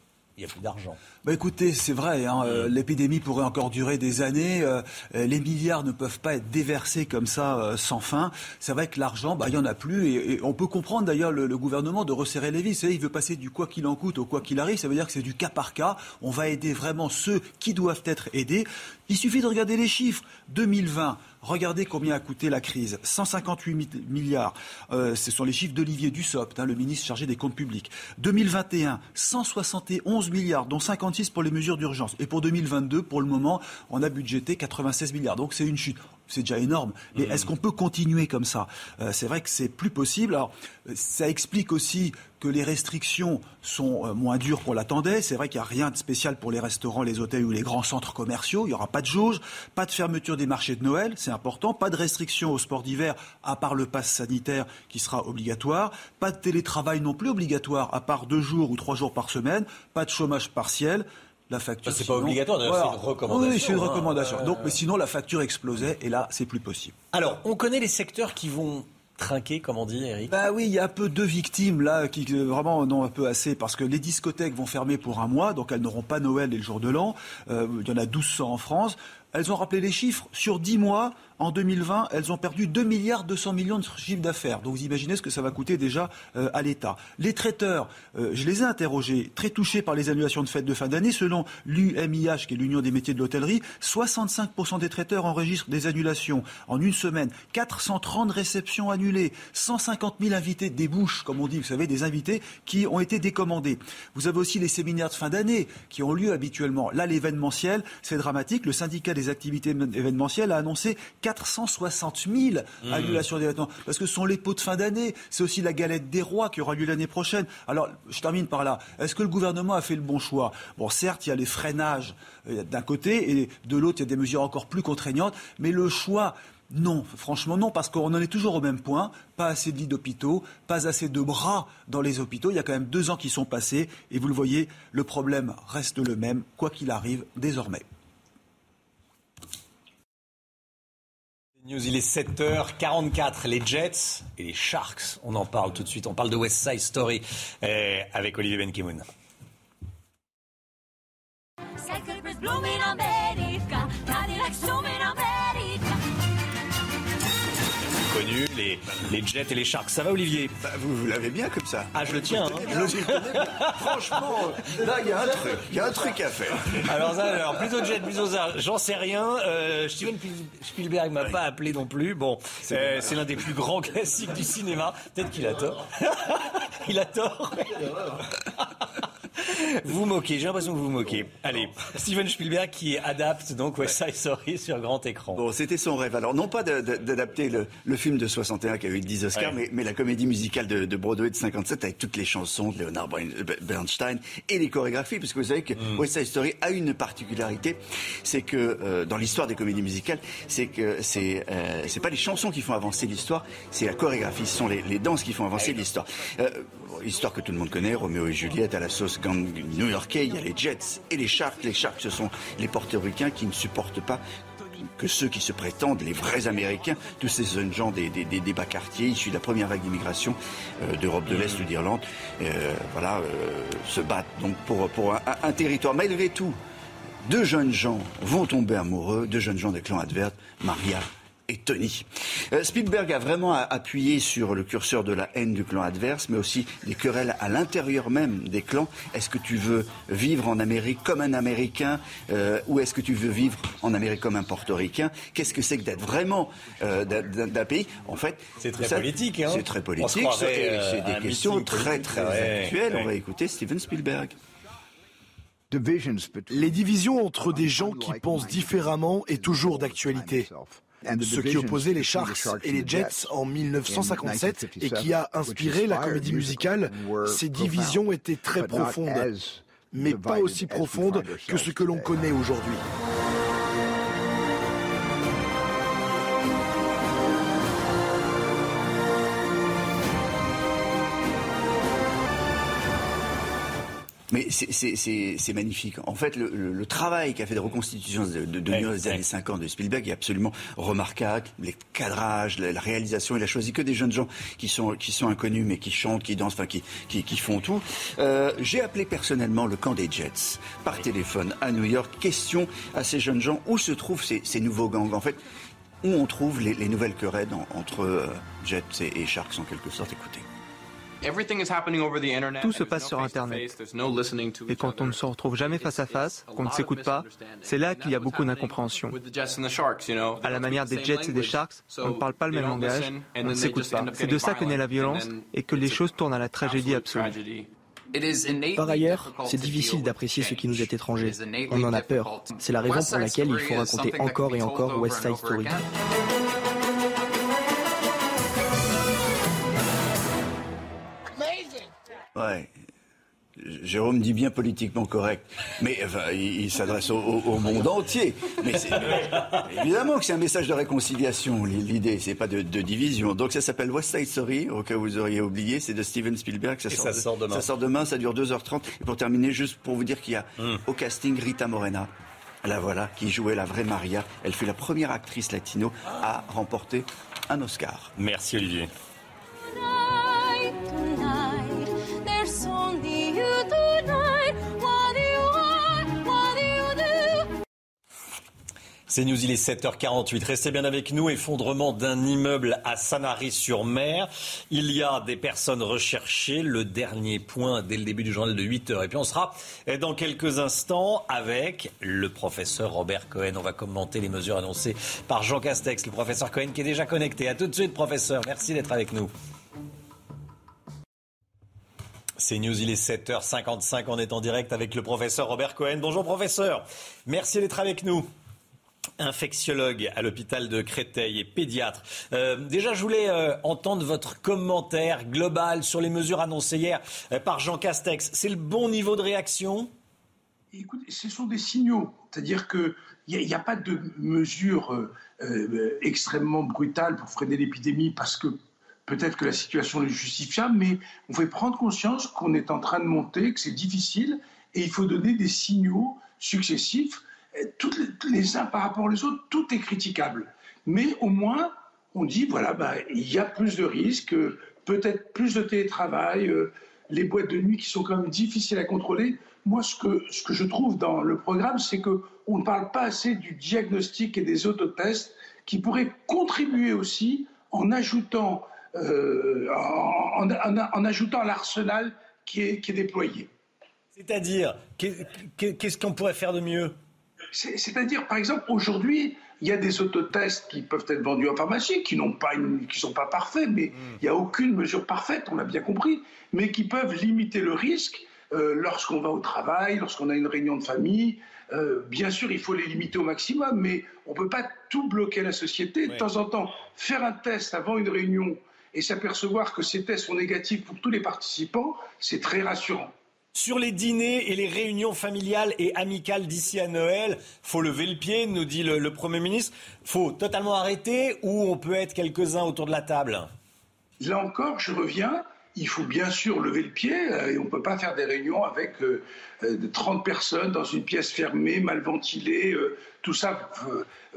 Speaker 1: n'y a plus d'argent.
Speaker 28: Bah écoutez, c'est vrai, hein, euh, mm. l'épidémie pourrait encore durer des années. Euh, les milliards ne peuvent pas être déversés comme ça sans fin. C'est vrai que l'argent, bah, il n'y en a plus. Et, on peut comprendre d'ailleurs le, gouvernement de resserrer les vis. il veut passer du quoi qu'il en coûte au quoi qu'il arrive. Ça veut dire que c'est du cas par cas. On va aider vraiment ceux qui doivent être aidés. Il suffit de regarder les chiffres. 2020. Regardez combien a coûté la crise. 158 milliards. Euh, ce sont les chiffres d'Olivier Dussopt, hein, le ministre chargé des comptes publics. 2021, 171 milliards, dont 56 pour les mesures d'urgence. Et pour 2022, pour le moment, on a budgété 96 milliards. Donc c'est une chute c'est déjà énorme. Mais mmh. est-ce qu'on peut continuer comme ça? Euh, C'est vrai que c'est plus possible. Alors, ça explique aussi que les restrictions sont euh, moins dures qu'on l'attendait. C'est vrai qu'il n'y a rien de spécial pour les restaurants, les hôtels ou les grands centres commerciaux. Il n'y aura pas de jauge, pas de fermeture des marchés de Noël, c'est important, pas de restrictions au sport d'hiver, à part le pass sanitaire qui sera obligatoire, pas de télétravail non plus obligatoire, à part deux jours ou trois jours par semaine, pas de chômage partiel la facture.
Speaker 1: c'est pas obligatoire, c'est une recommandation.
Speaker 28: Oui, c'est une hein. recommandation. Donc, mais sinon, la facture explosait et là, c'est plus possible.
Speaker 1: Alors, on connaît les secteurs qui vont trinquer, comme on dit, Eric?
Speaker 28: Bah oui, il y a un peu deux victimes là qui euh, vraiment non un peu assez parce que les discothèques vont fermer pour un mois, donc elles n'auront pas Noël et le jour de l'an. Euh, il y en a 1200 en France. Elles ont rappelé les chiffres. Sur 10 mois, en 2020, elles ont perdu 2 milliards 200 millions de chiffre d'affaires. Donc vous imaginez ce que ça va coûter déjà euh, à l'État. Les traiteurs, euh, je les ai interrogés, très touchés par les annulations de fêtes de fin d'année. Selon l'UMIH, qui est l'Union des métiers de l'hôtellerie, 65% des traiteurs enregistrent des annulations en une semaine. 430 réceptions annulées, 150 000 invités des bouches, comme on dit, vous savez, des invités qui ont été décommandés. Vous avez aussi les séminaires de fin d'année qui ont lieu habituellement. Là, l'événementiel, c'est dramatique. Le syndicat des activités événementielles a annoncé 460 000 mmh. annulations d'événements. Parce que ce sont les pots de fin d'année. C'est aussi la galette des rois qui aura lieu l'année prochaine. Alors, je termine par là. Est-ce que le gouvernement a fait le bon choix? Bon, certes, il y a les freinages euh, d'un côté et de l'autre, il y a des mesures encore plus contraignantes. Mais le choix non, franchement non, parce qu'on en est toujours au même point. Pas assez de lits d'hôpitaux, pas assez de bras dans les hôpitaux. Il y a quand même deux ans qui sont passés et vous le voyez, le problème reste le même, quoi qu'il arrive désormais.
Speaker 1: News, il est 7h44. Les Jets et les Sharks, on en parle tout de suite. On parle de West Side Story euh, avec Olivier Benkimoun. Les, les Jets et les Sharks. Ça va, Olivier?
Speaker 58: Bah, Vous, vous l'avez bien comme ça.
Speaker 1: Ah, je le tiens. Hein.
Speaker 58: Franchement, là, il y a un truc. Il y a un truc à faire.
Speaker 1: Alors, ça, alors plutôt Jet, plutôt ça. J'en sais rien. Euh, Steven Spielberg m'a pas appelé non plus. Bon, euh, c'est l'un des plus grands [laughs] classiques du cinéma. Peut-être qu'il a tort. [laughs] il a tort. Vous moquez, j'ai l'impression que vous vous moquez. Allez, Steven Spielberg qui adapte donc West Side Story sur grand écran.
Speaker 58: Bon, c'était son rêve. Alors, non pas d'adapter le, film de 61 qui a eu 10 Oscars, mais, la comédie musicale de, Broadway de 57 avec toutes les chansons de Leonard Bernstein et les chorégraphies, parce que vous savez que mm. West Side Story a une particularité, c'est que euh, dans l'histoire des comédies musicales, c'est que c'est euh, c'est pas les chansons qui font avancer l'histoire, c'est la chorégraphie, ce sont les, danses qui font avancer l'histoire. Euh, histoire que tout le monde connaît, Roméo et Juliette à la sauce gang new-yorkais, il y a les Jets et les Sharks. Les Sharks, ce sont les portoricains qui ne supportent pas que ceux qui se prétendent les vrais Américains, tous ces jeunes gens des, bas quartiers issus de la première vague d'immigration euh, d'Europe de l'Est ou d'Irlande, euh, voilà, euh, se battent donc pour, un, territoire. Malgré tout, deux jeunes gens vont tomber amoureux, deux jeunes gens des clans adverses, Maria et Tony. Euh, Spielberg a vraiment appuyé sur le curseur de la haine du clan adverse, mais aussi des querelles à l'intérieur même des clans. Est-ce que tu veux vivre en Amérique comme un Américain euh, ou est-ce que tu veux vivre en Amérique comme un Portoricain? Qu'est-ce que c'est que d'être vraiment euh, d'un pays? En fait,
Speaker 1: c'est très politique. Hein
Speaker 58: c'est très politique. C'est des questions très très actuelles. On va écouter Steven Spielberg.
Speaker 56: Les divisions entre des gens qui pensent différemment est toujours d'actualité. Ce qui opposait les Sharks et les Jets en 1957 et qui a inspiré la comédie musicale, ces divisions étaient très profondes, mais pas aussi profondes que ce que l'on connaît aujourd'hui.
Speaker 58: Mais c'est magnifique. En fait, le, travail qu'a fait de reconstitution de, de, de des années 50 de Spielberg est absolument remarquable. Les cadrages, la, réalisation, il a choisi que des jeunes gens qui sont, qui sont inconnus, mais qui chantent, qui dansent, enfin, qui, qui, qui font tout. Euh, J'ai appelé personnellement le camp des Jets par téléphone à New York. Question à ces jeunes gens, où se trouvent ces, ces nouveaux gangs? En fait, où on trouve les, les nouvelles querelles entre euh, Jets et, et Sharks en quelque sorte? Écoutez.
Speaker 59: Tout se passe sur Internet. Et quand on ne se retrouve jamais face à face, qu'on ne s'écoute pas, c'est là qu'il y a beaucoup d'incompréhension. À la manière des Jets et des Sharks, on ne parle pas le même langage, on ne s'écoute pas. C'est de ça que naît la violence et que les choses tournent à la tragédie absolue.
Speaker 60: Par ailleurs, c'est difficile d'apprécier ce qui nous est étranger. On en a peur. C'est la raison pour laquelle il faut raconter encore et encore West Side Story.
Speaker 58: Ouais. Jérôme dit bien politiquement correct, mais enfin, il, s'adresse au, monde entier. Mais évidemment que c'est un message de réconciliation. L'idée, c'est pas de, division. Donc ça s'appelle West Side Story, au cas où vous auriez oublié. C'est de Steven Spielberg.
Speaker 1: Ça, sort, ça sort, demain.
Speaker 58: Ça sort demain. Ça dure 2h30. Et pour terminer, juste pour vous dire qu'il y a hmm. au casting Rita Morena. La voilà, qui jouait la vraie Maria. Elle fut la première actrice latino à remporter un Oscar.
Speaker 1: Merci Olivier. C'est News, il est 7h48. Restez bien avec nous. Effondrement d'un immeuble à Sanary-sur-Mer. Il y a des personnes recherchées. Le dernier point dès le début du journal de 8h. Et puis on sera dans quelques instants avec le professeur Robert Cohen. On va commenter les mesures annoncées par Jean Castex, le professeur Cohen qui est déjà connecté. À tout de suite, professeur. Merci d'être avec nous. C'est News, il est 7h55. On est en direct avec le professeur Robert Cohen. Bonjour, professeur. Merci d'être avec nous infectiologue à l'hôpital de Créteil et pédiatre. Euh, déjà, je voulais euh, entendre votre commentaire global sur les mesures annoncées hier euh, par Jean Castex. C'est le bon niveau de réaction?
Speaker 61: Écoutez, ce sont des signaux. C'est-à-dire qu'il n'y a, a, pas de mesures extrêmement brutales pour freiner l'épidémie parce que peut-être que la situation est justifiable, mais on fait prendre conscience qu'on est en train de monter, que c'est difficile et il faut donner des signaux successifs toutes les, uns par rapport aux autres, tout est critiquable. Mais au moins, on dit, voilà, bah, il y a plus de risques, peut-être plus de télétravail, euh, les boîtes de nuit qui sont quand même difficiles à contrôler. Moi, ce que, ce que je trouve dans le programme, c'est qu'on ne parle pas assez du diagnostic et des autotests qui pourraient contribuer aussi en ajoutant, euh, en, ajoutant l'arsenal qui est, qui est déployé.
Speaker 1: C'est-à-dire, qu'est-ce qu'on pourrait faire de mieux?
Speaker 61: C'est-à-dire, par exemple, aujourd'hui, il y a des autotests qui peuvent être vendus en pharmacie, qui n'ont pas, qui sont pas parfaits, mais hmm. il n'y a aucune mesure parfaite, on l'a bien compris, mais qui peuvent limiter le risque euh, lorsqu'on va au travail, lorsqu'on a une réunion de famille. Euh, bien sûr, il faut les limiter au maximum, mais on ne peut pas tout bloquer la société. De temps en temps, faire un test avant une réunion et s'apercevoir que ces tests sont négatifs pour tous les participants, c'est très rassurant.
Speaker 1: Sur les dîners et les réunions familiales et amicales d'ici à Noël, faut lever le pied, nous dit le, le Premier ministre. Faut totalement arrêter ou on peut être quelques-uns autour de la table?
Speaker 61: Là encore, je reviens il faut bien sûr lever le pied euh, et on ne peut pas faire des réunions avec 30 euh, euh, personnes dans une pièce fermée, mal ventilée. Tout ça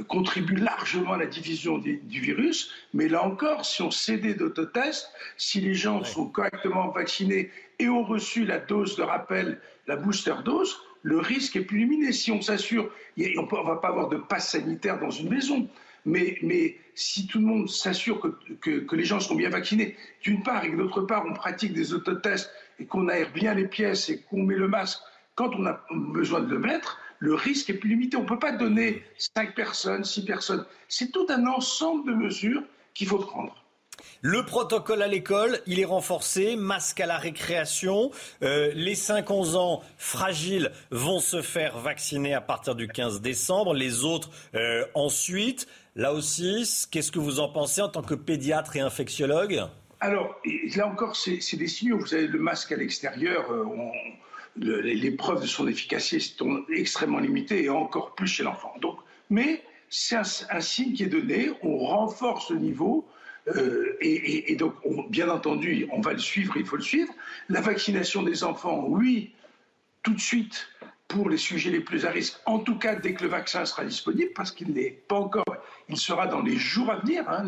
Speaker 61: contribue largement à la division du virus. Mais là encore, si on cédait d'autotest, si les gens sont correctement vaccinés et ont reçu la dose de rappel, la booster dose, le risque est plus limité. Si on s'assure, on ne va pas avoir de passe sanitaire dans une maison. Mais, si tout le monde s'assure que, que, les gens sont bien vaccinés, d'une part, et que d'autre part, on pratique des autotests et qu'on aère bien les pièces et qu'on met le masque quand on a besoin de le mettre, le risque est plus limité. On ne peut pas donner 5 personnes, 6 personnes. C'est tout un ensemble de mesures qu'il faut prendre.
Speaker 1: Le protocole à l'école, il est renforcé, masque à la récréation. Euh, les 5-11 ans fragiles vont se faire vacciner à partir du 15 décembre, les autres euh, ensuite. Là aussi, qu'est-ce que vous en pensez en tant que pédiatre et infectiologue?
Speaker 61: Alors, là encore, c'est des signaux. Vous avez le masque à l'extérieur, euh, les preuves de son efficacité sont extrêmement limitées et encore plus chez l'enfant. Mais c'est un, signe qui est donné, on renforce le niveau. Euh, et, donc, bien entendu, on va le suivre, il faut le suivre. La vaccination des enfants, oui, tout de suite, pour les sujets les plus à risque, en tout cas dès que le vaccin sera disponible, parce qu'il n'est pas encore, il sera dans les jours à venir. Hein,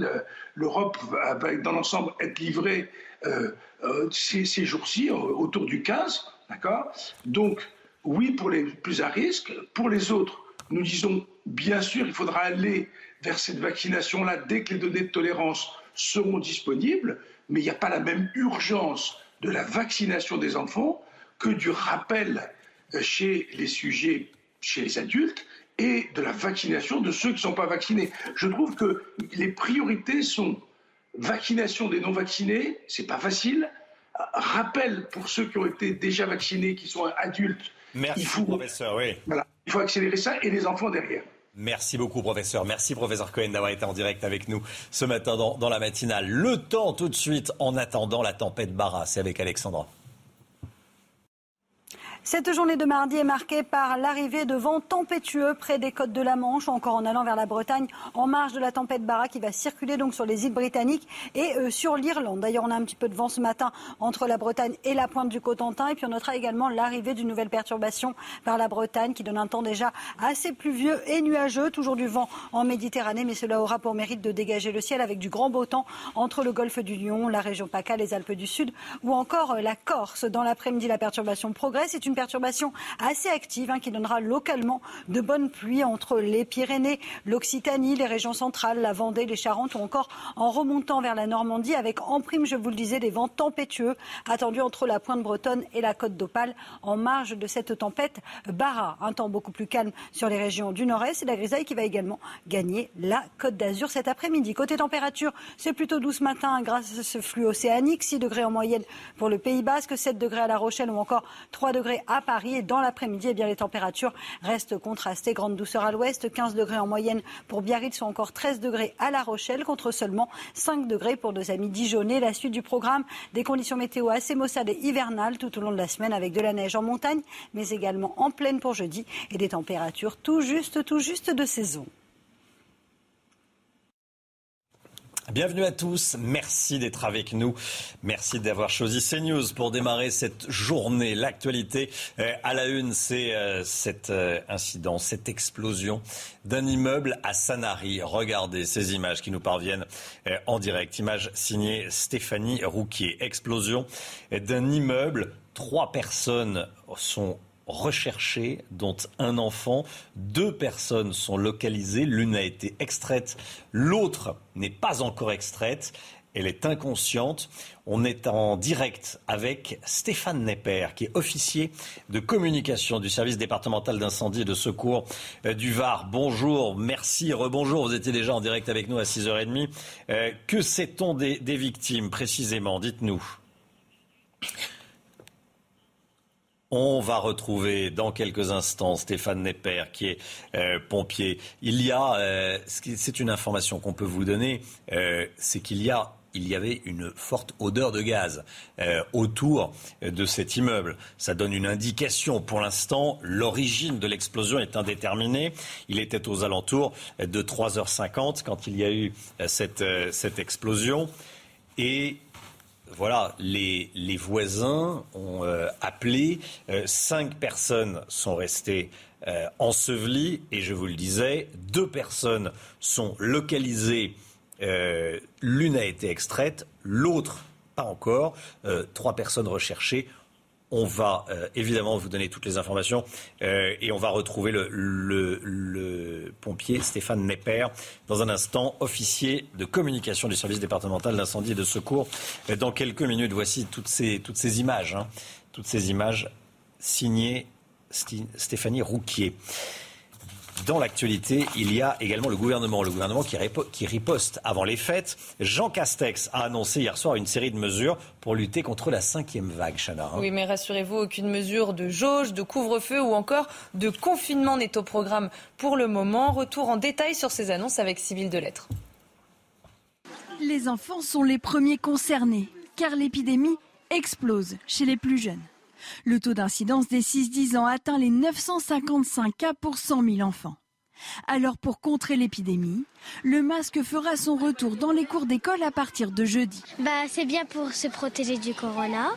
Speaker 61: L'Europe va, dans l'ensemble être livrée euh, euh, ces, jours-ci, autour du 15, d'accord? Donc, oui pour les plus à risque. Pour les autres, nous disons, bien sûr, il faudra aller vers cette vaccination-là dès que les données de tolérance seront disponibles, mais il n'y a pas la même urgence de la vaccination des enfants que du rappel chez les sujets, chez les adultes, et de la vaccination de ceux qui ne sont pas vaccinés. Je trouve que les priorités sont vaccination des non-vaccinés, c'est pas facile. Rappel pour ceux qui ont été déjà vaccinés, qui sont adultes.
Speaker 1: Merci, il faut, professeur. Oui.
Speaker 61: Voilà, il faut accélérer ça et les enfants derrière.
Speaker 1: Merci beaucoup, professeur. Merci, professeur Cohen, d'avoir été en direct avec nous ce matin dans, dans la matinale. Le temps tout de suite en attendant la tempête Barra. C'est avec Alexandra.
Speaker 31: Cette journée de mardi est marquée par l'arrivée de vents tempétueux près des côtes de la Manche, encore en allant vers la Bretagne, en marge de la tempête Barra qui va circuler donc sur les îles britanniques et euh, sur l'Irlande. D'ailleurs, on a un petit peu de vent ce matin entre la Bretagne et la pointe du Cotentin. Et puis on notera également l'arrivée d'une nouvelle perturbation vers la Bretagne qui donne un temps déjà assez pluvieux et nuageux. Toujours du vent en Méditerranée, mais cela aura pour mérite de dégager le ciel avec du grand beau temps entre le golfe du Lion, la région PACA, les Alpes du Sud ou encore euh, la Corse. Dans l'après-midi, la perturbation progresse. C'est une perturbation assez active hein, qui donnera localement de bonnes pluies entre les Pyrénées, l'Occitanie, les régions centrales, la Vendée, les Charentes ou encore en remontant vers la Normandie avec en prime, je vous le disais, des vents tempétueux attendus entre la pointe bretonne et la côte d'Opale en marge de cette tempête Barra. Un temps beaucoup plus calme sur les régions du nord-est et la grisaille qui va également gagner la côte d'Azur cet après-midi. Côté température, c'est plutôt doux ce matin grâce à ce flux océanique. 6 degrés en moyenne pour le Pays Basque, 7 degrés à La Rochelle ou encore 3 degrés à Paris. Et dans l'après-midi, eh bien, les températures restent contrastées. Grande douceur à l'ouest, 15 degrés en moyenne pour Biarritz ou encore 13 degrés à La Rochelle, contre seulement 5 degrés pour nos amis dijonnais. La suite du programme, des conditions météo assez maussades et hivernales tout au long de la semaine avec de la neige en montagne, mais également en pleine pour jeudi et des températures tout juste, tout juste de saison.
Speaker 1: Bienvenue à tous, merci d'être avec nous, merci d'avoir choisi CNews pour démarrer cette journée. L'actualité euh, à la une, c'est euh, cet euh, incident, cette explosion d'un immeuble à Sanary. Regardez ces images qui nous parviennent en direct. Images signées Stéphanie Rouquier. Explosion d'un immeuble, trois personnes sont recherchés, dont un enfant. Deux personnes sont localisées. L'une a été extraite, l'autre n'est pas encore extraite. Elle est inconsciente. On est en direct avec Stéphane Nepper, qui est officier de communication du service départemental d'incendie et de secours euh, du Var. Bonjour, merci, rebonjour. Vous étiez déjà en direct avec nous à 6h30. Euh, que sait-on des, des victimes précisément? Dites-nous. On va retrouver dans quelques instants Stéphane Nepper, qui est euh, pompier. Il y a, euh, c'est une information qu'on peut vous donner, euh, c'est qu'il y a il y avait une forte odeur de gaz autour de cet immeuble. Ça donne une indication. Pour l'instant, l'origine de l'explosion est indéterminée. Il était aux alentours de 3h50 quand il y a eu cette, cette explosion. Et voilà, les, voisins ont euh, appelé. Euh, cinq personnes sont restées euh, ensevelies et je vous le disais, deux personnes sont localisées. L'une a été extraite, l'autre pas encore. trois personnes recherchées. On va euh, évidemment vous donner toutes les informations euh, et on va retrouver le, pompier Stéphane Nepper dans un instant, officier de communication du service départemental d'incendie et de secours. Euh, dans quelques minutes, voici toutes ces, toutes ces images, hein. toutes ces images signées Stéphanie Rouquier. Dans l'actualité, il y a également le gouvernement, le gouvernement qui, riposte avant les fêtes. Jean Castex a annoncé hier soir une série de mesures pour lutter contre la cinquième vague, Chana. Hein.
Speaker 62: Oui, mais rassurez-vous, aucune mesure de jauge, de couvre-feu ou encore de confinement n'est au programme pour le moment. Retour en détail sur ces annonces avec Civil de Lettres.
Speaker 3: Les enfants sont les premiers concernés, car l'épidémie explose chez les plus jeunes. Le taux d'incidence des 6-10 ans atteint les 955 cas pour 100 000 enfants. Alors pour contrer l'épidémie, le masque fera son retour dans les cours d'école à partir de jeudi.
Speaker 63: Bah c'est bien pour se protéger du corona.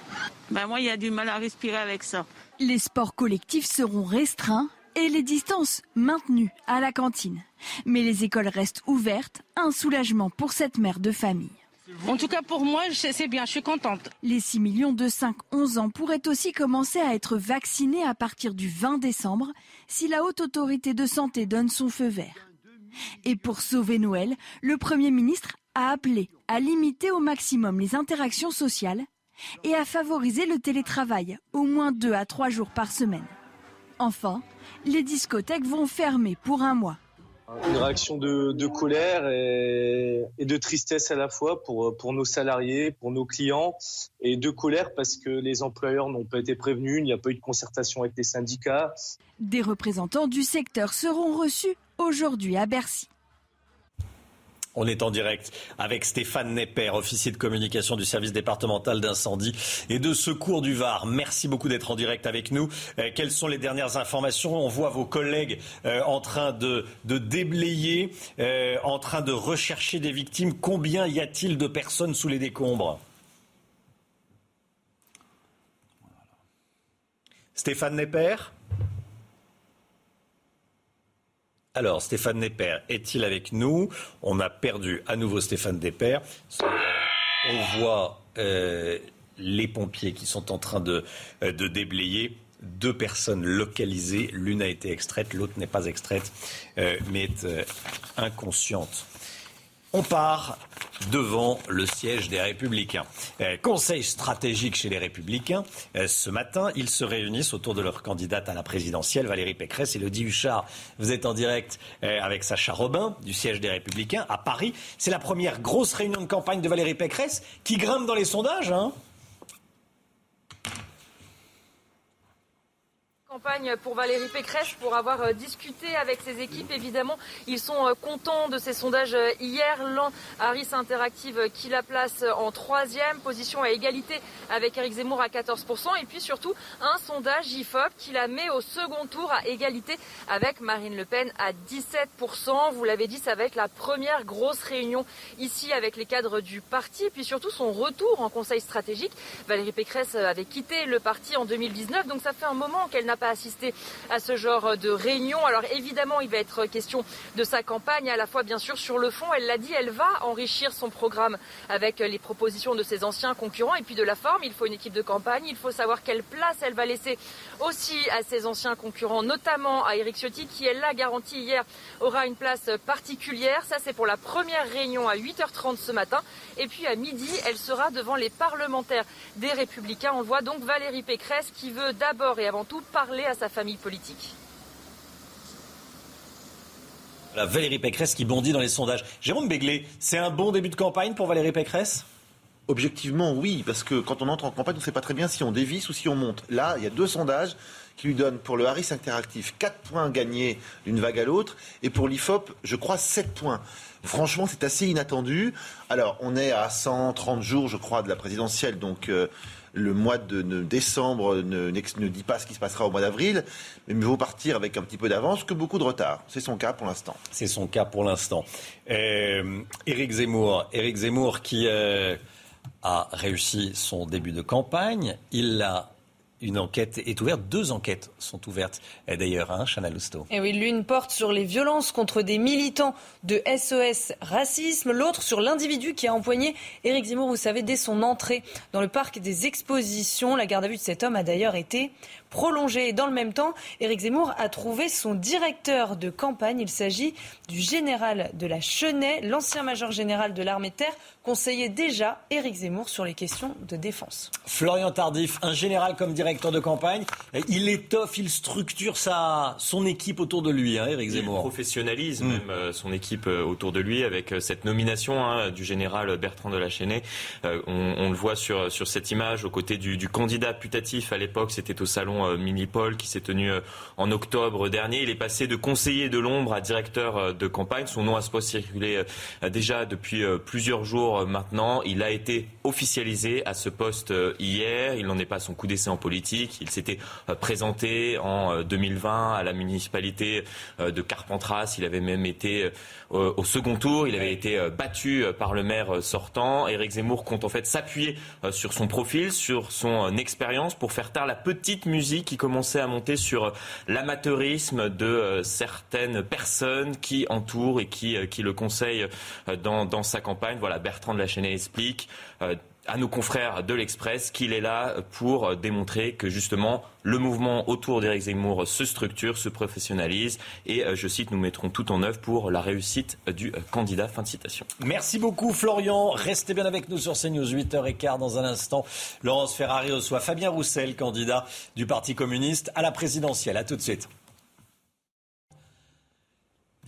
Speaker 64: Bah moi il y a du mal à respirer avec ça.
Speaker 3: Les sports collectifs seront restreints et les distances maintenues à la cantine. Mais les écoles restent ouvertes, un soulagement pour cette mère de famille.
Speaker 12: En tout cas, pour moi, c'est bien, je suis contente.
Speaker 3: Les 6 millions de 5-11 ans pourraient aussi commencer à être vaccinés à partir du 20 décembre si la Haute Autorité de Santé donne son feu vert. Et pour sauver Noël, le Premier ministre a appelé à limiter au maximum les interactions sociales et à favoriser le télétravail, au moins deux à trois jours par semaine. Enfin, les discothèques vont fermer pour un mois.
Speaker 7: Une réaction de, colère et, de tristesse à la fois pour, pour nos salariés, pour nos clients, et de colère parce que les employeurs n'ont pas été prévenus, il n'y a pas eu de concertation avec les syndicats.
Speaker 3: Des représentants du secteur seront reçus aujourd'hui à Bercy.
Speaker 1: On est en direct avec Stéphane Nepper, officier de communication du service départemental d'incendie et de secours du Var. Merci beaucoup d'être en direct avec nous. Euh, quelles sont les dernières informations? On voit vos collègues euh, en train de, déblayer, euh, en train de rechercher des victimes. Combien y a-t-il de personnes sous les décombres? Stéphane Nepper Alors, Stéphane Nepper est-il avec nous? On a perdu à nouveau Stéphane Nepper. On voit euh, les pompiers qui sont en train de, euh, de déblayer deux personnes localisées. L'une a été extraite, l'autre n'est pas extraite, euh, mais est inconsciente. On part devant le siège des Républicains. Euh, conseil stratégique chez les Républicains. Euh, ce matin, ils se réunissent autour de leur candidate à la présidentielle, Valérie Pécresse. Et le Huchard, vous êtes en direct euh, avec Sacha Robin du siège des Républicains à Paris. C'est la première grosse réunion de campagne de Valérie Pécresse qui grimpe dans les sondages. Hein
Speaker 62: campagne pour Valérie Pécresse pour avoir euh, discuté avec ses équipes. Évidemment, ils sont euh, contents de ces sondages euh, hier. Lan Harris Interactive qui la place en troisième position à égalité avec Eric Zemmour à 14%. Et puis surtout, un sondage IFOP qui la met au second tour à égalité avec Marine Le Pen à 17%. Vous l'avez dit, ça va être la première grosse réunion ici avec les cadres du parti. Et puis surtout, son retour en conseil stratégique. Valérie Pécresse avait quitté le parti en 2019, donc ça fait un moment qu'elle n'a pas assister à ce genre de réunion. Alors évidemment, il va être question de sa campagne, à la fois bien sûr sur le fond. Elle l'a dit, elle va enrichir son programme avec les propositions de ses anciens concurrents et puis de la forme. Il faut une équipe de campagne. Il faut savoir quelle place elle va laisser aussi à ses anciens concurrents, notamment à Éric Ciotti, qui, elle l'a garanti hier, aura une place particulière. Ça, c'est pour la première réunion à 8h30 ce matin. Et puis à midi, elle sera devant les parlementaires des Républicains. On voit donc Valérie Pécresse qui veut d'abord et avant tout parler à sa famille politique.
Speaker 1: La Valérie Pécresse qui bondit dans les sondages. Jérôme Béglé, c'est un bon début de campagne pour Valérie Pécresse?
Speaker 57: Objectivement, oui, parce que quand on entre en campagne, on ne sait pas très bien si on dévisse ou si on monte. Là, il y a deux sondages qui lui donnent pour le Harris Interactif 4 points gagnés d'une vague à l'autre, et pour l'IFOP, je crois, 7 points. Franchement, c'est assez inattendu. Alors, on est à 130 jours, je crois, de la présidentielle, donc euh, le mois de, décembre ne, dit pas ce qui se passera au mois d'avril, mais il vaut partir avec un petit peu d'avance que beaucoup de retard. C'est son cas pour l'instant.
Speaker 1: C'est son cas pour l'instant. Euh, Éric Zemmour, Éric Zemmour qui euh, a réussi son début de campagne, il a une enquête est ouverte. Deux enquêtes sont ouvertes d'ailleurs, hein, Chana.
Speaker 2: Et oui, l'une porte sur les violences contre des militants de SOS Racisme, l'autre sur l'individu qui a empoigné Éric Zemmour, vous savez, dès son entrée dans le parc des expositions. La garde à vue de cet homme a d'ailleurs été prolongée. dans le même temps, Éric Zemmour a trouvé son directeur de campagne. Il s'agit du général de la Chenet, l'ancien major général de l'armée de terre, conseillait déjà Éric Zemmour sur les questions de défense.
Speaker 1: Florian Tardif, un général comme directeur de campagne, il étoffe, il structure sa, son équipe autour de lui, hein, Éric Zemmour.
Speaker 17: Il professionnalise hmm. même euh, son équipe euh, autour de lui avec euh, cette nomination hein, du général Bertrand de la Chenet. on, le voit sur, sur cette image aux côtés du, du candidat putatif à l'époque, c'était au salon Minipol qui s'est tenu en octobre dernier. Il est passé de conseiller de l'ombre à directeur de campagne. Son nom a ce poste circulé déjà depuis plusieurs jours euh, maintenant. Il a été officialisé à ce poste euh, hier. Il n'en est pas à son coup d'essai en politique. Il s'était euh, présenté en 2020 à la municipalité de Carpentras. Il avait même été au second tour. Il avait été battu par le maire sortant. Éric Zemmour compte en fait s'appuyer sur son profil, sur son expérience pour faire taire la petite musique qui commençait à monter sur l'amateurisme de certaines personnes qui entourent et qui, qui le conseillent dans, dans sa campagne. Voilà, Bertrand de la explique euh, à nos confrères de l'Express qu'il est là pour démontrer que justement le mouvement autour d'Éric Zemmour se structure, se professionnalise et euh, je cite nous mettrons tout en œuvre pour la réussite du euh, candidat. Fin de citation.
Speaker 1: Merci beaucoup Florian. Restez bien avec nous sur CNews 8h15 dans un instant. Laurence Ferrari reçoit Fabien Roussel, candidat du Parti communiste à la présidentielle. À tout de suite.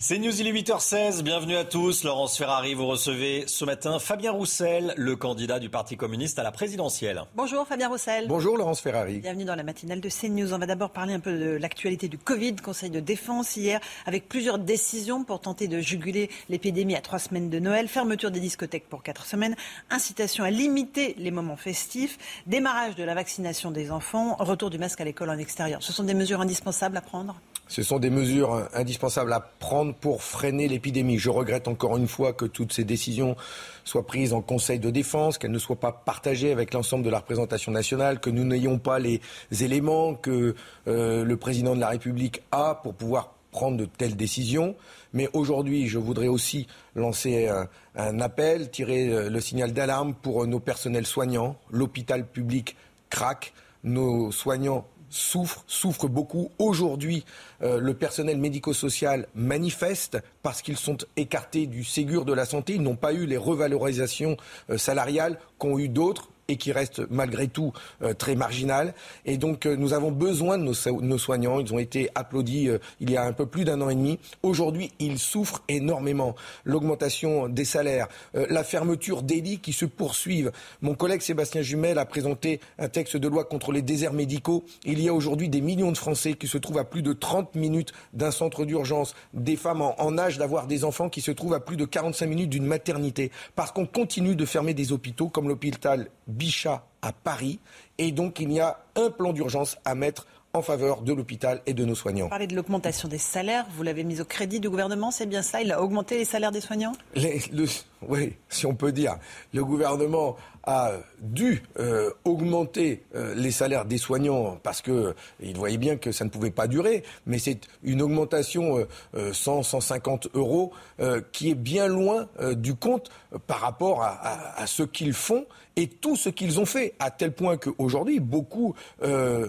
Speaker 1: C'est News, il est 8h16. Bienvenue à tous. Laurence Ferrari, vous recevez ce matin Fabien Roussel, le candidat du Parti communiste à la présidentielle.
Speaker 65: Bonjour Fabien Roussel.
Speaker 66: Bonjour Laurence Ferrari.
Speaker 65: Bienvenue dans la matinale de CNews. On va d'abord parler un peu de l'actualité du Covid, Conseil de défense hier, avec plusieurs décisions pour tenter de juguler l'épidémie à trois semaines de Noël, fermeture des discothèques pour quatre semaines, incitation à limiter les moments festifs, démarrage de la vaccination des enfants, retour du masque à l'école en extérieur. Ce sont des mesures indispensables à prendre
Speaker 66: ce sont des mesures indispensables à prendre pour freiner l'épidémie. Je regrette encore une fois que toutes ces décisions soient prises en Conseil de défense, qu'elles ne soient pas partagées avec l'ensemble de la représentation nationale, que nous n'ayons pas les éléments que euh, le président de la République a pour pouvoir prendre de telles décisions. Mais aujourd'hui, je voudrais aussi lancer un, appel, tirer euh, le signal d'alarme pour nos personnels soignants. L'hôpital public craque. Nos soignants souffrent, souffrent beaucoup. Aujourd'hui, euh, le personnel médico-social manifeste parce qu'ils sont écartés du Ségur de la santé. Ils n'ont pas eu les revalorisations euh, salariales qu'ont eu d'autres qui reste malgré tout euh, très marginal. Et donc euh, nous avons besoin de nos, soignants. Ils ont été applaudis euh, il y a un peu plus d'un an et demi. Aujourd'hui, ils souffrent énormément. L'augmentation des salaires, la fermeture des lits qui se poursuivent. Mon collègue Sébastien Jumel a présenté un texte de loi contre les déserts médicaux. Il y a aujourd'hui des millions de Français qui se trouvent à plus de 30 minutes d'un centre d'urgence, des femmes en, en âge d'avoir des enfants qui se trouvent à plus de 45 minutes d'une maternité, parce qu'on continue de fermer des hôpitaux comme l'hôpital Bichat à Paris. Et donc, il y a un plan d'urgence à mettre en faveur de l'hôpital et de nos soignants. Vous
Speaker 65: parlez de l'augmentation des salaires, vous l'avez mis au crédit du gouvernement, c'est bien ça Il a augmenté les salaires des soignants?
Speaker 66: Oui, si on peut dire. Le gouvernement a dû euh, augmenter euh, les salaires des soignants parce que il voyait bien que ça ne pouvait pas durer, mais c'est une augmentation 100, 150 euros qui est bien loin du compte par rapport à ce qu'ils font et tout ce qu'ils ont fait, à tel point qu'aujourd'hui, beaucoup euh,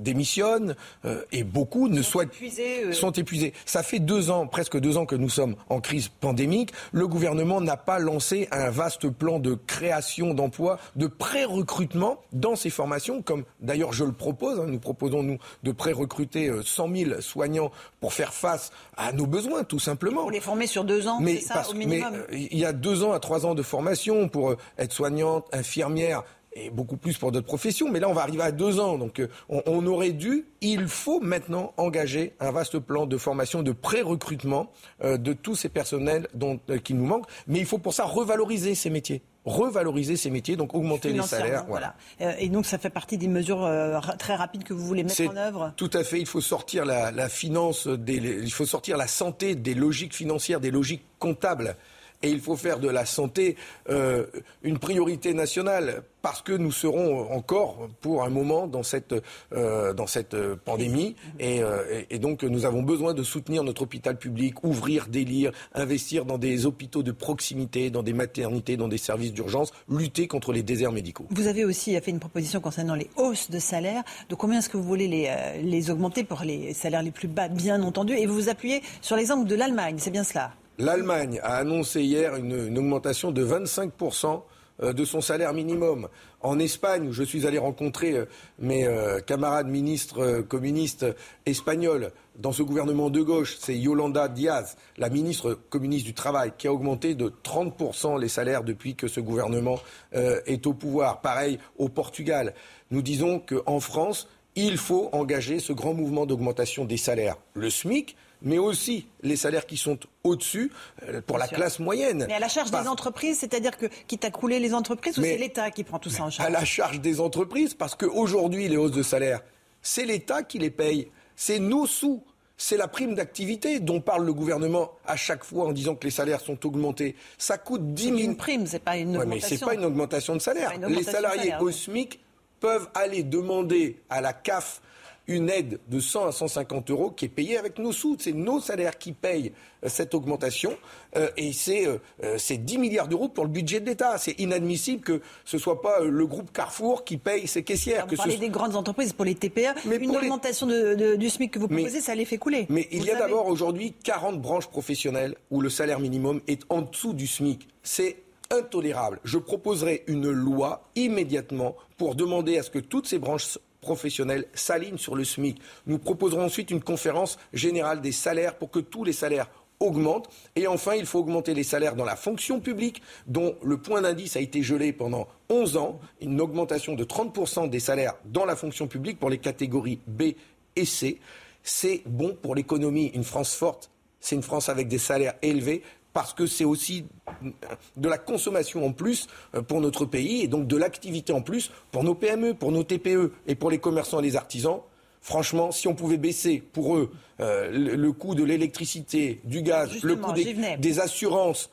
Speaker 66: démissionnent euh, et beaucoup ne
Speaker 65: sont épuisés,
Speaker 66: euh. sont épuisés. Ça fait deux ans, presque deux ans que nous sommes en crise pandémique. Le gouvernement n'a pas lancé un vaste plan de création d'emplois, de pré-recrutement dans ces formations, comme d'ailleurs je le propose. Hein, nous proposons, nous, de pré-recruter 100 000 soignants pour faire face à nos besoins, tout simplement.
Speaker 65: Pour les former sur deux ans, c'est ça, au minimum
Speaker 66: Mais il y a deux ans à trois ans de formation pour être soignante, infirmière et beaucoup plus pour d'autres professions. Mais là, on va arriver à deux ans. Donc, euh, on, aurait dû, il faut maintenant engager un vaste plan de formation, de pré-recrutement euh, de tous ces personnels dont, euh, qui nous manquent. Mais il faut pour ça revaloriser ces métiers revaloriser ces métiers, donc augmenter les salaires.
Speaker 65: Voilà. et donc ça fait partie des mesures très rapides que vous voulez mettre en œuvre?
Speaker 66: Tout à fait. Il faut sortir la, la finance, des, il faut sortir la santé des logiques financières, des logiques comptables et il faut faire de la santé euh, une priorité nationale parce que nous serons encore pour un moment dans cette, euh, pandémie euh, et, donc nous avons besoin de soutenir notre hôpital public, ouvrir des investir dans des hôpitaux de proximité, dans des maternités, dans des services d'urgence, lutter contre les déserts médicaux.
Speaker 65: Vous avez aussi fait une proposition concernant les hausses de salaire. De combien est-ce que vous voulez les, les augmenter pour les salaires les plus bas, bien entendu? Et vous vous appuyez sur l'exemple de l'Allemagne, c'est bien cela?
Speaker 66: L'Allemagne a annoncé hier une, augmentation de 25% euh, de son salaire minimum. En Espagne, où je suis allé rencontrer euh, mes euh, camarades ministres communistes espagnols dans ce gouvernement de gauche, c'est Yolanda Diaz, la ministre communiste du Travail, qui a augmenté de 30% les salaires depuis que ce gouvernement est au pouvoir. Pareil au Portugal. Nous disons qu'en France, il faut engager ce grand mouvement d'augmentation des salaires. Le SMIC, mais aussi les salaires qui sont au-dessus euh, pour la classe moyenne.
Speaker 65: Mais à la charge des entreprises, c'est-à-dire que quitte à couler les entreprises ou c'est l'État qui prend tout ça en charge
Speaker 66: À la charge? des entreprises, parce qu'aujourd'hui, les hausses de salaire, c'est l'État qui les paye. C'est nos sous. C'est la prime d'activité dont parle le gouvernement à chaque fois en disant que les salaires sont augmentés. Ça coûte 10 000...
Speaker 65: C'est une prime, c'est pas une augmentation.
Speaker 66: mais c'est pas une augmentation de salaire. Les salariés au SMIC peuvent aller demander à la CAF une aide de 100 à 150 euros qui est payée avec nos sous. C'est nos salaires qui payent euh, cette augmentation euh, et c'est 10 euh, milliards d'euros pour le budget de l'État. C'est inadmissible que ce ne soit pas le groupe Carrefour qui paye ses caissières.
Speaker 65: Vous parlez des grandes entreprises pour les TPE. Mais une augmentation du SMIC que vous proposez, ça les fait couler.
Speaker 66: Mais il y a d'abord aujourd'hui 40 branches professionnelles où le salaire minimum est en dessous du SMIC. C'est intolérable. Je proposerai une loi immédiatement pour demander à ce que toutes ces branches professionnels s'alignent sur le SMIC. Nous proposerons ensuite une conférence générale des salaires pour que tous les salaires augmentent. Et enfin, il faut augmenter les salaires dans la fonction publique, dont le point d'indice a été gelé pendant 11 ans, une augmentation de 30% des salaires dans la fonction publique pour les catégories B et C. C'est bon pour l'économie. Une France forte, c'est une France avec des salaires élevés parce que c'est aussi de la consommation en plus euh, pour notre pays et donc de l'activité en plus pour nos PME, pour nos TPE et pour les commerçants et les artisans. Franchement, si on pouvait baisser pour eux euh, le, coût de l'électricité, du gaz, le coût des assurances,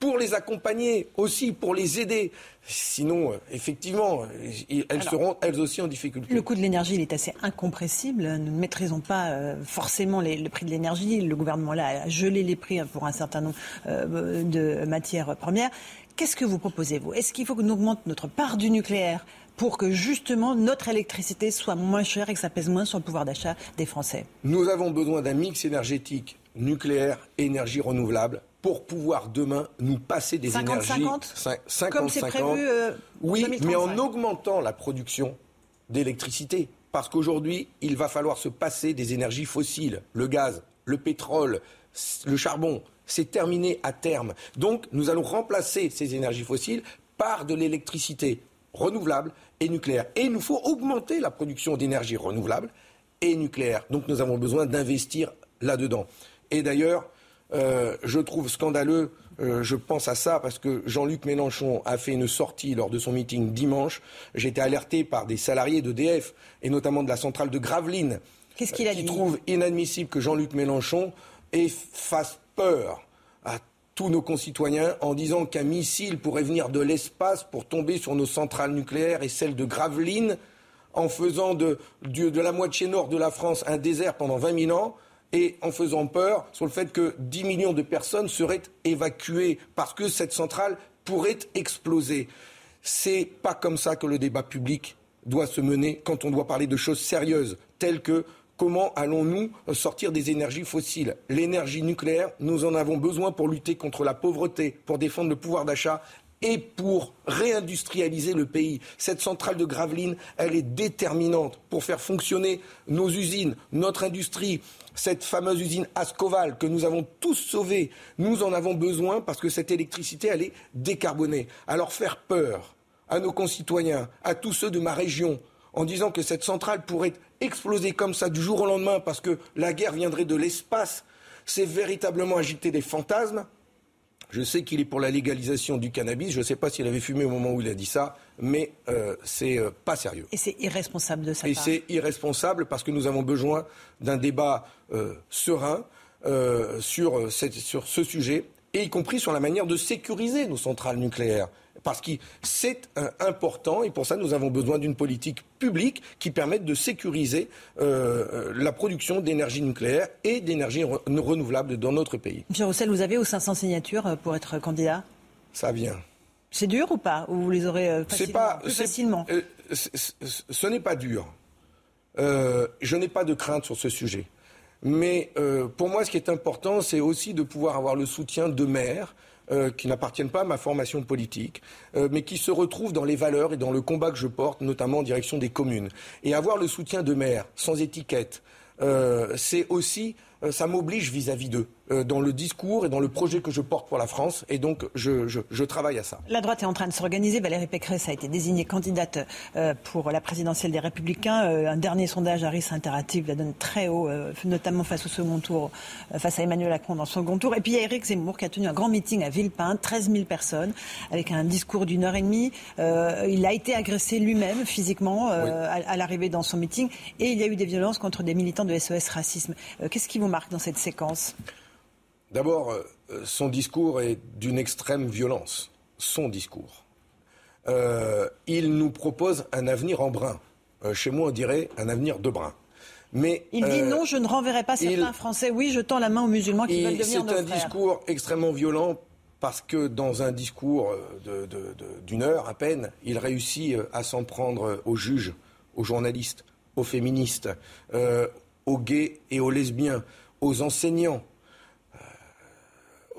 Speaker 66: pour les accompagner, aussi pour les aider. Sinon, euh, effectivement, euh, elles seront elles aussi en difficulté.
Speaker 65: Le coût de l'énergie, il est assez incompressible. Nous ne maîtrisons pas euh, forcément le prix de l'énergie. Le gouvernement là a gelé les prix pour un certain nombre de matières premières. Qu'est-ce que vous proposez, vous? Est-ce qu'il faut que nous augmente notre part du nucléaire pour que justement notre électricité soit moins chère et que ça pèse moins sur le pouvoir d'achat des Français?
Speaker 66: Nous avons besoin d'un mix énergétique nucléaire et énergie renouvelable pour pouvoir demain nous passer des 50, énergies
Speaker 65: 50 Comme c'est prévu euh,
Speaker 66: Oui, mais en augmentant la production d'électricité. Parce qu'aujourd'hui, il va falloir se passer des énergies fossiles, le gaz, le pétrole, le charbon. C'est terminé à terme. Donc, nous allons remplacer ces énergies fossiles par de l'électricité renouvelable et nucléaire. Et il nous faut augmenter la production d'énergie renouvelable et nucléaire. Donc, nous avons besoin d'investir là-dedans. Et d'ailleurs, euh, je trouve scandaleux, euh, je pense à ça parce que Jean-Luc Mélenchon a fait une sortie lors de son meeting dimanche. J'ai été alerté par des salariés d'EDF et notamment de la centrale de Gravelines.
Speaker 65: Qu'est-ce qu'il a
Speaker 66: qui trouve inadmissible que Jean-Luc Mélenchon fasse peur à tous nos concitoyens en disant qu'un missile pourrait venir de l'espace pour tomber sur nos centrales nucléaires et celles de Gravelines, en faisant de, de, la moitié nord de la France un désert pendant 20 000 ans et en faisant peur sur le fait que 10 millions de personnes seraient évacuées parce que cette centrale pourrait exploser. C'est pas comme ça que le débat public doit se mener quand on doit parler de choses sérieuses, telles que comment allons-nous sortir des énergies fossiles? L'énergie nucléaire, nous en avons besoin pour lutter contre la pauvreté, pour défendre le pouvoir d'achat et pour réindustrialiser le pays. Cette centrale de Gravelines, elle est déterminante pour faire fonctionner nos usines, notre industrie. Cette fameuse usine Ascoval que nous avons tous sauvée, nous en avons besoin parce que cette électricité, elle est décarbonée. Alors faire peur à nos concitoyens, à tous ceux de ma région, en disant que cette centrale pourrait exploser comme ça du jour au lendemain parce que la guerre viendrait de l'espace, c'est véritablement agiter des fantasmes je sais qu'il est pour la légalisation du cannabis. Je ne sais pas s'il avait fumé au moment où il a dit ça, mais euh, c'est euh, pas sérieux.
Speaker 65: Et c'est irresponsable de sa
Speaker 66: Et c'est irresponsable parce que nous avons besoin d'un débat euh, serein sur, sur ce sujet, et y compris sur la manière de sécuriser nos centrales nucléaires parce que c'est important et pour ça nous avons besoin d'une politique publique qui permette de sécuriser euh, euh, la production d'énergie nucléaire et d'énergie renouvelable dans notre pays.
Speaker 65: Monsieur Roussel, vous avez aux 500 signatures euh, pour être candidat?
Speaker 66: Ça vient.
Speaker 65: C'est dur ou pas? Ou vous les aurez facilement, pas, plus facilement?
Speaker 66: Ce n'est pas dur. je n'ai pas de crainte sur ce sujet. Mais pour moi, ce qui est important, c'est aussi de pouvoir avoir le soutien de maires euh, qui n'appartiennent pas à ma formation politique, euh, mais qui se retrouvent dans les valeurs et dans le combat que je porte, notamment en direction des communes. Et avoir le soutien de maires, sans étiquette, euh, c'est aussi euh, ça m'oblige vis-à-vis d'eux, euh, dans le discours et dans le projet que je porte pour la France. Et donc, je, travaille à ça.
Speaker 65: La droite est en train de s'organiser. Valérie Pécresse a été désignée candidate euh, pour la présidentielle des Républicains. Un dernier sondage Harris Interactive la donne très haut, notamment face au second tour, face à Emmanuel Macron dans le second tour. Et puis, il y a Éric Zemmour qui a tenu un grand meeting à Villepin, 13 000 personnes, avec un discours d'une heure et demie. il a été agressé lui-même physiquement à, l'arrivée dans son meeting. Et il y a eu des violences contre des militants de SOS Racisme. Qu'est-ce qui vous marque dans cette séquence?
Speaker 66: D'abord, euh, son discours est d'une extrême violence. Son discours. Euh, il nous propose un avenir en brun. Euh, chez moi, on dirait un avenir de brun. Mais,
Speaker 65: il dit non, je ne renverrai pas certains Français. Oui, je tends la main aux musulmans qui veulent devenir
Speaker 66: nos
Speaker 65: frères.
Speaker 66: C'est un discours extrêmement violent parce que dans un discours d'une heure à peine, il réussit à s'en prendre aux juges, aux journalistes, aux féministes, aux gays et aux lesbiens, aux enseignants,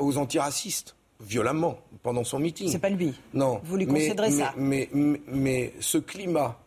Speaker 66: aux antiracistes, violemment, pendant son meeting.
Speaker 65: C'est pas lui.
Speaker 66: Non.
Speaker 65: Vous lui concéderez
Speaker 66: ça. Mais, mais, ce climat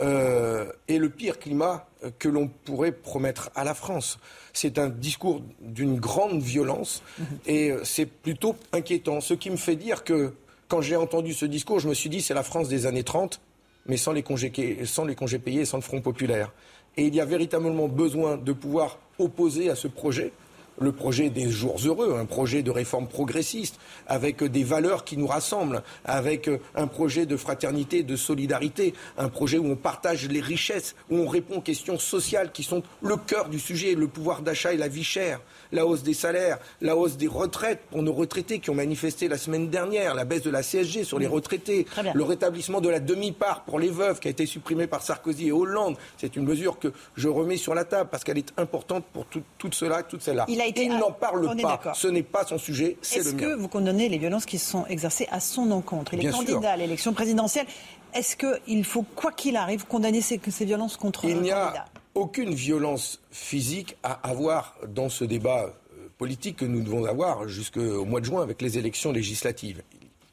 Speaker 66: euh, est le pire climat que l'on pourrait promettre à la France. C'est un discours d'une grande violence mhm. et euh, c'est plutôt inquiétant. Ce qui me fait dire que quand j'ai entendu ce discours, je me suis dit c'est la France des années 30, mais sans les congés, sans les congés payés et sans le Front populaire. Et il y a véritablement besoin de pouvoir opposer à ce projet le projet des jours heureux, un projet de réforme progressiste, avec des valeurs qui nous rassemblent, avec un projet de fraternité, de solidarité, un projet où on partage les richesses, où on répond aux questions sociales qui sont le cœur du sujet, le pouvoir d'achat et la vie chère, la hausse des salaires, la hausse des retraites pour nos retraités qui ont manifesté la semaine dernière, la baisse de la CSG sur les retraités, le rétablissement de la demi-part pour les veuves qui a été supprimée par Sarkozy et Hollande. C'est une mesure que je remets sur la table parce qu'elle est importante pour tout, cela, toutes celles-là il n'en parle pas. Ce n'est pas son sujet, c'est le
Speaker 65: mien. Est-ce que vous condamnez les violences qui sont exercées à son encontre? Il est candidat à l'élection présidentielle. Est-ce qu'il faut, quoi qu'il arrive, condamner ces, ces violences contre
Speaker 66: Il a aucune violence physique à avoir dans ce débat euh, politique que nous devons avoir jusqu'au mois de juin avec les élections législatives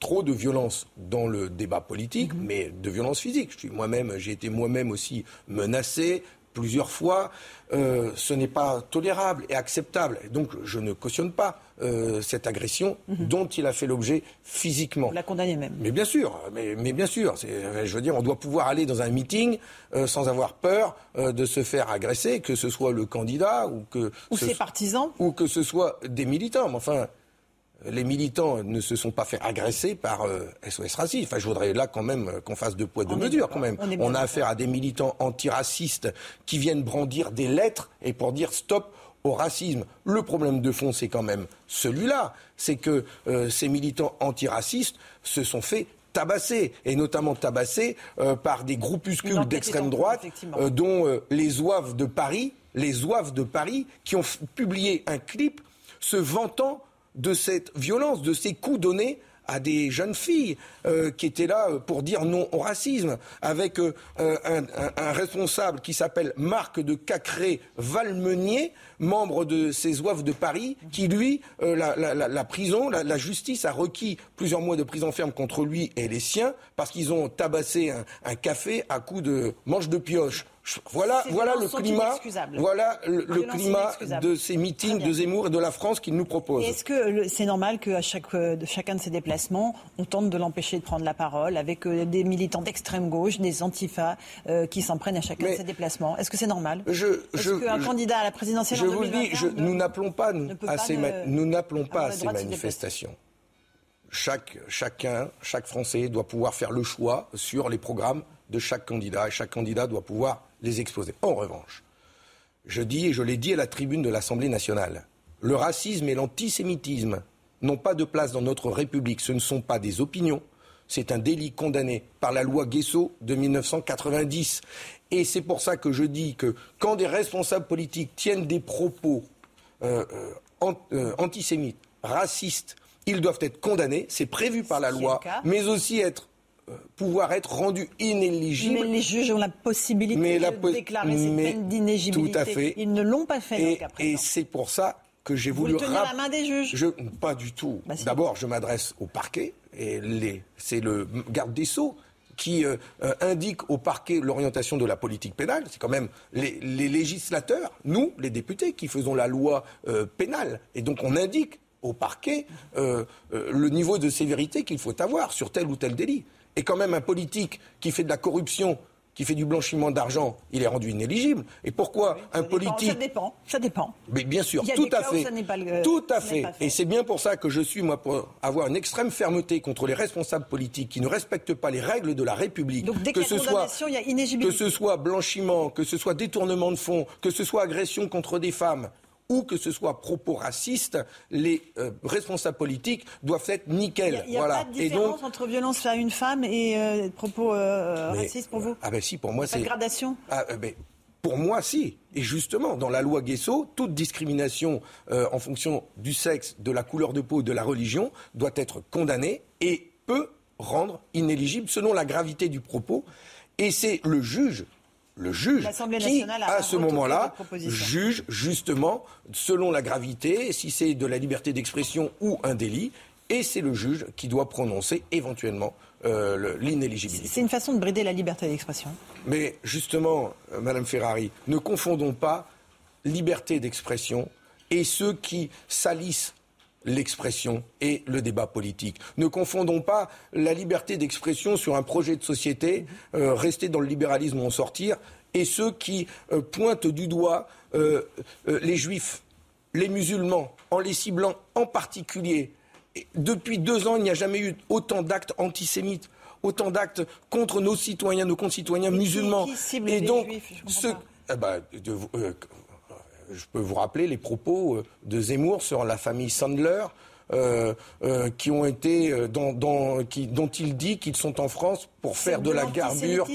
Speaker 66: trop de violence dans le débat politique, mhm. mais de violence physique. Je suis moi-même, j'ai été moi-même aussi menacé, plusieurs fois, euh, ce n'est pas tolérable et acceptable. donc je ne cautionne pas euh, cette agression mhm. dont il a fait l'objet physiquement. Vous
Speaker 65: la condamnez même.
Speaker 66: Mais bien sûr, mais, bien sûr. Je veux dire, on doit pouvoir aller dans un meeting euh, sans avoir peur de se faire agresser, que ce soit le candidat ou que...
Speaker 65: Ou ses partisans.
Speaker 66: Ou que ce soit des militants. Mais enfin, les militants ne se sont pas fait agresser par SOS euh, Racisme. Enfin, je voudrais là quand même euh, qu'on fasse deux poids, deux mesures quand même. On, a affaire à des militants antiracistes qui viennent brandir des lettres et pour dire stop au racisme. Le problème de fond, c'est quand même celui-là. C'est que euh, ces militants antiracistes se sont fait tabasser, et notamment tabasser euh, par des groupuscules d'extrême droite, euh, dont les Zouaves de Paris, les Zouaves de Paris, qui ont publié un clip se vantant de cette violence, de ces coups donnés à des jeunes filles euh, qui étaient là euh, pour dire non au racisme, avec euh, un, responsable qui s'appelle Marc de Cacré-Valmenier, membre de ces oeuvres de Paris, qui lui, la, prison, la, justice a requis plusieurs mois de prison ferme contre lui et les siens parce qu'ils ont tabassé un, un café à coups de manche de pioche. Voilà, voilà le climat, voilà le, climat de ces meetings de Zemmour et de la France qu'il nous propose.
Speaker 65: Est-ce que c'est normal qu'à chaque, euh, de chacun de ces déplacements, on tente de l'empêcher de prendre la parole avec euh, des militants d'extrême gauche, des antifas euh, qui s'en prennent à chacun de ces déplacements? Est-ce que c'est normal? Est-ce qu'un candidat à la présidentielle
Speaker 66: je
Speaker 65: en
Speaker 66: vous dis, nous n'appelons pas, à ces, nous n'appelons pas à ces manifestations. Chaque, chacun, chaque Français doit pouvoir faire le choix sur les programmes de chaque candidat et chaque candidat doit pouvoir les exposer. En revanche, je dis et je l'ai dit à la tribune de l'Assemblée nationale, le racisme et l'antisémitisme n'ont pas de place dans notre République. Ce ne sont pas des opinions. C'est un délit condamné par la loi Guesso de 1990. Et c'est pour ça que je dis que quand des responsables politiques tiennent des propos euh, euh, euh, antisémites, racistes, ils doivent être condamnés, c'est prévu par la loi, mais aussi être pouvoir être rendu inéligible.
Speaker 65: Mais les juges ont la possibilité de déclarer ces peines d'inéligibilité.
Speaker 66: Tout à fait.
Speaker 65: Ils ne l'ont pas fait.
Speaker 66: Et, c'est pour ça que j'ai voulu...
Speaker 65: Vous tenir la main des juges
Speaker 66: je, Pas du tout. Bah, D'abord, je m'adresse au parquet, et c'est le garde des Sceaux qui euh, euh, indique au parquet l'orientation de la politique pénale. C'est quand même les, législateurs, nous, les députés, qui faisons la loi euh, pénale. Et donc on indique au parquet le niveau de sévérité qu'il faut avoir sur tel ou tel délit. Et quand même un politique qui fait de la corruption qui fait du blanchiment d'argent, il est rendu inéligible. Et pourquoi un politique
Speaker 65: Ça dépend. Ça dépend.
Speaker 66: Mais bien sûr, tout à fait. tout à fait. Et c'est bien pour ça que je suis moi pour avoir une extrême fermeté contre les responsables politiques qui ne respectent pas les règles de la République.
Speaker 65: Donc dès que ce soit il y a
Speaker 66: que ce soit blanchiment, que ce soit détournement de fonds, que ce soit agression contre des femmes, ou que ce soit propos racistes, les euh, responsables politiques doivent être nickel.
Speaker 65: Il n'y a, pas de différence entre violence à une femme et euh, propos euh, racistes pour vous?
Speaker 66: Ah ben si, pour moi c'est...
Speaker 65: gradation?
Speaker 66: Ah, ben, pour moi, si. Et justement, dans la loi Guesso, toute discrimination en fonction du sexe, de la couleur de peau, de la religion, doit être condamnée et peut rendre inéligible selon la gravité du propos. Et c'est le juge le juge qui, à ce moment-là, juge justement selon la gravité, si c'est de la liberté d'expression ou un délit, et c'est le juge qui doit prononcer éventuellement euh, l'inéligibilité.
Speaker 65: C'est une façon de brider la liberté d'expression.
Speaker 66: Mais justement, euh, Madame Ferrari, ne confondons pas liberté d'expression et ceux qui salissent l'expression et le débat politique. Ne confondons pas la liberté d'expression sur un projet de société, euh, rester dans le libéralisme ou en sortir, et ceux qui euh, pointent du doigt euh, les juifs, les musulmans, en les ciblant en particulier. depuis deux ans, il n'y a jamais eu autant d'actes antisémites autant d'actes contre nos citoyens, nos concitoyens musulmans.
Speaker 65: et donc, ce,
Speaker 66: eh ben, je peux vous rappeler les propos euh, de Zemmour sur la famille Sandler. Euh, euh, qui ont été dont il dit qu'ils sont en France pour faire de la garbure.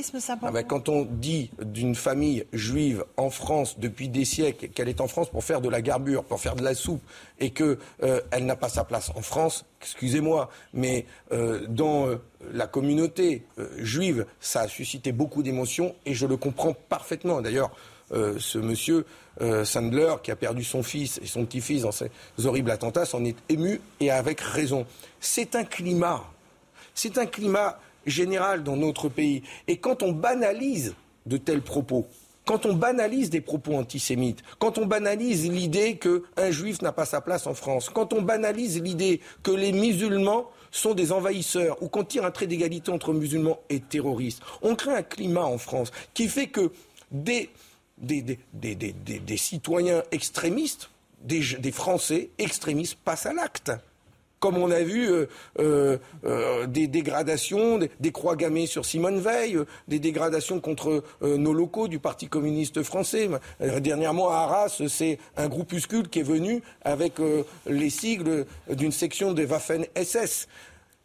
Speaker 65: Ah ben,
Speaker 66: quand on dit d'une famille juive en France depuis des siècles qu'elle est en France pour faire de la garbure, pour faire de la soupe, et qu'elle elle n'a pas sa place en France, excusez-moi, mais dans la communauté juive, ça a suscité beaucoup d'émotions et je le comprends parfaitement. D'ailleurs, ce monsieur euh, Sandler, qui a perdu son fils et son petit-fils dans ces horribles attentats, s'en est ému et avec raison. C'est un climat, c'est un climat général dans notre pays. Et quand on banalise de tels propos, quand on banalise des propos antisémites, quand on banalise l'idée qu'un juif n'a pas sa place en France, quand on banalise l'idée que les musulmans sont des envahisseurs ou qu'on tire un trait d'égalité entre musulmans et terroristes, on crée un climat en France qui fait que des des, citoyens extrémistes, des, Français extrémistes passent à l'acte. comme on a vu euh, euh, euh, des dégradations, des, croix gammées sur Simone Veil, des dégradations contre nos locaux du Parti communiste français. dernièrement, à Arras, c'est un groupuscule qui est venu avec les sigles d'une section des Waffen-SS.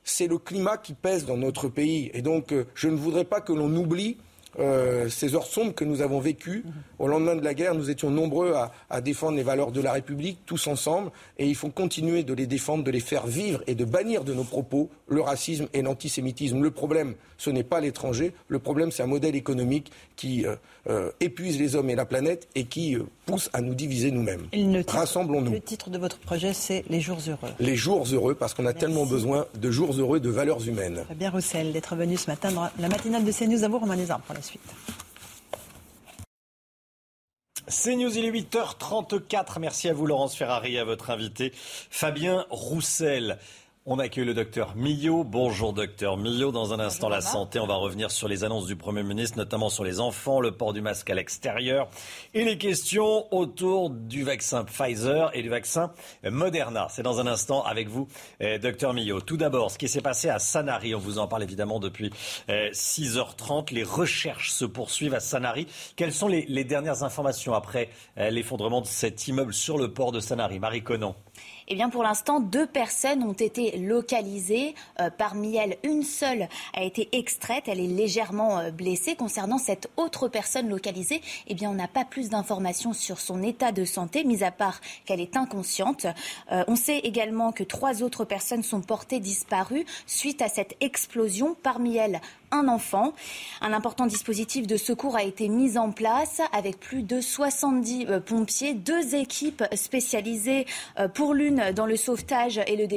Speaker 66: C'est le climat qui pèse dans notre pays. Et donc, je ne voudrais pas que l'on oublie euh, ces heures sombres que nous avons vécues. Au lendemain de la guerre, nous étions nombreux à, défendre les valeurs de la République, tous ensemble, et il faut continuer de les défendre, de les faire vivre et de bannir de nos propos le racisme et l'antisémitisme. Le problème, ce n'est pas l'étranger, le problème, c'est un modèle économique qui euh, euh, épuise les hommes et la planète et qui pousse à nous diviser nous-mêmes. Rassemblons-nous.
Speaker 65: Le titre de votre projet, c'est Les jours heureux.
Speaker 66: Les jours heureux, parce qu'on a tellement besoin de jours heureux, de valeurs humaines.
Speaker 65: Très bien, Roussel, d'être venu ce matin dans la matinale de CNews à vous, Romain pour la suite.
Speaker 1: C'est News, il est 8h34. Merci à vous, Laurence Ferrari, à votre invité, Fabien Roussel. On accueille le docteur Millot. Bonjour docteur Millot. Dans un instant, la santé. On va revenir sur les annonces du Premier ministre, notamment sur les enfants, le port du masque à l'extérieur et les questions autour du vaccin Pfizer et du vaccin Moderna. C'est dans un instant avec vous, eh, docteur Millot. Tout d'abord, ce qui s'est passé à Sanary. On vous en parle évidemment depuis 6h30. Eh, les recherches se poursuivent à Sanary. Quelles sont les, dernières informations après eh, l'effondrement de cet immeuble sur le port de Sanary? Marie Conan.
Speaker 44: Eh bien, pour l'instant, deux personnes ont été localisées. Euh, parmi elles, une seule a été extraite. Elle est légèrement euh, blessée. Concernant cette autre personne localisée, eh bien, on n'a pas plus d'informations sur son état de santé, mis à part qu'elle est inconsciente. Euh, on sait également que trois autres personnes sont portées disparues suite à cette explosion. Parmi elles, un enfant. Un important dispositif de secours a été mis en place avec plus de 70 euh, pompiers, deux équipes spécialisées euh, pour l'une dans le sauvetage et le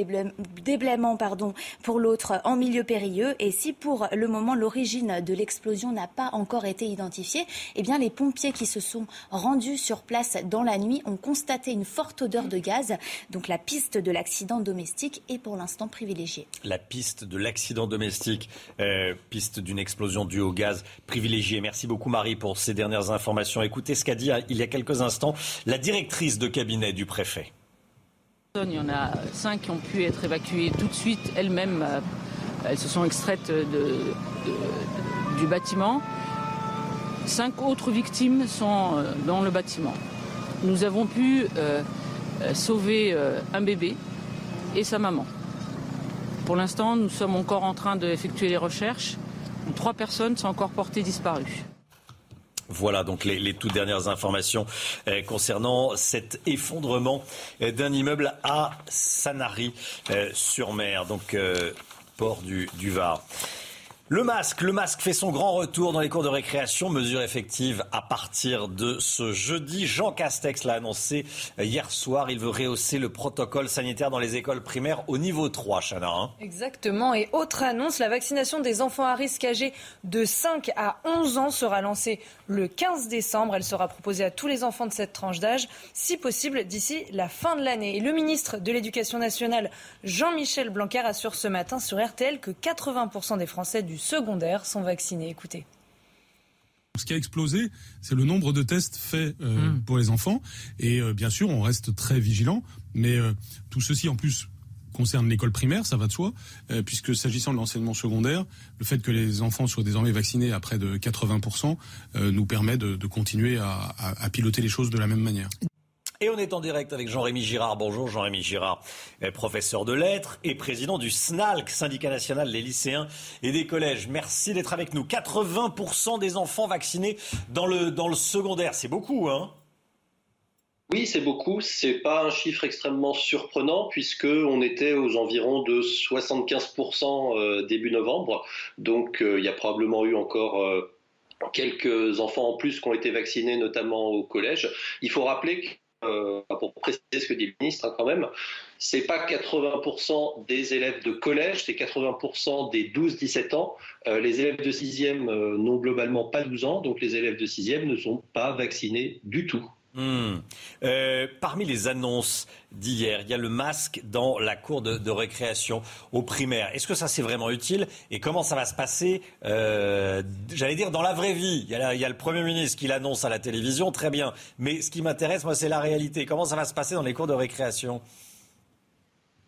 Speaker 44: déblaiement pardon, pour l'autre en milieu périlleux. Et si pour le moment l'origine de l'explosion n'a pas encore été identifiée, eh bien les pompiers qui se sont rendus sur place dans la nuit ont constaté une forte odeur de gaz. Donc la piste de l'accident domestique est pour l'instant privilégiée.
Speaker 1: La piste de l'accident domestique, euh, d'une explosion due au gaz privilégié. Merci beaucoup Marie pour ces dernières informations. Écoutez ce qu'a dit il y a quelques instants la directrice de cabinet du préfet.
Speaker 67: Il y en a cinq qui ont pu être évacuées tout de suite elles-mêmes. Euh, elles se sont extraites du bâtiment. Cinq autres victimes sont euh, dans le bâtiment. Nous avons pu euh, sauver un bébé et sa maman. Pour l'instant, nous sommes encore en train d'effectuer les recherches. Trois personnes sont encore portées disparues.
Speaker 1: Voilà donc les, toutes dernières informations euh, concernant cet effondrement euh, d'un immeuble à Sanary-sur-Mer, euh, donc port du, du Var. Le masque, le masque fait son grand retour dans les cours de récréation, mesure effective à partir de ce jeudi. Jean Castex l'a annoncé hier soir, il veut rehausser le protocole sanitaire dans les écoles primaires au niveau 3, Chana. Hein.
Speaker 2: Exactement, et autre annonce, la vaccination des enfants à risque âgés de 5 à 11 ans sera lancée le 15 décembre. Elle sera proposée à tous les enfants de cette tranche d'âge, si possible d'ici la fin de l'année. Et le ministre de l'Éducation nationale, Jean-Michel Blanquer, assure ce matin sur RTL que 80% des Français du secondaire sont vaccinés. Écoutez.
Speaker 68: Ce qui a explosé, c'est le nombre de tests faits euh, hmm. pour les enfants. Et euh, bien sûr, on reste très vigilant. Mais euh, tout ceci, en plus, concerne l'école primaire, ça va de soi, puisque s'agissant de l'enseignement secondaire, le fait que les enfants soient désormais vaccinés à près de 80% nous permet de, continuer à piloter les choses de la même manière.
Speaker 1: Et on est en direct avec Jean-Rémy Girard. Bonjour Jean-Rémy Girard, professeur de lettres et président du SNALC, syndicat national des lycéens et des collèges. Merci d'être avec nous. 80% des enfants vaccinés dans le, dans le secondaire, c'est beaucoup, hein?
Speaker 69: Oui, c'est beaucoup. C'est pas un chiffre extrêmement surprenant puisque on était aux environs de 75% euh, début novembre. Donc, euh, il y a probablement eu encore euh, quelques enfants en plus qui ont été vaccinés, notamment au collège. Il faut rappeler que euh, pour préciser ce que dit le ministre hein, quand même, c'est pas 80% des élèves de collège, c'est 80% des 12-17 ans. Euh, les élèves de 6e euh, n'ont globalement pas 12 ans, donc les élèves de 6e ne sont pas vaccinés du tout.
Speaker 1: Hmm. parmi les annonces d'hier, il y a le masque dans la cour de, récréation au primaire. Est-ce que ça c'est vraiment utile Et comment ça va se passer J'allais dire dans la vraie vie? Il y, a, le Premier ministre qui l'annonce à la télévision, très bien. Mais ce qui m'intéresse, moi, c'est la réalité. Comment ça va se passer dans les cours de récréation?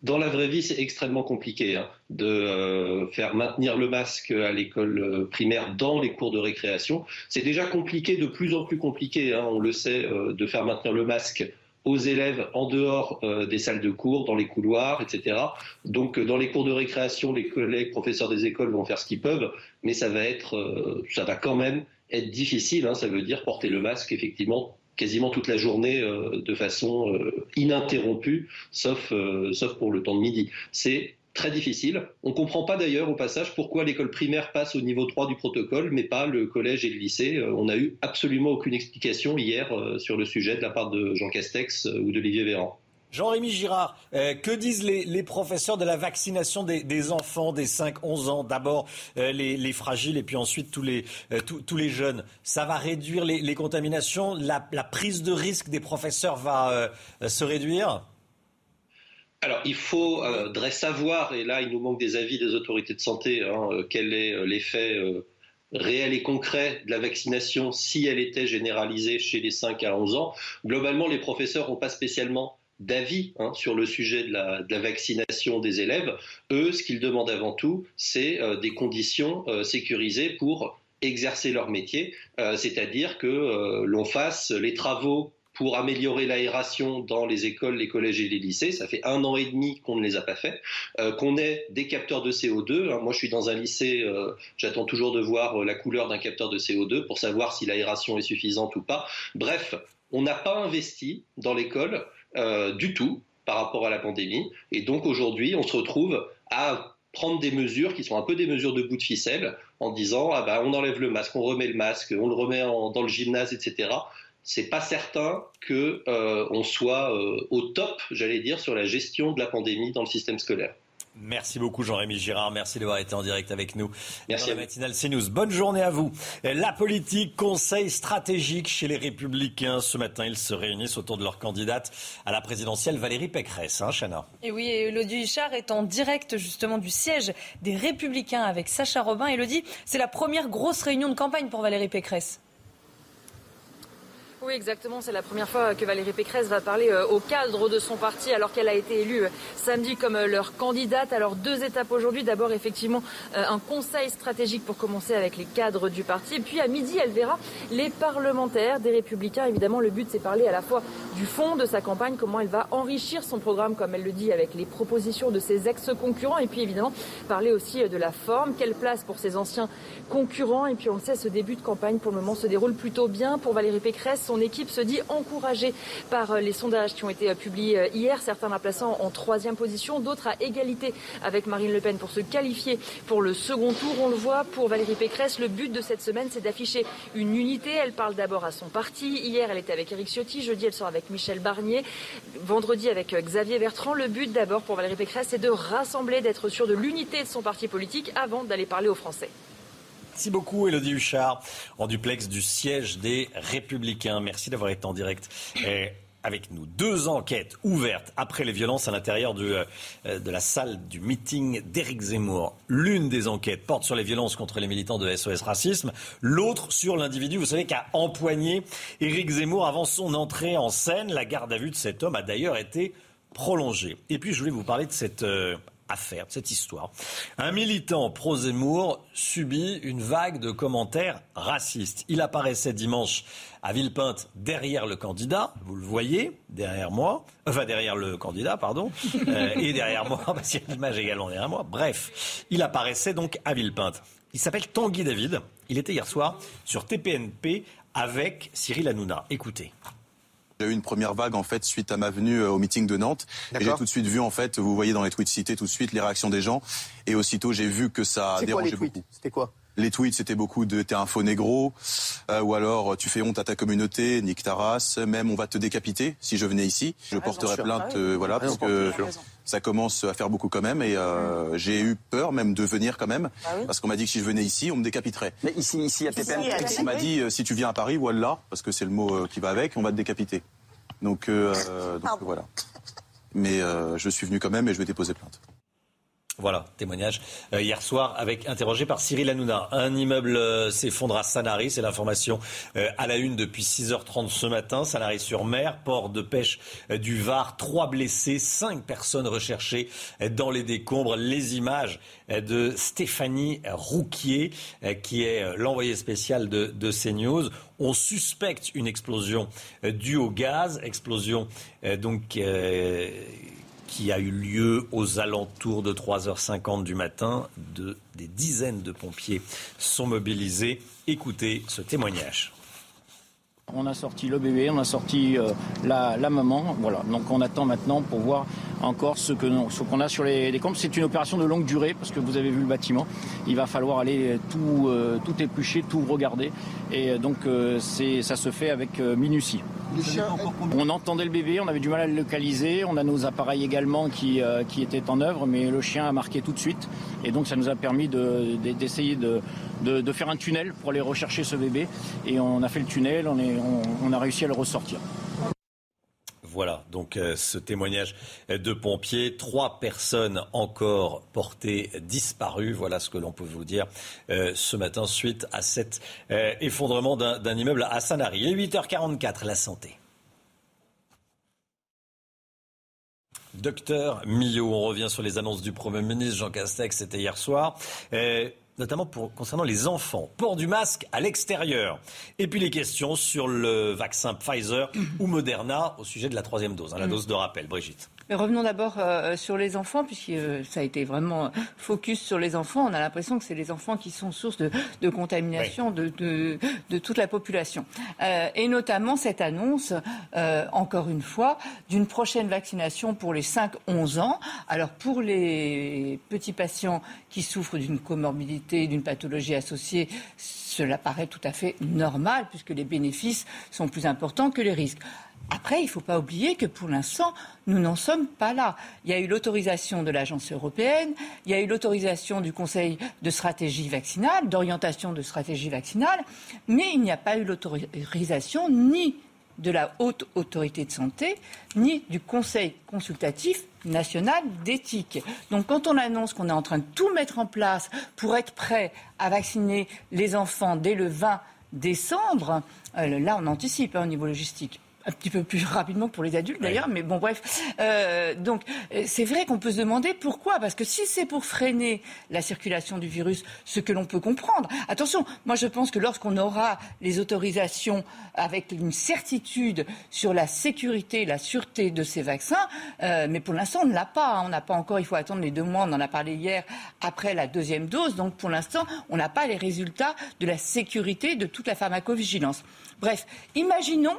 Speaker 69: Dans la vraie vie, c'est extrêmement compliqué hein, de euh, faire maintenir le masque à l'école euh, primaire dans les cours de récréation. C'est déjà compliqué, de plus en plus compliqué, hein, on le sait, euh, de faire maintenir le masque aux élèves en dehors des salles de cours, dans les couloirs, etc. Donc dans les cours de récréation, les collègues, professeurs des écoles vont faire ce qu'ils peuvent, mais ça va être, ça va quand même être difficile. Hein, ça veut dire porter le masque effectivement quasiment toute la journée euh, de façon euh, ininterrompue, sauf, euh, sauf pour le temps de midi. C'est très difficile. On ne comprend pas d'ailleurs au passage pourquoi l'école primaire passe au niveau 3 du protocole, mais pas le collège et le lycée. On n'a eu absolument aucune explication hier sur le sujet de la part de Jean Castex ou d'Olivier Véran.
Speaker 1: Jean-Rémy Girard, euh, que disent les, professeurs de la vaccination des, enfants des 5-11 ans? D'abord euh, les, fragiles et puis ensuite tous les, euh, jeunes. Ça va réduire les, contaminations? La, prise de risque des professeurs va se réduire?
Speaker 69: Alors, il faudrait savoir, et là, il nous manque des avis des autorités de santé, hein, quel est l'effet réel et concret de la vaccination si elle était généralisée chez les 5 à 11 ans. Globalement, les professeurs n'ont pas spécialement d'avis hein, sur le sujet de la, vaccination des élèves. Eux, ce qu'ils demandent avant tout, c'est euh, des conditions euh, sécurisées pour exercer leur métier, euh, c'est-à-dire que l'on fasse les travaux pour améliorer l'aération dans les écoles, les collèges et les lycées. Ça fait un an et demi qu'on ne les a pas fait. qu'on ait des capteurs de CO2. Hein. Moi, je suis dans un lycée, j'attends toujours de voir la couleur d'un capteur de CO2 pour savoir si l'aération est suffisante ou pas. Bref, on n'a pas investi dans l'école euh, du tout par rapport à la pandémie. Et donc aujourd'hui, on se retrouve à prendre des mesures qui sont un peu des mesures de bout de ficelle en disant ah ben, on enlève le masque, on remet le masque, on le remet dans le gymnase, etc. C'est pas certain que euh, on soit euh, au top, j'allais dire, sur la gestion de la pandémie dans le système scolaire.
Speaker 1: Merci beaucoup Jean-Rémy Girard, merci d'avoir été en direct avec nous. Merci dans la matinale CNews. Bonne journée à vous. La politique, conseil stratégique chez les Républicains. Ce matin, ils se réunissent autour de leur candidate à la présidentielle Valérie Pécresse, hein, Chana?
Speaker 2: Et oui, Elodie Huchard est en direct justement du siège des Républicains avec Sacha Robin. Elodie, c'est la première grosse réunion de campagne pour Valérie Pécresse.
Speaker 62: Oui, exactement. C'est la première fois que Valérie Pécresse va parler euh, au cadre de son parti alors qu'elle a été élue euh, samedi comme euh, leur candidate. Alors deux étapes aujourd'hui. D'abord, effectivement, un conseil stratégique pour commencer avec les cadres du parti. Et puis à midi, elle verra les parlementaires des Républicains. Évidemment, le but, c'est parler à la fois du fond de sa campagne, comment elle va enrichir son programme, comme elle le dit, avec les propositions de ses ex-concurrents. Et puis évidemment, parler aussi de la forme. Quelle place pour ses anciens concurrents Et puis on le sait, ce début de campagne, pour le moment, se déroule plutôt bien pour Valérie Pécresse son équipe se dit encouragée par euh, les sondages qui ont été euh, publiés euh, hier, certains la plaçant en troisième position, d'autres à égalité avec Marine Le Pen pour se qualifier pour le second tour. On le voit pour Valérie Pécresse, le but de cette semaine, c'est d'afficher une unité. Elle parle d'abord à son parti. Hier, elle était avec Éric Ciotti. Jeudi, elle sort avec Michel Barnier. Vendredi, avec Xavier Bertrand. Le but d'abord pour Valérie Pécresse, c'est de rassembler, d'être sûr de l'unité de son parti politique avant d'aller parler aux Français.
Speaker 1: Merci beaucoup, Elodie Huchard, en duplex du siège des Républicains. Merci d'avoir été en direct. avec nous. Deux enquêtes ouvertes après les violences à l'intérieur de, euh, de, la salle du meeting d'Éric Zemmour. L'une des enquêtes porte sur les violences contre les militants de SOS Racisme, l'autre sur l'individu, vous savez, qui a empoigné Éric Zemmour avant son entrée en scène. La garde à vue de cet homme a d'ailleurs été prolongée. Et puis je voulais vous parler de cette euh, affaire, de cette histoire. Un militant pro-Zemmour subit une vague de commentaires racistes. Il apparaissait dimanche à Villepinte derrière le candidat, vous le voyez, derrière moi, enfin derrière le candidat, pardon, [laughs] euh, et derrière moi, [laughs] parce qu'il y a l'image également derrière moi. Bref, il apparaissait donc à Villepinte. Il s'appelle Tanguy David. Il était hier soir sur TPNP avec Cyril Hanouna. Écoutez.
Speaker 70: J'ai eu une première vague en fait suite à ma venue euh, au meeting de Nantes. Et j'ai tout de suite vu en fait, vous voyez dans les tweets cités tout de suite les réactions des gens. Et aussitôt j'ai vu que ça dérangeait beaucoup.
Speaker 71: C'était quoi
Speaker 70: les tweets, c'était beaucoup de t'es un faux négro, euh, ou alors tu fais honte à ta communauté, nique ta race, même on va te décapiter si je venais ici. Je porterais plainte, euh, voilà, parce que ça commence à faire beaucoup quand même, et euh, j'ai eu peur même de venir quand même, ah parce qu'on m'a dit que si je venais ici, on me décapiterait.
Speaker 71: Mais ici, ici à TPM,
Speaker 70: on m'a dit si tu viens à Paris, voilà, parce que c'est le mot qui va avec, on va te décapiter. Donc, donc voilà. Mais je suis venu quand même et je vais déposer plainte.
Speaker 1: Voilà, témoignage euh, hier soir avec interrogé par Cyril Hanouna. Un immeuble euh, s'effondre à Sanary, c'est l'information euh, à la une depuis 6h30 ce matin. Sanary-sur-Mer, port de pêche du Var, trois blessés, cinq personnes recherchées dans les décombres. Les images de Stéphanie Rouquier, qui est l'envoyé spécial de, de CNews. On suspecte une explosion due au gaz, explosion donc qui a eu lieu aux alentours de 3h50 du matin. des dizaines de pompiers sont mobilisés. Écoutez ce témoignage.
Speaker 71: On a sorti le bébé, on a sorti euh, la, maman. Voilà. Donc on attend maintenant pour voir encore ce qu'on ce qu'on a sur les, les comptes. C'est une opération de longue durée parce que vous avez vu le bâtiment. Il va falloir aller tout, euh, tout éplucher, tout regarder. Et euh, donc ça se fait avec minutie. On entendait le bébé, on avait du mal à le localiser. On a nos appareils également qui, qui étaient en œuvre, mais le chien a marqué tout de suite. Et donc ça nous a permis d'essayer de, de, faire un tunnel pour aller rechercher ce bébé. Et on a fait le tunnel, on, a réussi à le ressortir.
Speaker 1: Voilà, donc euh, ce témoignage de pompiers. Trois personnes encore portées disparues. Voilà ce que l'on peut vous dire euh, ce matin suite à cet euh, effondrement d'un immeuble à Sanary. Il est 8h44, la santé. Docteur Millot, on revient sur les annonces du Premier ministre Jean Castex, c'était hier soir notamment pour, concernant les enfants. Port du masque à l'extérieur. Et puis les questions sur le vaccin Pfizer ou Moderna au sujet de la troisième dose, hein, la mm. dose de rappel. Brigitte.
Speaker 72: Mais revenons d'abord euh, sur les enfants, puisque euh, ça a été vraiment focus sur les enfants. On a l'impression que c'est les enfants qui sont source de, de contamination de, de, de, toute la population. Euh, et notamment cette annonce, euh, encore une fois, d'une prochaine vaccination pour les 5-11 ans. Alors pour les petits patients qui souffrent d'une comorbidité, d'une pathologie associée, cela paraît tout à fait normal, puisque les bénéfices sont plus importants que les risques. Après, il ne faut pas oublier que pour l'instant, nous n'en sommes pas là. Il y a eu l'autorisation de l'Agence européenne, il y a eu l'autorisation du Conseil de stratégie vaccinale, d'orientation de stratégie vaccinale, mais il n'y a pas eu l'autorisation ni de la haute autorité de santé, ni du Conseil consultatif national d'éthique. Donc quand on annonce qu'on est en train de tout mettre en place pour être prêt à vacciner les enfants dès le 20 décembre, euh, là on anticipe hein, au niveau logistique un petit peu plus rapidement pour les adultes d'ailleurs, mais bon bref. Euh, donc euh, c'est vrai qu'on peut se demander pourquoi, parce que si c'est pour freiner la circulation du virus, ce que l'on peut comprendre. Attention, moi je pense que lorsqu'on aura les autorisations avec une certitude sur la sécurité, la sûreté de ces vaccins, euh, mais pour l'instant on ne l'a pas, hein. on n'a pas encore, il faut attendre les deux mois, on en a parlé hier après la deuxième dose, donc pour l'instant on n'a pas les résultats de la sécurité de toute la pharmacovigilance. Bref, imaginons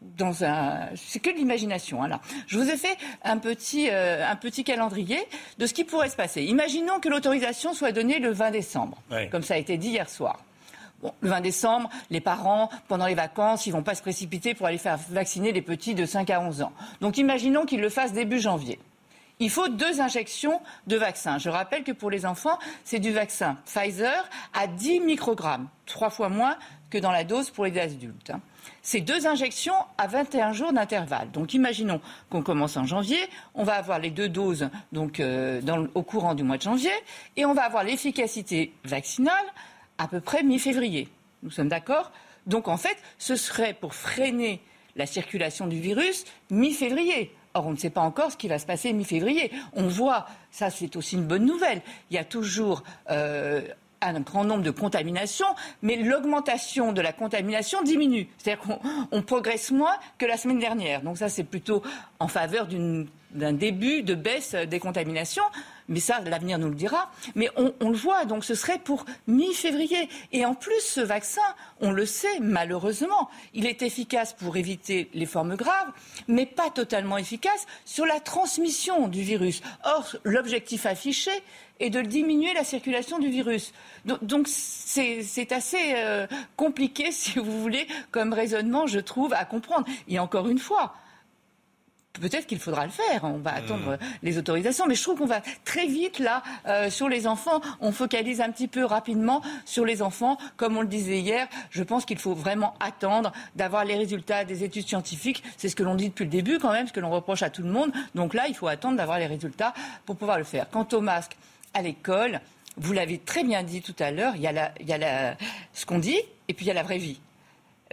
Speaker 72: dans un, c'est que l'imagination. Alors, hein, je vous ai fait un petit, euh, un petit calendrier de ce qui pourrait se passer. Imaginons que l'autorisation soit donnée le 20 décembre, comme ça a été dit hier soir. Bon, le 20 décembre, les parents, pendant les vacances, ils vont pas se précipiter pour aller faire vacciner les petits de 5 à 11 ans. Donc, imaginons qu'ils le fassent début janvier. Il faut deux injections de vaccin. Je rappelle que pour les enfants, c'est du vaccin Pfizer à 10 microgrammes, trois fois moins que dans la dose pour les adultes. Hein. C'est deux injections à 21 jours d'intervalle. Donc imaginons qu'on commence en janvier, on va avoir les deux doses donc, euh, au courant du mois de janvier, et on va avoir l'efficacité vaccinale à peu près mi-février. Nous sommes d'accord? Donc en fait, ce serait pour freiner la circulation du virus mi-février. Or, on ne sait pas encore ce qui va se passer mi-février. On voit, ça c'est aussi une bonne nouvelle, il y a toujours euh, un grand nombre de contaminations, mais l'augmentation de la contamination diminue. C'est-à-dire qu'on progresse moins que la semaine dernière. Donc ça, c'est plutôt en faveur d'un début de baisse des contaminations. Mais ça, l'avenir nous le dira. Mais on, le voit, donc ce serait pour mi-février. Et en plus, ce vaccin, on le sait, malheureusement, il est efficace pour éviter les formes graves, mais pas totalement efficace sur la transmission du virus. Or, l'objectif affiché, et de diminuer la circulation du virus. Donc c'est assez euh, compliqué, [laughs] si vous voulez, comme raisonnement, je trouve, à comprendre. Et encore une fois, peut-être qu'il faudra le faire. On va attendre mmh. les autorisations. Mais je trouve qu'on va très vite, là, euh, sur les enfants. On focalise un petit peu rapidement sur les enfants. Comme on le disait hier, je pense qu'il faut vraiment attendre d'avoir les résultats des études scientifiques. C'est ce que l'on dit depuis le début, quand même, ce que l'on reproche à tout le monde. Donc là, il faut attendre d'avoir les résultats pour pouvoir le faire. Quant au masque à l'école, vous l'avez très bien dit tout à l'heure, il y a, il y a ce qu'on dit et puis il y a la vraie vie.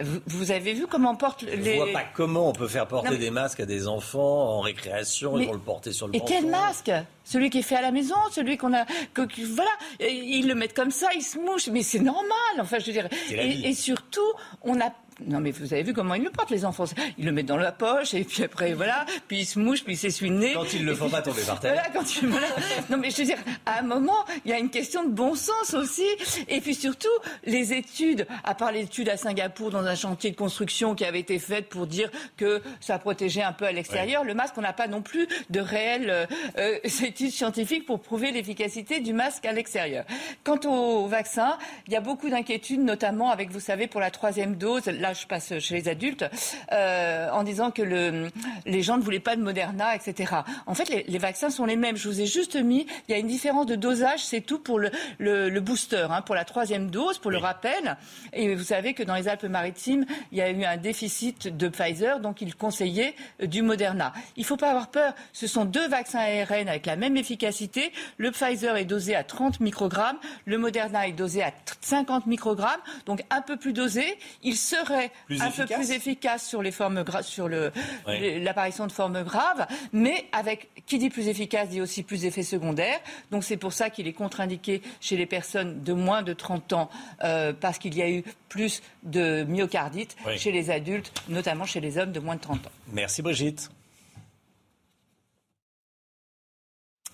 Speaker 72: Vous, avez vu comment on porte les.
Speaker 1: Je ne vois pas comment on peut faire porter des masques à des enfants en récréation. ils vont le porter sur le
Speaker 72: Et quel masque? Celui qui est fait à la maison, celui qu'on a. voilà, ils le mettent comme ça, ils se mouchent. Mais c'est normal. Enfin, je veux dire. Et, et, surtout, on a non, mais vous avez vu comment ils le portent, les enfants. Ils le mettent dans la poche, et puis après, voilà, puis ils se mouchent, puis ils s'essuient le nez.
Speaker 1: Quand ils le font pas tomber par terre.
Speaker 72: Voilà, quand ils, voilà. Non, mais je veux dire, à un moment, il y a une question de bon sens aussi. Et puis surtout, les études, à part l'étude à Singapour dans un chantier de construction qui avait été faite pour dire que ça protégeait un peu à l'extérieur, le masque, on n'a pas non plus de réelles euh, euh, études scientifiques pour prouver l'efficacité du masque à l'extérieur. Quant au vaccin, il y a beaucoup d'inquiétudes, notamment avec, vous savez, pour la troisième dose, je passe chez les adultes, euh, en disant que le, les gens ne voulaient pas de Moderna, etc. En fait, les, vaccins sont les mêmes. Je vous ai juste mis, il y a une différence de dosage, c'est tout pour le, le, booster, hein, pour la troisième dose, pour le rappel. Et vous savez que dans les Alpes-Maritimes, il y a eu un déficit de Pfizer, donc ils conseillaient euh, du Moderna. Il ne faut pas avoir peur. Ce sont deux vaccins ARN avec la même efficacité. Le Pfizer est dosé à 30 microgrammes, le Moderna est dosé à 50 microgrammes, donc un peu plus dosé. Il serait un peu plus efficace sur les formes sur le, l'apparition de formes graves, mais avec qui dit plus efficace dit aussi plus d'effets secondaires. Donc c'est pour ça qu'il est contre-indiqué chez les personnes de moins de 30 ans euh, parce qu'il y a eu plus de myocardite chez les adultes, notamment chez les hommes de moins de 30 ans.
Speaker 1: Merci Brigitte.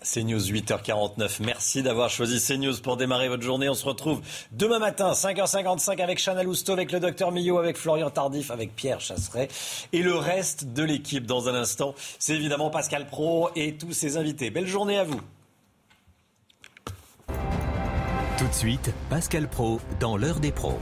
Speaker 1: CNews 8h49. Merci d'avoir choisi CNews pour démarrer votre journée. On se retrouve demain matin, 5h55 avec Chana Lousteau, avec le docteur Millot, avec Florian Tardif, avec Pierre Chasseret et le reste de l'équipe dans un instant. C'est évidemment Pascal Pro et tous ses invités. Belle journée à vous.
Speaker 73: Tout de suite, Pascal Pro dans l'heure des pros.